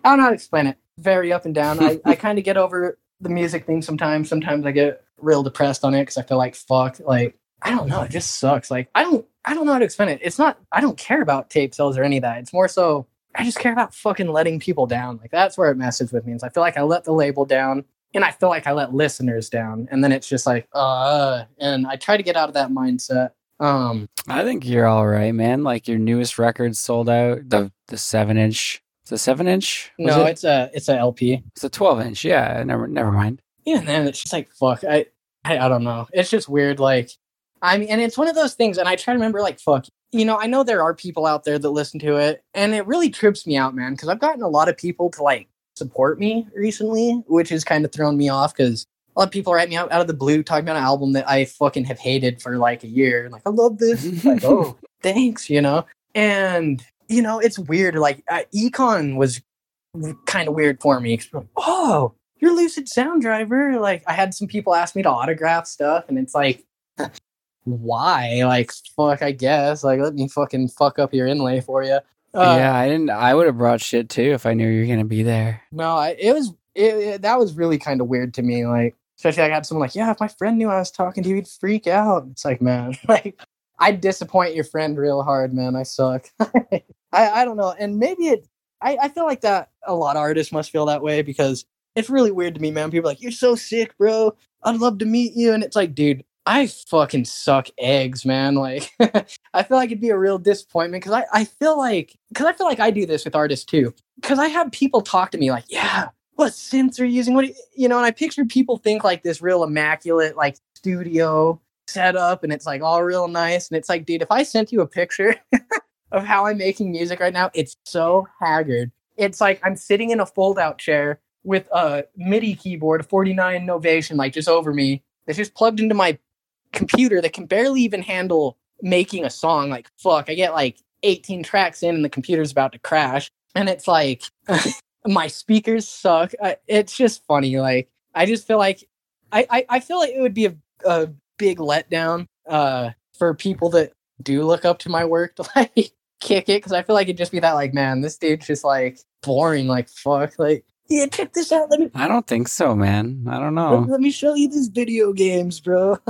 I don't know how to explain it. Very up and down. I, I kind of get over the music thing sometimes. Sometimes I get real depressed on it because I feel like fuck. Like I don't know. It just sucks. Like I don't I don't know how to explain it. It's not I don't care about tape sales or any of that. It's more so I just care about fucking letting people down. Like that's where it messes with me. Is I feel like I let the label down and I feel like I let listeners down. And then it's just like, uh and I try to get out of that mindset. Um I think you're all right, man. Like your newest record sold out. The the seven inch. It's a seven inch. Was no, it? it's a it's a LP. it's a twelve inch. Yeah, never never mind. Yeah, man, it's just like fuck. I, I I don't know. It's just weird. Like, I mean, and it's one of those things. And I try to remember, like, fuck. You know, I know there are people out there that listen to it, and it really trips me out, man. Because I've gotten a lot of people to like support me recently, which has kind of thrown me off. Because a lot of people write me out out of the blue talking about an album that I fucking have hated for like a year. Like, I love this. Like, oh, thanks. You know, and you know, it's weird. Like, uh, Econ was kind of weird for me. Like, oh, you're Lucid Sound Driver. Like, I had some people ask me to autograph stuff, and it's like, why? Like, fuck, I guess. Like, let me fucking fuck up your inlay for you. Uh, yeah, I didn't. I would have brought shit too if I knew you were gonna be there. No, I, it was it, it- that was really kind of weird to me. Like, especially I had someone like, yeah, if my friend knew I was talking to you, he'd freak out. It's like, man, like I'd disappoint your friend real hard, man. I suck. I I don't know, and maybe it. I I feel like that a lot of artists must feel that way because it's really weird to me, man. People like, you're so sick, bro. I'd love to meet you, and it's like, dude. I fucking suck eggs, man. Like, I feel like it'd be a real disappointment because I, I feel like, because I feel like I do this with artists too because I have people talk to me like, yeah, what synths are you using? What you, you know? And I picture people think like this real immaculate like studio setup, and it's like all real nice. And it's like, dude, if I sent you a picture of how I'm making music right now, it's so haggard. It's like I'm sitting in a fold-out chair with a MIDI keyboard, a 49 Novation, like just over me. That's just plugged into my computer that can barely even handle making a song. Like, fuck, I get like 18 tracks in, and the computer's about to crash and it's like my speakers suck. It's just funny. Like I just feel like I, I, I feel like it would be a, a big letdown uh, for people that do look up to my work to like kick it because I feel like it'd just be that like man, this dude's just like boring. Like fuck. Like yeah, check this out. Let me I don't think so, man. I don't know. let me show you these video games, bro.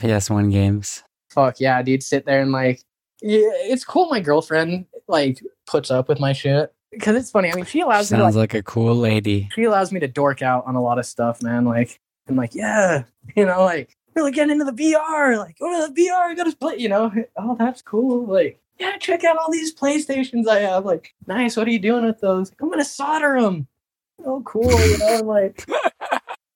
PS1 games. fuck yeah, dude. Sit there and like yeah, it's cool. My girlfriend like puts up with my shit because it's funny. I mean, she allows me to like, Sounds like a cool lady. she allows me to dork out on a lot of stuff, man. Like, I'm like, yeah, you know, like really getting into the VR. Like, oh, the VR, I gotta play. You know, oh, that's cool. Like, yeah, check out all these PlayStations I have. Like, nice. What are you doing with those? Like, I'm gonna solder them. Oh, cool. You know, like.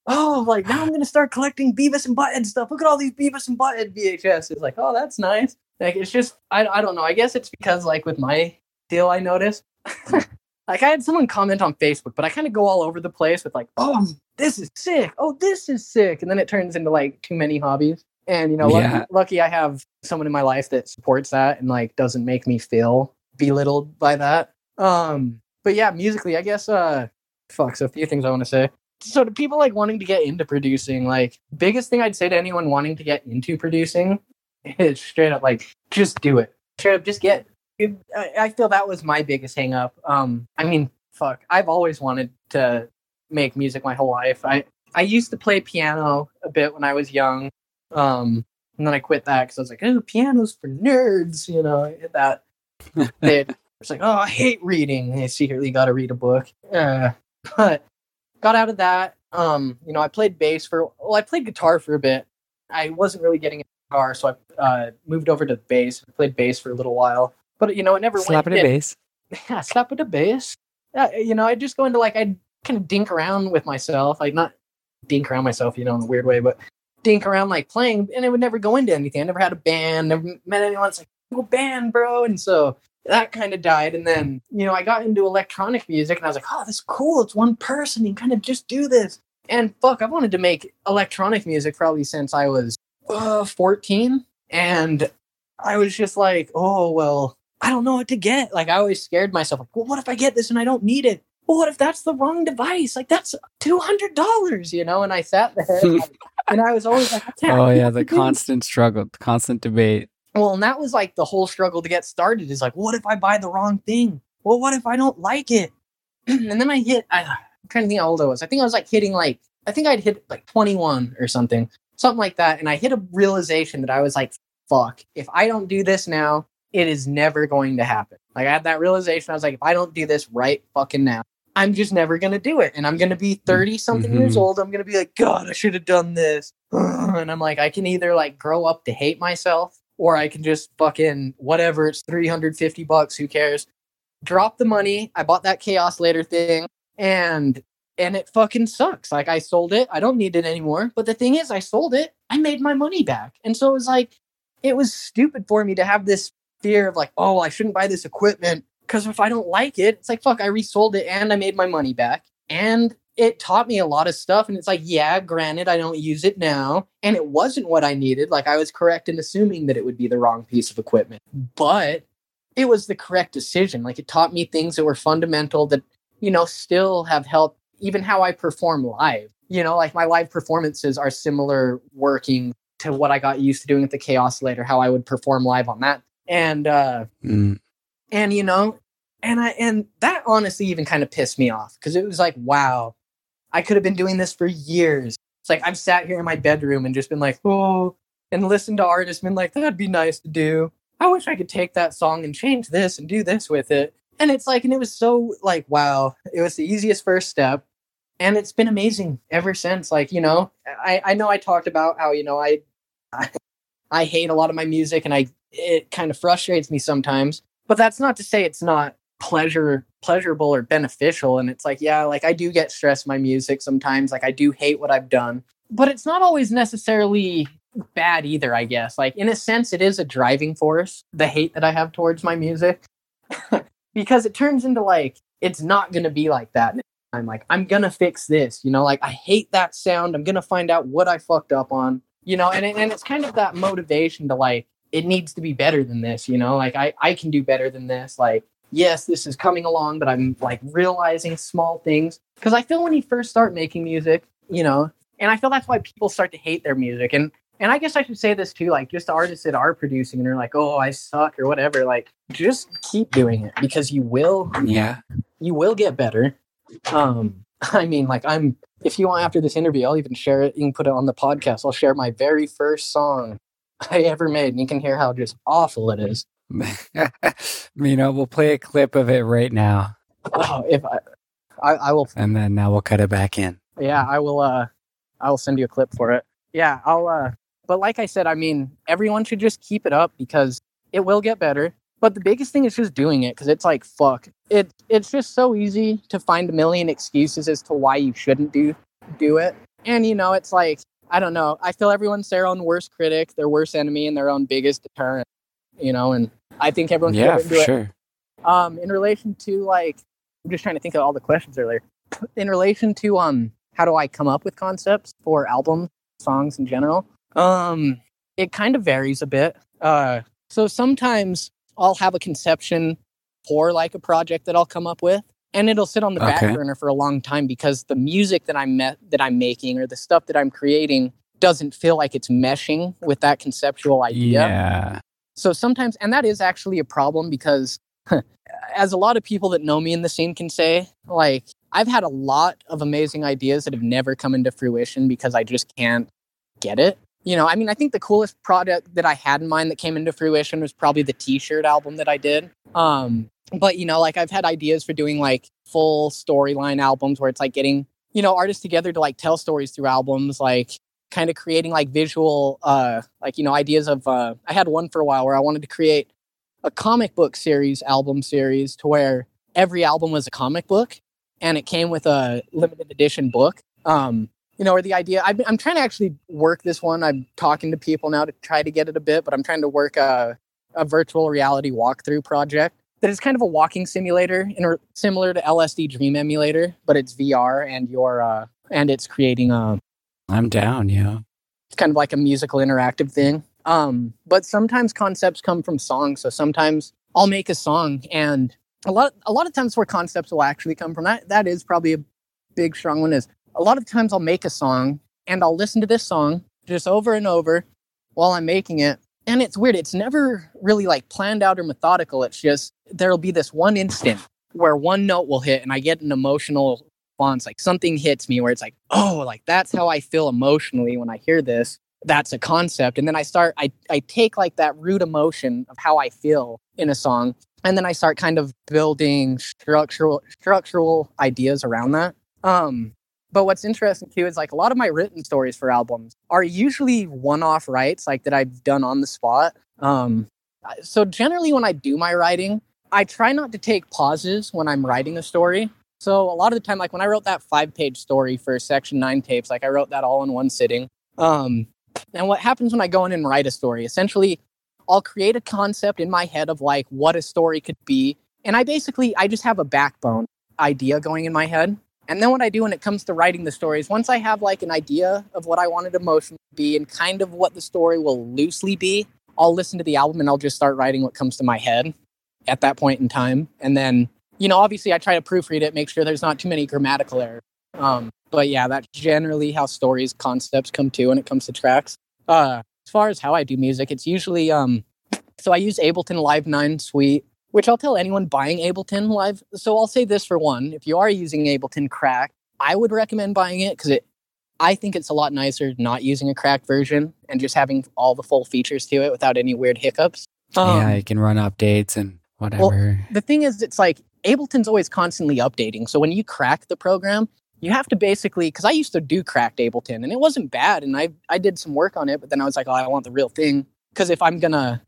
Oh, like now I'm gonna start collecting Beavis and Butthead stuff. Look at all these Beavis and Butthead VHS. It's like, oh, that's nice. Like, it's just, I, I don't know. I guess it's because, like, with my deal, I noticed like I had someone comment on Facebook, but I kind of go all over the place with like, oh, this is sick. Oh, this is sick. And then it turns into like too many hobbies. And you know, lucky, Yeah. lucky I have someone in my life that supports that and like doesn't make me feel belittled by that. Um, but yeah, musically, I guess uh fuck, so a few things I want to say. So to people like wanting to get into producing, like biggest thing I'd say to anyone wanting to get into producing is straight up like just do it. Straight up just get it, I, I feel that was my biggest hang up. Um, I mean, fuck, I've always wanted to make music my whole life. I, I used to play piano a bit when I was young. Um, and then I quit that because I was like, oh, piano's for nerds, you know, I hit that. It's like, oh, I hate reading. I secretly got to read a book. Uh, but got out of that. Um, you know, I played bass for, well, I played guitar for a bit. I wasn't really getting into guitar, so I uh, moved over to bass. I played bass for a little while, but you know, it never Slap it a bass. Yeah, slap with a bass. Yeah, you know, I just go into like I'd kind of dink around with myself, like not dink around myself, you know, in a weird way, but dink around like playing, and it would never go into anything. I never had a band, never met anyone. It's like, go band, bro, and so that kind of died. And then you know, I got into electronic music, and I was like, oh, this is cool. It's one person. You kind of just do this. And fuck, I've wanted to make electronic music probably since I was uh, 14, and I was just like, oh well, I don't know what to get. Like I always scared myself. Like, well, what if I get this and I don't need it? Well, what if that's the wrong device? Like that's two hundred dollars, you know? And I sat there. and I was always like. Oh yeah, the constant struggle, the constant debate. Well, and that was like the whole struggle to get started is like, what if I buy the wrong thing? Well, what if I don't like it? and then I hit, I, I'm trying to think how old I was. I think I was like hitting like, I think I'd hit like 21 or something, something like that. And I hit a realization that I was like, fuck, if I don't do this now, it is never going to happen. Like I had that realization. I was like, if I don't do this right fucking now, I'm just never going to do it. And I'm going to be 30 something years Mhm. old. I'm going to be like, God, I should have done this. And I'm like, I can either like grow up to hate myself or I can just fucking whatever. It's 350 bucks. Who cares? Drop the money. I bought that Kaossilator thing and and it fucking sucks. Like I sold it. I don't need it anymore. But the thing is, I sold it. I made my money back. And so it was like, it was stupid for me to have this fear of like, oh, I shouldn't buy this equipment because if I don't like it, it's like, fuck, I resold it and I made my money back. And it taught me a lot of stuff. And it's like, yeah, granted, I don't use it now. And it wasn't what I needed. Like I was correct in assuming that it would be the wrong piece of equipment. But it was the correct decision. Like it taught me things that were fundamental that, you know, still have helped even how I perform live. You know, like my live performances are similar working to what I got used to doing at the Kaossilator, how I would perform live on that. And uh Mm. and you know, and I and that honestly even kind of pissed me off because it was like, wow, I could have been doing this for years. It's like I've sat here in my bedroom and just been like, oh, and listened to artists, been like, that'd be nice to do. I wish I could take that song and change this and do this with it. And it's like, and it was so like, wow, it was the easiest first step. And it's been amazing ever since. Like, you know, I, I know I talked about how, you know, I, I I hate a lot of my music and I it kind of frustrates me sometimes. But that's not to say it's not pleasure pleasurable or beneficial. And it's like, yeah, like I do get stressed my music sometimes. Like I do hate what I've done. But it's not always necessarily bad either, I guess. Like in a sense it is a driving force, the hate that I have towards my music. because it turns into like it's not gonna be like that. I'm like, I'm gonna fix this, you know, like I hate that sound. I'm gonna find out what I fucked up on, you know, and and it's kind of that motivation to like it needs to be better than this, you know, like I I can do better than this. Like yes, this is coming along, but I'm like realizing small things because I feel when you first start making music, you know, and I feel that's why people start to hate their music and. And I guess I should say this too, like just artists that are producing and are like, "Oh, I suck" or whatever. Like, just keep doing it because you will Yeah. you will get better. Um, I mean, like I'm. If you want after this interview, I'll even share it. You can put it on the podcast. I'll share my very first song I ever made, and you can hear how just awful it is. you know, we'll play a clip of it right now, Oh, if I, I, I will. and then now we'll cut it back in. Yeah, I will. Uh, I will send you a clip for it. Yeah, I'll. Uh, but like I said, I mean, everyone should just keep it up because it will get better. But the biggest thing is just doing it because it's like fuck. It it's just so easy to find a million excuses as to why you shouldn't do do it. And you know, it's like I don't know. I feel everyone's their own worst critic, their worst enemy, and their own biggest deterrent. You know, and I think everyone should Yeah, do for it. sure. Um, in relation to like, I'm just trying to think of all the questions earlier. In relation to um, how do I come up with concepts for albums, songs in general? Um, it kind of varies a bit. Uh, so sometimes I'll have a conception for like a project that I'll come up with, and it'll sit on the back burner for a long time because the music that I'm met that I'm making or the stuff that I'm creating doesn't feel like it's meshing with that conceptual idea. Yeah. So sometimes, and that is actually a problem because, as a lot of people that know me in the scene can say, like, I've had a lot of amazing ideas that have never come into fruition because I just can't get it. You know, I mean, I think the coolest product that I had in mind that came into fruition was probably the t-shirt album that I did. Um, but you know, like I've had ideas for doing like full storyline albums where it's like getting, you know, artists together to like tell stories through albums, like kind of creating like visual uh like you know ideas of uh I had one for a while where I wanted to create a comic book series album series to where every album was a comic book and it came with a limited edition book. Um you know or the idea I've, I'm trying to actually work this one. I'm talking to people now to try to get it a bit but i'm trying to work a, a virtual reality walkthrough project that is kind of a walking simulator in, similar to lsd dream emulator but it's vr and your uh and it's creating a I'm down, yeah. it's kind of like a musical interactive thing. Um, but sometimes concepts come from songs. So sometimes I'll make a song and a lot a lot of times where concepts will actually come from that that is probably a big strong one is a lot of times I'll make a song and I'll listen to this song just over and over while I'm making it. And it's weird. It's never really like planned out or methodical. It's just there'll be this one instant where one note will hit and I get an emotional response. Like something hits me where it's like, oh, like that's how I feel emotionally when I hear this. That's a concept. And then I start, I, I take like that root emotion of how I feel in a song. And then I start kind of building structural structural ideas around that. Um, but what's interesting too is like a lot of my written stories for albums are usually one-off writes like that I've done on the spot. Um, so generally when I do my writing, I try not to take pauses when I'm writing a story. So a lot of the time, like when I wrote that five-page story for Section Nine tapes, like I wrote that all in one sitting. Um, and what happens when I go in and write a story? Essentially, I'll create a concept in my head of like what a story could be, and I basically I just have a backbone idea going in my head and then what I do when it comes to writing the stories, once I have like an idea of what I wanted emotion to be and kind of what the story will loosely be, I'll listen to the album and I'll just start writing what comes to my head at that point in time. And then, you know, obviously I try to proofread it, make sure there's not too many grammatical errors. Um, but yeah, that's generally how stories, concepts come to when it comes to tracks. Uh, as far as how I do music, it's usually um, so I use Ableton Live 9 Suite which I'll tell anyone buying Ableton Live. So I'll say this for one: if you are using Ableton Crack, I would recommend buying it because it. I think it's a lot nicer not using a cracked version and just having all the full features to it without any weird hiccups. Um, yeah, you can run updates and whatever. Well, the thing is, it's like Ableton's always constantly updating. So when you crack the program, you have to basically because I used to do cracked Ableton and it wasn't bad, and I I did some work on it, but then I was like, oh, I want the real thing because if I'm gonna,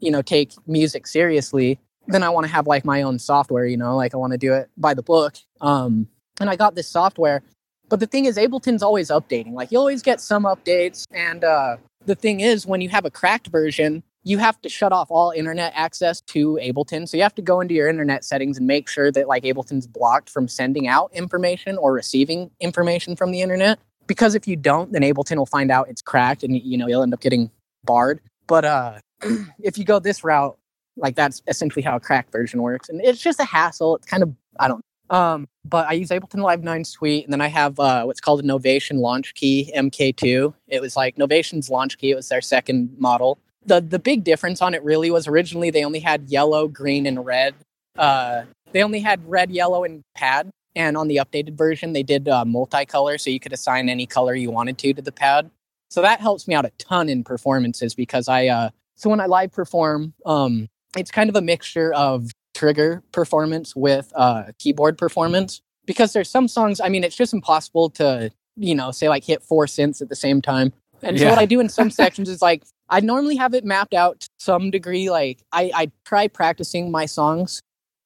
you know, take music seriously, then I want to have like my own software, you know, like I want to do it by the book. Um, and I got this software. But the thing is, Ableton's always updating. Like you always get some updates. And uh, the thing is, when you have a cracked version, you have to shut off all internet access to Ableton. So you have to go into your internet settings and make sure that like Ableton's blocked from sending out information or receiving information from the internet. Because if you don't, then Ableton will find out it's cracked and you know you'll end up getting barred. But uh, if you go this route, like that's essentially how a cracked version works. And it's just a hassle. It's kind of I don't um, but I use Ableton Live 9 Suite, and then I have uh, what's called a Novation Launchkey MK2. It was like Novation's Launchkey. It was their second model. The the big difference on it really was originally they only had yellow, green, and red. Uh, they only had red, yellow, and pad. And on the updated version, they did uh, multicolor, so you could assign any color you wanted to to the pad. So that helps me out a ton in performances because I uh, so when I live perform, um, it's kind of a mixture of trigger performance with uh, keyboard performance because there's some songs i mean it's just impossible to you know say like hit four synths at the same time and yeah. so what i do in some sections is like i normally have it mapped out to some degree like i i try practicing my songs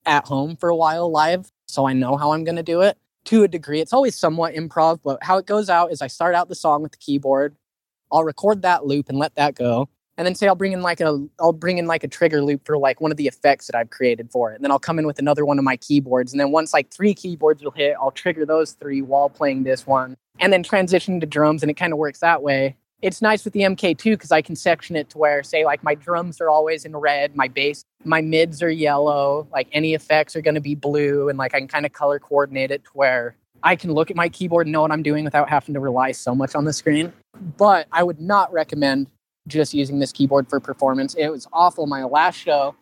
at home for a while live so i know how i'm going to do it to a degree it's always somewhat improv but how it goes out is i start out the song with the keyboard i'll record that loop and let that go and then say I'll bring in like a I'll bring in like a trigger loop for like one of the effects that I've created for it. And then I'll come in with another one of my keyboards. And then once like three keyboards will hit, I'll trigger those three while playing this one. And then transition to drums and it kind of works that way. It's nice with the MK2 because I can section it to where say like my drums are always in red, my bass, my mids are yellow, like any effects are gonna be blue, and like I can kind of color coordinate it to where I can look at my keyboard and know what I'm doing without having to rely so much on the screen. But I would not recommend just using this keyboard for performance. It was awful my last show.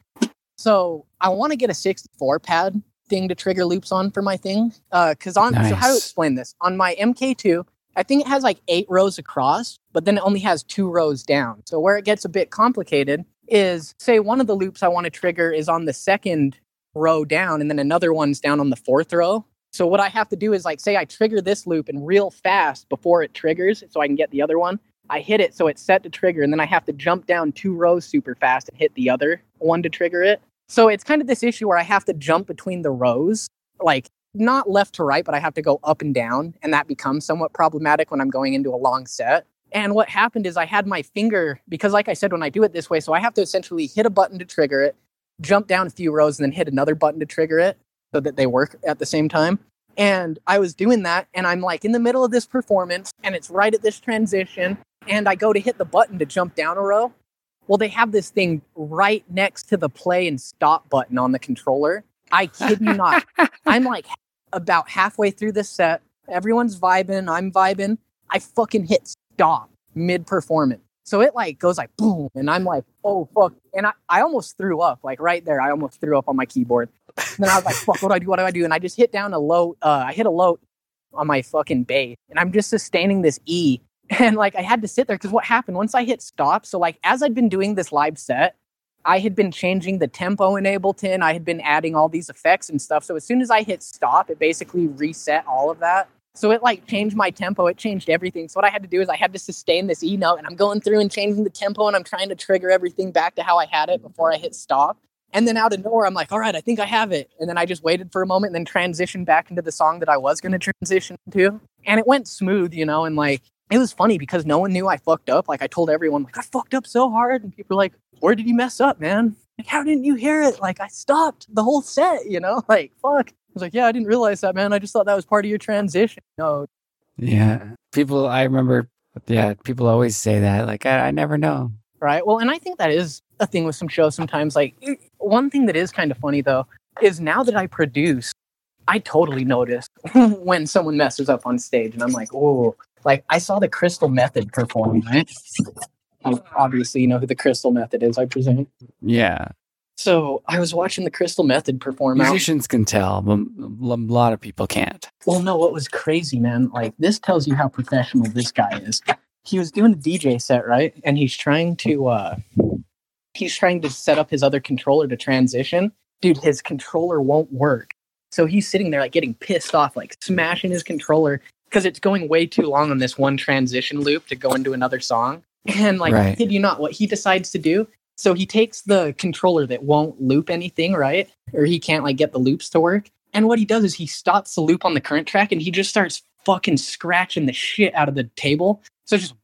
So I want to get a 64 pad thing to trigger loops on for my thing. Because uh, on nice. so how to explain this on my MK2, I think it has like eight rows across, but then it only has two rows down. So where it gets a bit complicated is say one of the loops I want to trigger is on the second row down, and then another one's down on the fourth row. So what I have to do is like say I trigger this loop and real fast before it triggers, so I can get the other one. I hit it so it's set to trigger, and then I have to jump down two rows super fast and hit the other one to trigger it. So it's kind of this issue where I have to jump between the rows, like not left to right, but I have to go up and down, and that becomes somewhat problematic when I'm going into a long set. And what happened is I had my finger, because like I said, when I do it this way, so I have to essentially hit a button to trigger it, jump down a few rows, and then hit another button to trigger it so that they work at the same time. And I was doing that, and I'm like in the middle of this performance, and it's right at this transition, and I go to hit the button to jump down a row. Well, they have this thing right next to the play and stop button on the controller. I kid you not. I'm like about halfway through the set. Everyone's vibing. I'm vibing. I fucking hit stop mid performance. So it like goes like boom, and I'm like, oh fuck, and I, I almost threw up like right there. I almost threw up on my keyboard. And then I was like, fuck, what do I do? What do I do? And I just hit down a low. Uh, I hit a low on my fucking bass, and I'm just sustaining this E. And like I had to sit there because what happened once I hit stop. So like as I'd been doing this live set, I had been changing the tempo in Ableton. I had been adding all these effects and stuff. So as soon as I hit stop, it basically reset all of that. So it like changed my tempo. It changed everything. So what I had to do is I had to sustain this E note and I'm going through and changing the tempo and I'm trying to trigger everything back to how I had it before I hit stop. And then out of nowhere, I'm like, all right, I think I have it. And then I just waited for a moment and then transitioned back into the song that I was going to transition to. And it went smooth, you know, and like it was funny because no one knew I fucked up. Like I told everyone, like I fucked up so hard, and people were like, "Where did you mess up, man? Like how didn't you hear it? Like I stopped the whole set, you know? Like fuck." I was like, "Yeah, I didn't realize that, man. I just thought that was part of your transition." No. Yeah, people. I remember. Yeah, people always say that. Like I, I never know. Right. Well, and I think that is a thing with some shows sometimes. Like one thing that is kind of funny though is now that I produce, I totally notice when someone messes up on stage, and I'm like, "Oh." Like I saw the Crystal Method perform, right? Obviously, you know who the Crystal Method is, I presume. Yeah. So I was watching the Crystal Method perform. out. Musicians can tell, but a lot of people can't. Well, no, what was crazy, man? Like this tells you how professional this guy is. He was doing a DJ set, right? And he's trying to uh he's trying to set up his other controller to transition. Dude, his controller won't work. So he's sitting there like getting pissed off, like smashing his controller because it's going way too long on this one transition loop to go into another song. And like, Right. did you not what he decides to do? So he takes the controller that won't loop anything, right? Or he can't like get the loops to work. And what he does is he stops the loop on the current track and he just starts fucking scratching the shit out of the table. So just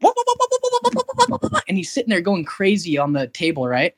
and he's sitting there going crazy on the table, right?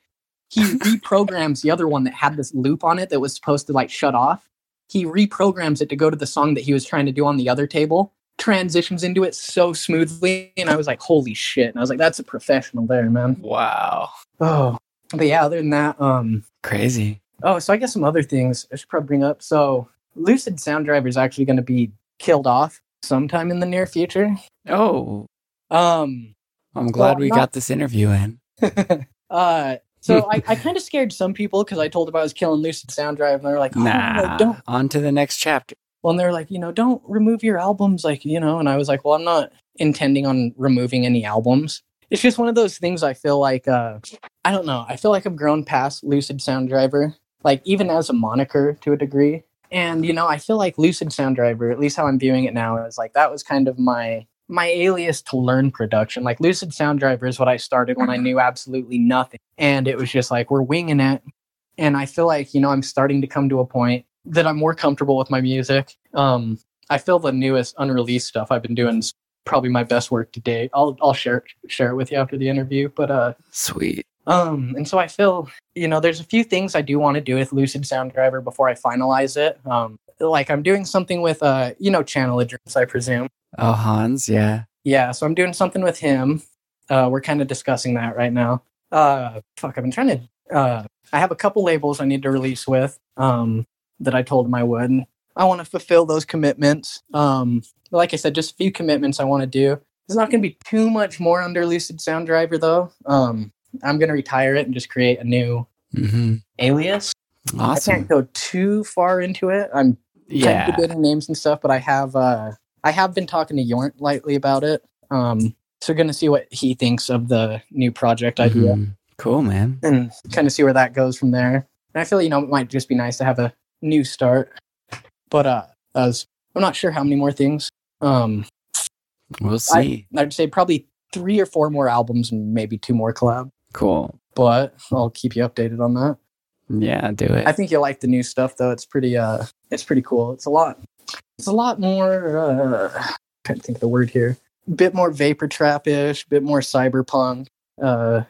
He reprograms the other one that had this loop on it that was supposed to like shut off. He reprograms it to go to the song that he was trying to do on the other table, transitions into it so smoothly. And I was like, holy shit. And I was like, that's a professional there, man. Wow. Oh. But yeah, other than that, um, Crazy. Oh, so I guess some other things I should probably bring up. So Lucid Sound Driver is actually going to be killed off sometime in the near future. Oh, Um, I'm glad Well, we not- got this interview in. uh, so I, I kind of scared some people because I told them I was killing Lucid Sound Drive, and they're like, "Oh, Nah. like, don't." On to the next chapter. Well, and they're like, you know, don't remove your albums, like you know. And I was like, well, I'm not intending on removing any albums. It's just one of those things. I feel like, uh, I don't know. I feel like I've grown past Lucid Sound Driver, like even as a moniker to a degree. And you know, I feel like Lucid Sound Driver, at least how I'm viewing it now, is like that was kind of my my alias to learn production. Like Lucid Sound Driver is what I started when I knew absolutely nothing, and it was just like we're winging it. And I feel like you know I'm starting to come to a point that I'm more comfortable with my music. Um, I feel the newest unreleased stuff I've been doing is probably my best work to date. I'll I'll share share it with you after the interview, but uh. Sweet. Um, and so I feel, you know, there's a few things I do want to do with Lucid Sound Driver before I finalize it. Um, like I'm doing something with, uh, you know, Channel Address, I presume. Oh, Hans. Yeah. Yeah, so I'm doing something with him. Uh, we're kind of discussing that right now. Uh, fuck, I've been trying to. Uh, I have a couple labels I need to release with. Um, that I told him I would. And I want to fulfill those commitments. Um, like I said, just a few commitments I want to do. There's not going to be too much more under Lucid Sound Driver though. Um, I'm going to retire it and just create a new hmm alias. I can't go too far into it. I'm kind of Yeah. debating names and stuff, but I have uh I have been talking to Yorn lightly about it. Um so gonna see what he thinks of the new project idea Mhm. Cool, man. and kind of see where that goes from there. And I feel you know it might just be nice to have a new start. But uh as I'm not sure how many more things. Um We'll see. I'd say probably three or four more albums and maybe two more collab. cool. But I'll keep you updated on that. Yeah, do it. I think you'll like the new stuff though. It's pretty uh it's pretty cool. It's a lot it's a lot more uh trying to think of the word here. bit more vapor trap-ish, bit more cyberpunk. Uh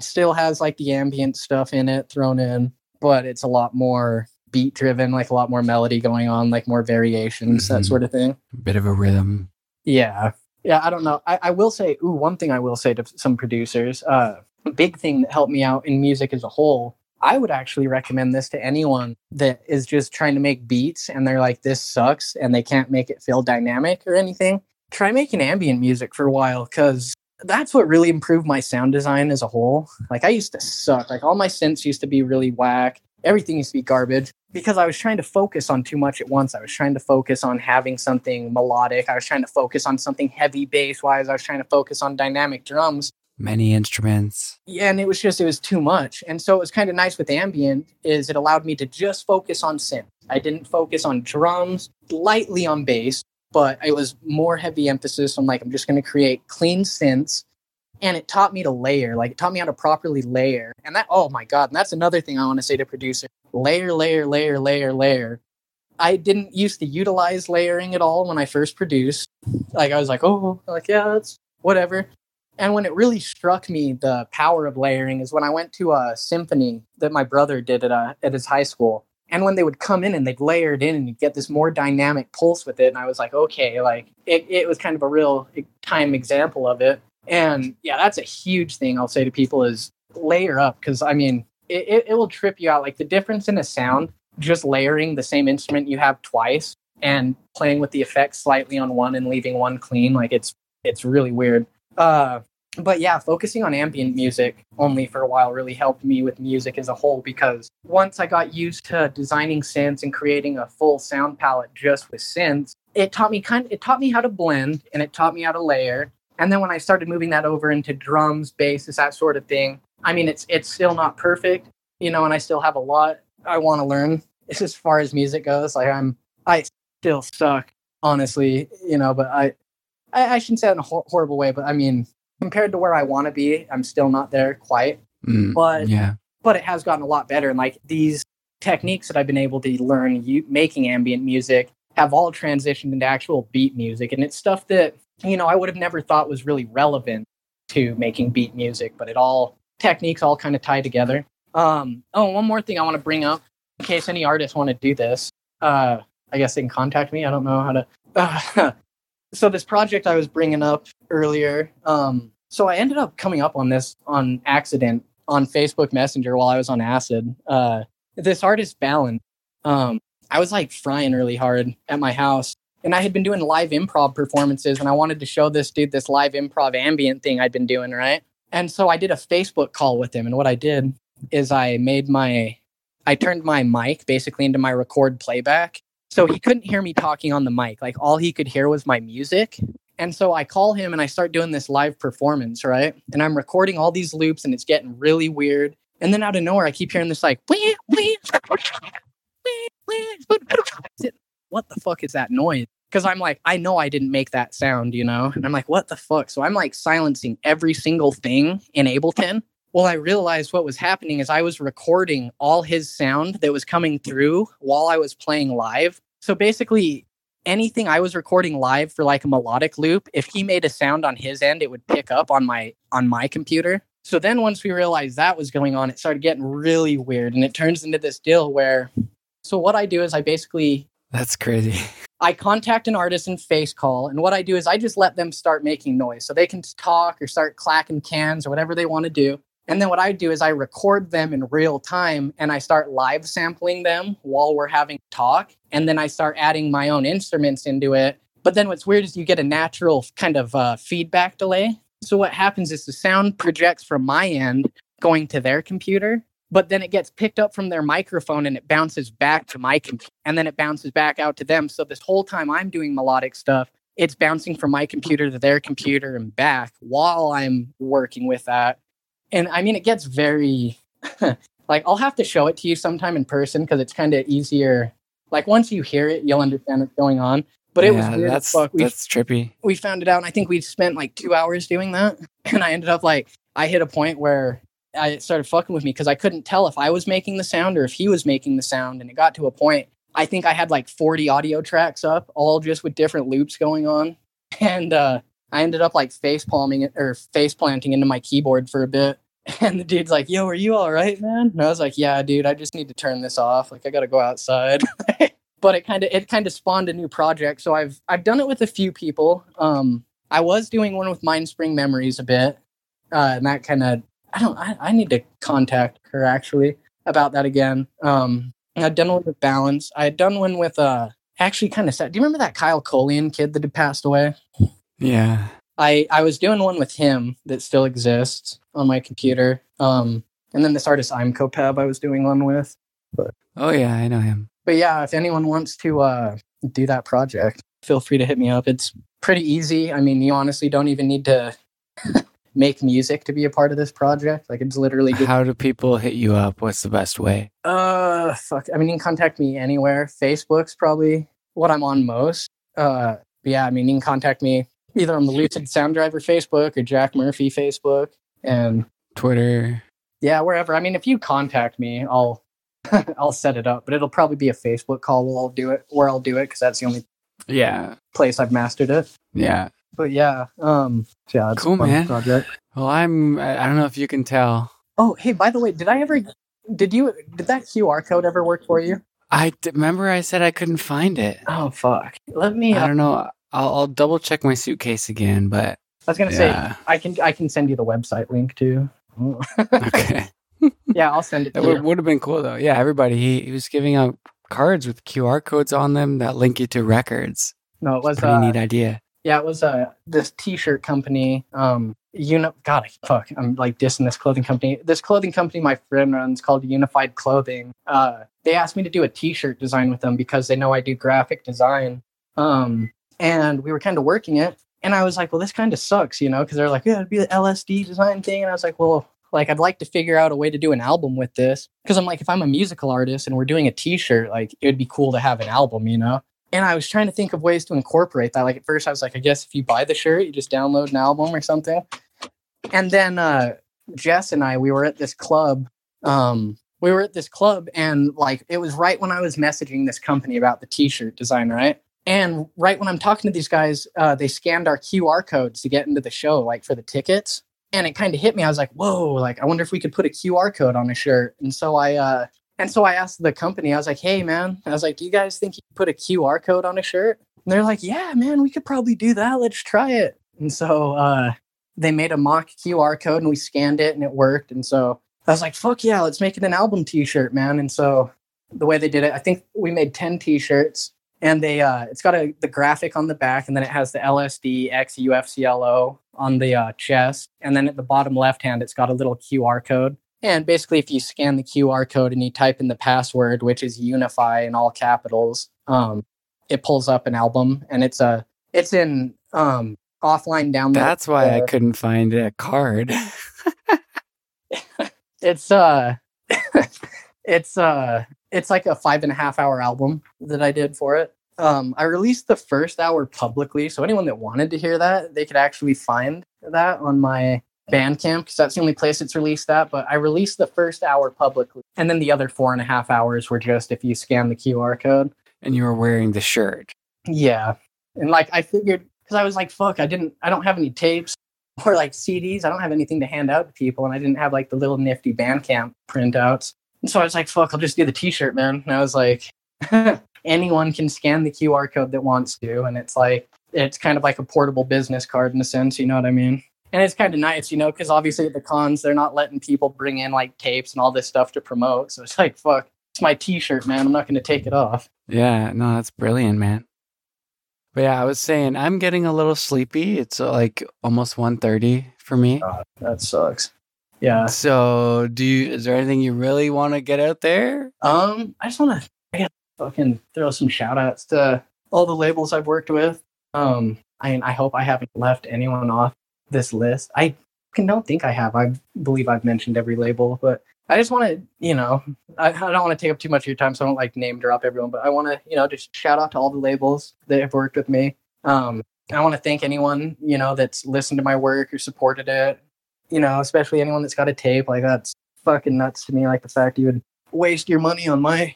still has like the ambient stuff in it thrown in, but it's a lot more beat driven, like a lot more melody going on, like more variations, that Mhm. sort of thing. Bit of a rhythm. Yeah. Yeah, I don't know. I, I will say, ooh, one thing I will say to some producers, uh, a big thing that helped me out in music as a whole, I would actually recommend this to anyone that is just trying to make beats and they're like, this sucks and they can't make it feel dynamic or anything. try making ambient music for a while because that's what really improved my sound design as a whole. Like I used to suck. Like all my synths used to be really whack. Everything used to be garbage because I was trying to focus on too much at once. I was trying to focus on having something melodic. I was trying to focus on something heavy bass wise. I was trying to focus on dynamic drums. Many instruments. Yeah, and it was just it was too much. And so it was kind of nice with ambient is it allowed me to just focus on synth. I didn't focus on drums, lightly on bass, but it was more heavy emphasis on like I'm just going to create clean synths and it taught me to layer like it taught me how to properly layer. And that oh my god and that's another thing i want to say to producer layer layer layer layer layer. I didn't used to utilize layering at all when i first produced. Like i was like oh like yeah that's whatever. And when it really struck me the power of layering is when i went to a symphony that my brother did at, a, at his high school. And when they would come in and they'd layer it in and you'd get this more dynamic pulse with it and i was like okay like it, it was kind of a real time example of it and yeah that's a huge thing i'll say to people is layer up because i mean it, it, it will trip you out like the difference in a sound just layering the same instrument you have twice and playing with the effects slightly on one and leaving one clean like it's it's really weird uh but yeah, focusing on ambient music only for a while really helped me with music as a whole because once I got used to designing synths and creating a full sound palette just with synths, it taught me kind of, it taught me how to blend and it taught me how to layer. And then when I started moving that over into drums, basses, that sort of thing, I mean it's it's still not perfect, you know, and I still have a lot I want to learn It's as far as music goes. Like I'm I still suck, honestly, you know, but I I, I shouldn't say that in a hor- horrible way, but I mean compared to where I want to be, I'm still not there quite. Mm, but yeah, but it has gotten a lot better. And like these techniques that I've been able to learn you, making ambient music have all transitioned into actual beat music, and it's stuff that you know I would have never thought was really relevant to making beat music, but it all techniques all kind of tie together. Um, oh, one more thing I want to bring up in case any artists want to do this. Uh, I guess they can contact me. I don't know how to. Uh, so this project I was bringing up earlier, um, so I ended up coming up on this on accident on Facebook Messenger while I was on acid. Uh, this artist Balin, um, I was like frying really hard at my house, and I had been doing live improv performances, and I wanted to show this dude this live improv ambient thing I'd been doing, right? And so I did a Facebook call with him, and what I did is I made my, I turned my mic basically into my record playback, so he couldn't hear me talking on the mic. Like all he could hear was my music. And so I call him and I start doing this live performance, right? And I'm recording all these loops and it's getting really weird. And then out of nowhere, I keep hearing this like, wee, wee, what the fuck is that noise? Because I'm like, I know I didn't make that sound, you know? And I'm like, what the fuck? So I'm like silencing every single thing in Ableton. Well, I realized what was happening is I was recording all his sound that was coming through while I was playing live. So basically, anything I was recording live for like a melodic loop, if he made a sound on his end, it would pick up on my on my computer. So then once we realized that was going on, it started getting really weird and it turns into this deal where so what I do is I basically That's crazy. I contact an artist in face call and what I do is I just let them start making noise. So they can talk or start clacking cans or whatever they want to do. And then what I do is I record them in real time and I start live sampling them while we're having talk. And then I start adding my own instruments into it. But then what's weird is you get a natural kind of uh, feedback delay. So what happens is the sound projects from my end going to their computer, but then it gets picked up from their microphone and it bounces back to my computer and then it bounces back out to them. So this whole time I'm doing melodic stuff, it's bouncing from my computer to their computer and back while I'm working with that and I mean, it gets very like I'll have to show it to you sometime in person because it's kind of easier. Like once you hear it, you'll understand what's going on. But it yeah, was weird. That's fuck. We, that's trippy. we found it out, and I think we spent like two hours doing that. And I ended up like I hit a point where I started fucking with me because I couldn't tell if I was making the sound or if he was making the sound. And it got to a point I think I had like 40 audio tracks up, all just with different loops going on. And uh, I ended up like face palming it or face planting into my keyboard for a bit. And the dude's like, "Yo, are you all right, man?" And I was like, "Yeah, dude, I just need to turn this off. Like, I got to go outside." but it kind of it kind of spawned a new project. So I've I've done it with a few people. Um, I was doing one with Mindspring Memories a bit, uh, and that kind of I don't I, I need to contact her actually about that again. Um, I'd done one with Balance. I had done one with uh actually kind of sad. Do you remember that Kyle Colian kid that had passed away? Yeah. I I was doing one with him that still exists on my computer. Um, and then this artist Imcopeb I was doing one with. Oh yeah, I know him. But yeah, if anyone wants to uh, do that project, feel free to hit me up. It's pretty easy. I mean, you honestly don't even need to make music to be a part of this project. Like it's literally just How do people hit you up? What's the best way? uh fuck. I mean, you can contact me anywhere. Facebook's probably what I'm on most. Uh, yeah, I mean, you can contact me either on the Lucid Sound Driver Facebook or Jack Murphy Facebook, and Twitter. yeah, wherever. I mean, if you contact me, I'll I'll set it up. But it'll probably be a Facebook call where I'll do it. Where I'll do it because that's the only Yeah. place I've mastered it. Yeah. But yeah, um, yeah, it's Cool, a man. project. Well, I'm. I I don't know if you can tell. Oh, hey, by the way, did I ever? Did you? Did that QR code ever work for you? I d- remember I said I couldn't find it. Oh fuck! Let me. I Uh, don't know. I'll, I'll double check my suitcase again, but I was gonna yeah. say I can. I can send you the website link too. okay. yeah, I'll send it to That would, would have been cool though. Yeah, everybody. He, he was giving out cards with QR codes on them that link you to records. No, it was. Pretty Uh, neat idea. Yeah, it was. Uh, this T-shirt company. Um, uni- God, fuck, I'm like dissing this clothing company. This clothing company my friend runs called Unified Clothing. Uh, they asked me to do a T-shirt design with them because they know I do graphic design. Um, and we were kind of working it, and I was like, well, this kind of sucks, you know, because they're like, yeah, it'd be the LSD design thing, and I was like, well. Like I'd like to figure out a way to do an album with this because I'm like if I'm a musical artist and we're doing a T-shirt, like it would be cool to have an album, you know and I was trying to think of ways to incorporate that. Like at first, I was like, I guess if you buy the shirt, you just download an album or something. And then uh, Jess and I, we were at this club. Um, we were at this club, and like it was right when I was messaging this company about the T-shirt design, right? And right when I'm talking to these guys, uh, they scanned our QR codes to get into the show, like for the tickets. And it kind of hit me. I was like, "Whoa! Like, I wonder if we could put a QR code on a shirt." And so I uh, and so I asked the company, I was like, hey, man, I was like, do you guys think you put a QR code on a shirt? And they're like, yeah, man, we could probably do that. Let's try it. And so uh, they made a mock QR code and we scanned it and it worked. And so I was like, fuck yeah, let's make it an album t shirt, man. And so the way they did it, I think we made 10 t shirts and they, uh, it's got a, the graphic on the back and then it has the LSD X UFCLO on the uh, chest. And then at the bottom left hand, it's got a little QR code. And basically, if you scan the QR code and you type in the password, which is Unify in all capitals, um, it pulls up an album, and it's a it's in um, offline download. That's why I couldn't find a card. It's uh, it's uh, it's like a five and a half hour album that I did for it. Um, I released the first hour publicly, so anyone that wanted to hear that, they could actually find that on my Bandcamp because that's the only place it's released that. But I released the first hour publicly, and then the other four and a half hours were just if you scan the QR code. and you were wearing the shirt. Yeah, and like I figured because I was like, fuck, I didn't, I don't have any tapes or like CDs. I don't have anything to hand out to people, and I didn't have like the little nifty Bandcamp printouts. And so I was like, fuck, I'll just do the T-shirt, man. And I was like, anyone can scan the QR code that wants to, and it's like it's kind of like a portable business card in a sense. You know what I mean? And it's kind of nice, you know, because obviously at the cons they're not letting people bring in like tapes and all this stuff to promote. So it's like, fuck, it's my T-shirt, man. I'm not going to take it off. Yeah, no, that's brilliant, man. But yeah, I was saying I'm getting a little sleepy. It's uh, like almost 1.30 for me. That sucks. Yeah. So, do you? Is there anything you really want to get out there? Um, I just want to I gotta fucking throw some shout outs to all the labels I've worked with. Um, I I hope I haven't left anyone off this list. I don't think I have. I believe I've mentioned every label, but I just want to, you know, I, I don't want to take up too much of your time, so I don't like name drop everyone, but I want to, you know, just shout out to all the labels that have worked with me. Um, I want to thank anyone, you know, that's listened to my work or supported it. You know, especially anyone that's got a tape. Like that's fucking nuts to me. Like the fact you would waste your money on my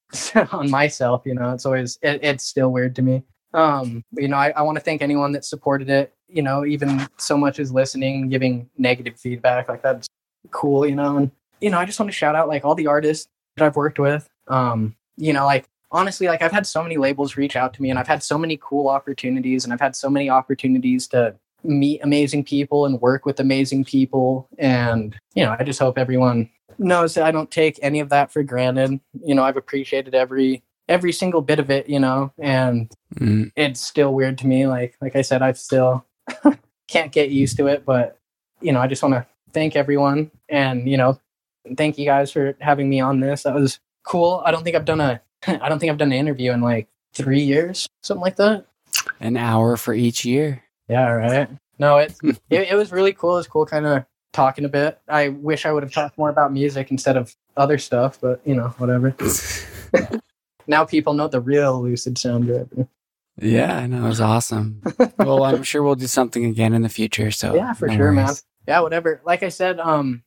on myself. You know, it's always it, it's still weird to me. Um, you know, I, I want to thank anyone that supported it. You know, even so much as listening, giving negative feedback. Like that's cool. You know, and you know, I just want to shout out like all the artists that I've worked with. Um, you know, like honestly, like I've had so many labels reach out to me, and I've had so many cool opportunities, and I've had so many opportunities to meet amazing people and work with amazing people. And, you know, I just hope everyone knows that I don't take any of that for granted. You know, I've appreciated every every single bit of it, you know, and Mm, it's still weird to me. Like like I said, I've still can't get used to it, but you know, I just want to thank everyone and you know, thank you guys for having me on this. That was cool. I don't think I've done a I don't think I've done an interview in like three years, something like that. An hour for each year. Yeah, right. No, it it, it was really cool. It was cool kind of talking a bit. I wish I would have talked more about music instead of other stuff, but you know, whatever. now people know the real Lucid Sound Driver. Yeah, I know. It was awesome. well, I'm sure we'll do something again in the future. So yeah, for no sure, man. Yeah, whatever. Like I said, um,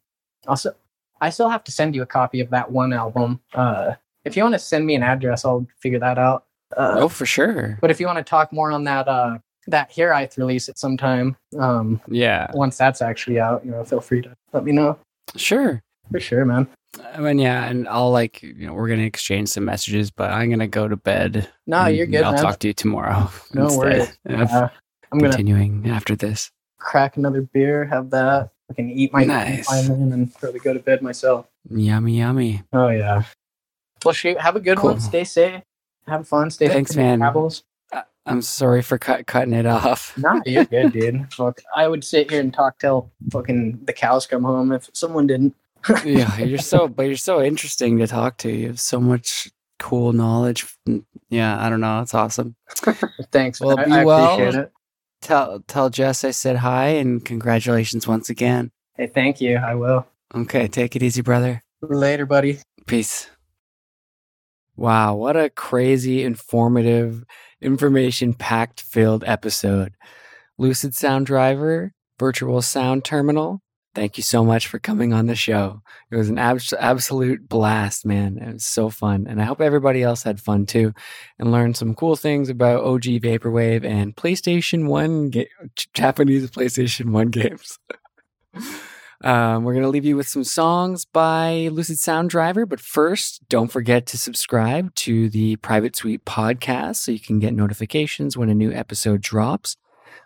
also, I still have to send you a copy of that one album. Uh, if you want to send me an address, I'll figure that out. Uh, Oh, for sure. But if you want to talk more on that, uh, that Here I release at some time, um, Yeah, once that's actually out, you know, feel free to let me know. sure. For sure, man. I mean, yeah, and I'll like, you know, we're gonna exchange some messages, but I'm gonna go to bed. No, you're good, I'll man. talk to you tomorrow. No instead worries. Uh, I'm continuing after this. crack another beer, have that. I can eat my Nice. and then probably go to bed myself. Yummy, yummy. Oh yeah. Well, shoot. Have a good Cool. one. Stay safe. Have fun. Stay safe Thanks, man. travels. I'm sorry for cut, cutting it off. No, you're good, dude. Fuck, I would sit here and talk till fucking the cows come home if someone didn't. Yeah, you're so, but you're so interesting to talk to. You have so much cool knowledge. Mm, yeah, I don't know. It's awesome. Thanks. Well, man. be I, I well. appreciate it. Tell tell Jess I said hi and congratulations once again. Hey, thank you. I will. Okay, take it easy, brother. Later, buddy. Peace. Wow, what a crazy, informative, information packed filled episode. Lucid Sound Driver, Virtual Sound Terminal, thank you so much for coming on the show. It was an abs- absolute blast, man. It was so fun. And I hope everybody else had fun too and learned some cool things about OG Vaporwave and PlayStation 1, ga- Japanese PlayStation 1 games. Um, we're going to leave you with some songs by Lucid Sound Driver. But first, don't forget to subscribe to the Private Suite podcast so you can get notifications when a new episode drops.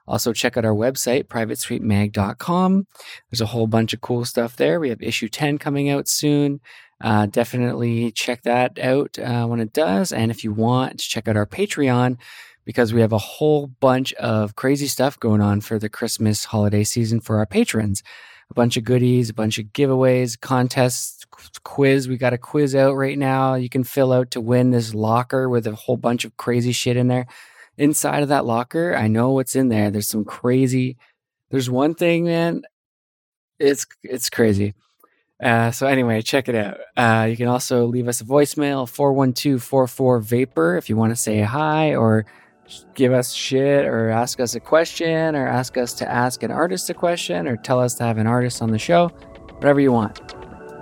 Also, check out our website, privatesuitemag.com. There's a whole bunch of cool stuff there. We have issue 10 coming out soon. Uh, definitely check that out uh, when it does. And if you want, to check out our Patreon because we have a whole bunch of crazy stuff going on for the Christmas holiday season for our patrons a bunch of goodies, a bunch of giveaways, contests, quiz. We got a quiz out right now. You can fill out to win this locker with a whole bunch of crazy shit in there. Inside of that locker, I know what's in there. There's some crazy. There's one thing, man. It's it's crazy. Uh, so anyway, check it out. Uh, you can also leave us a voicemail 412-44 vapor if you want to say hi or give us shit or ask us a question or ask us to ask an artist a question or tell us to have an artist on the show, whatever you want.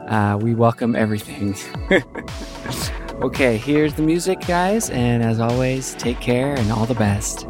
Uh, we welcome everything. okay, here's the music, guys. And as always, take care and all the best.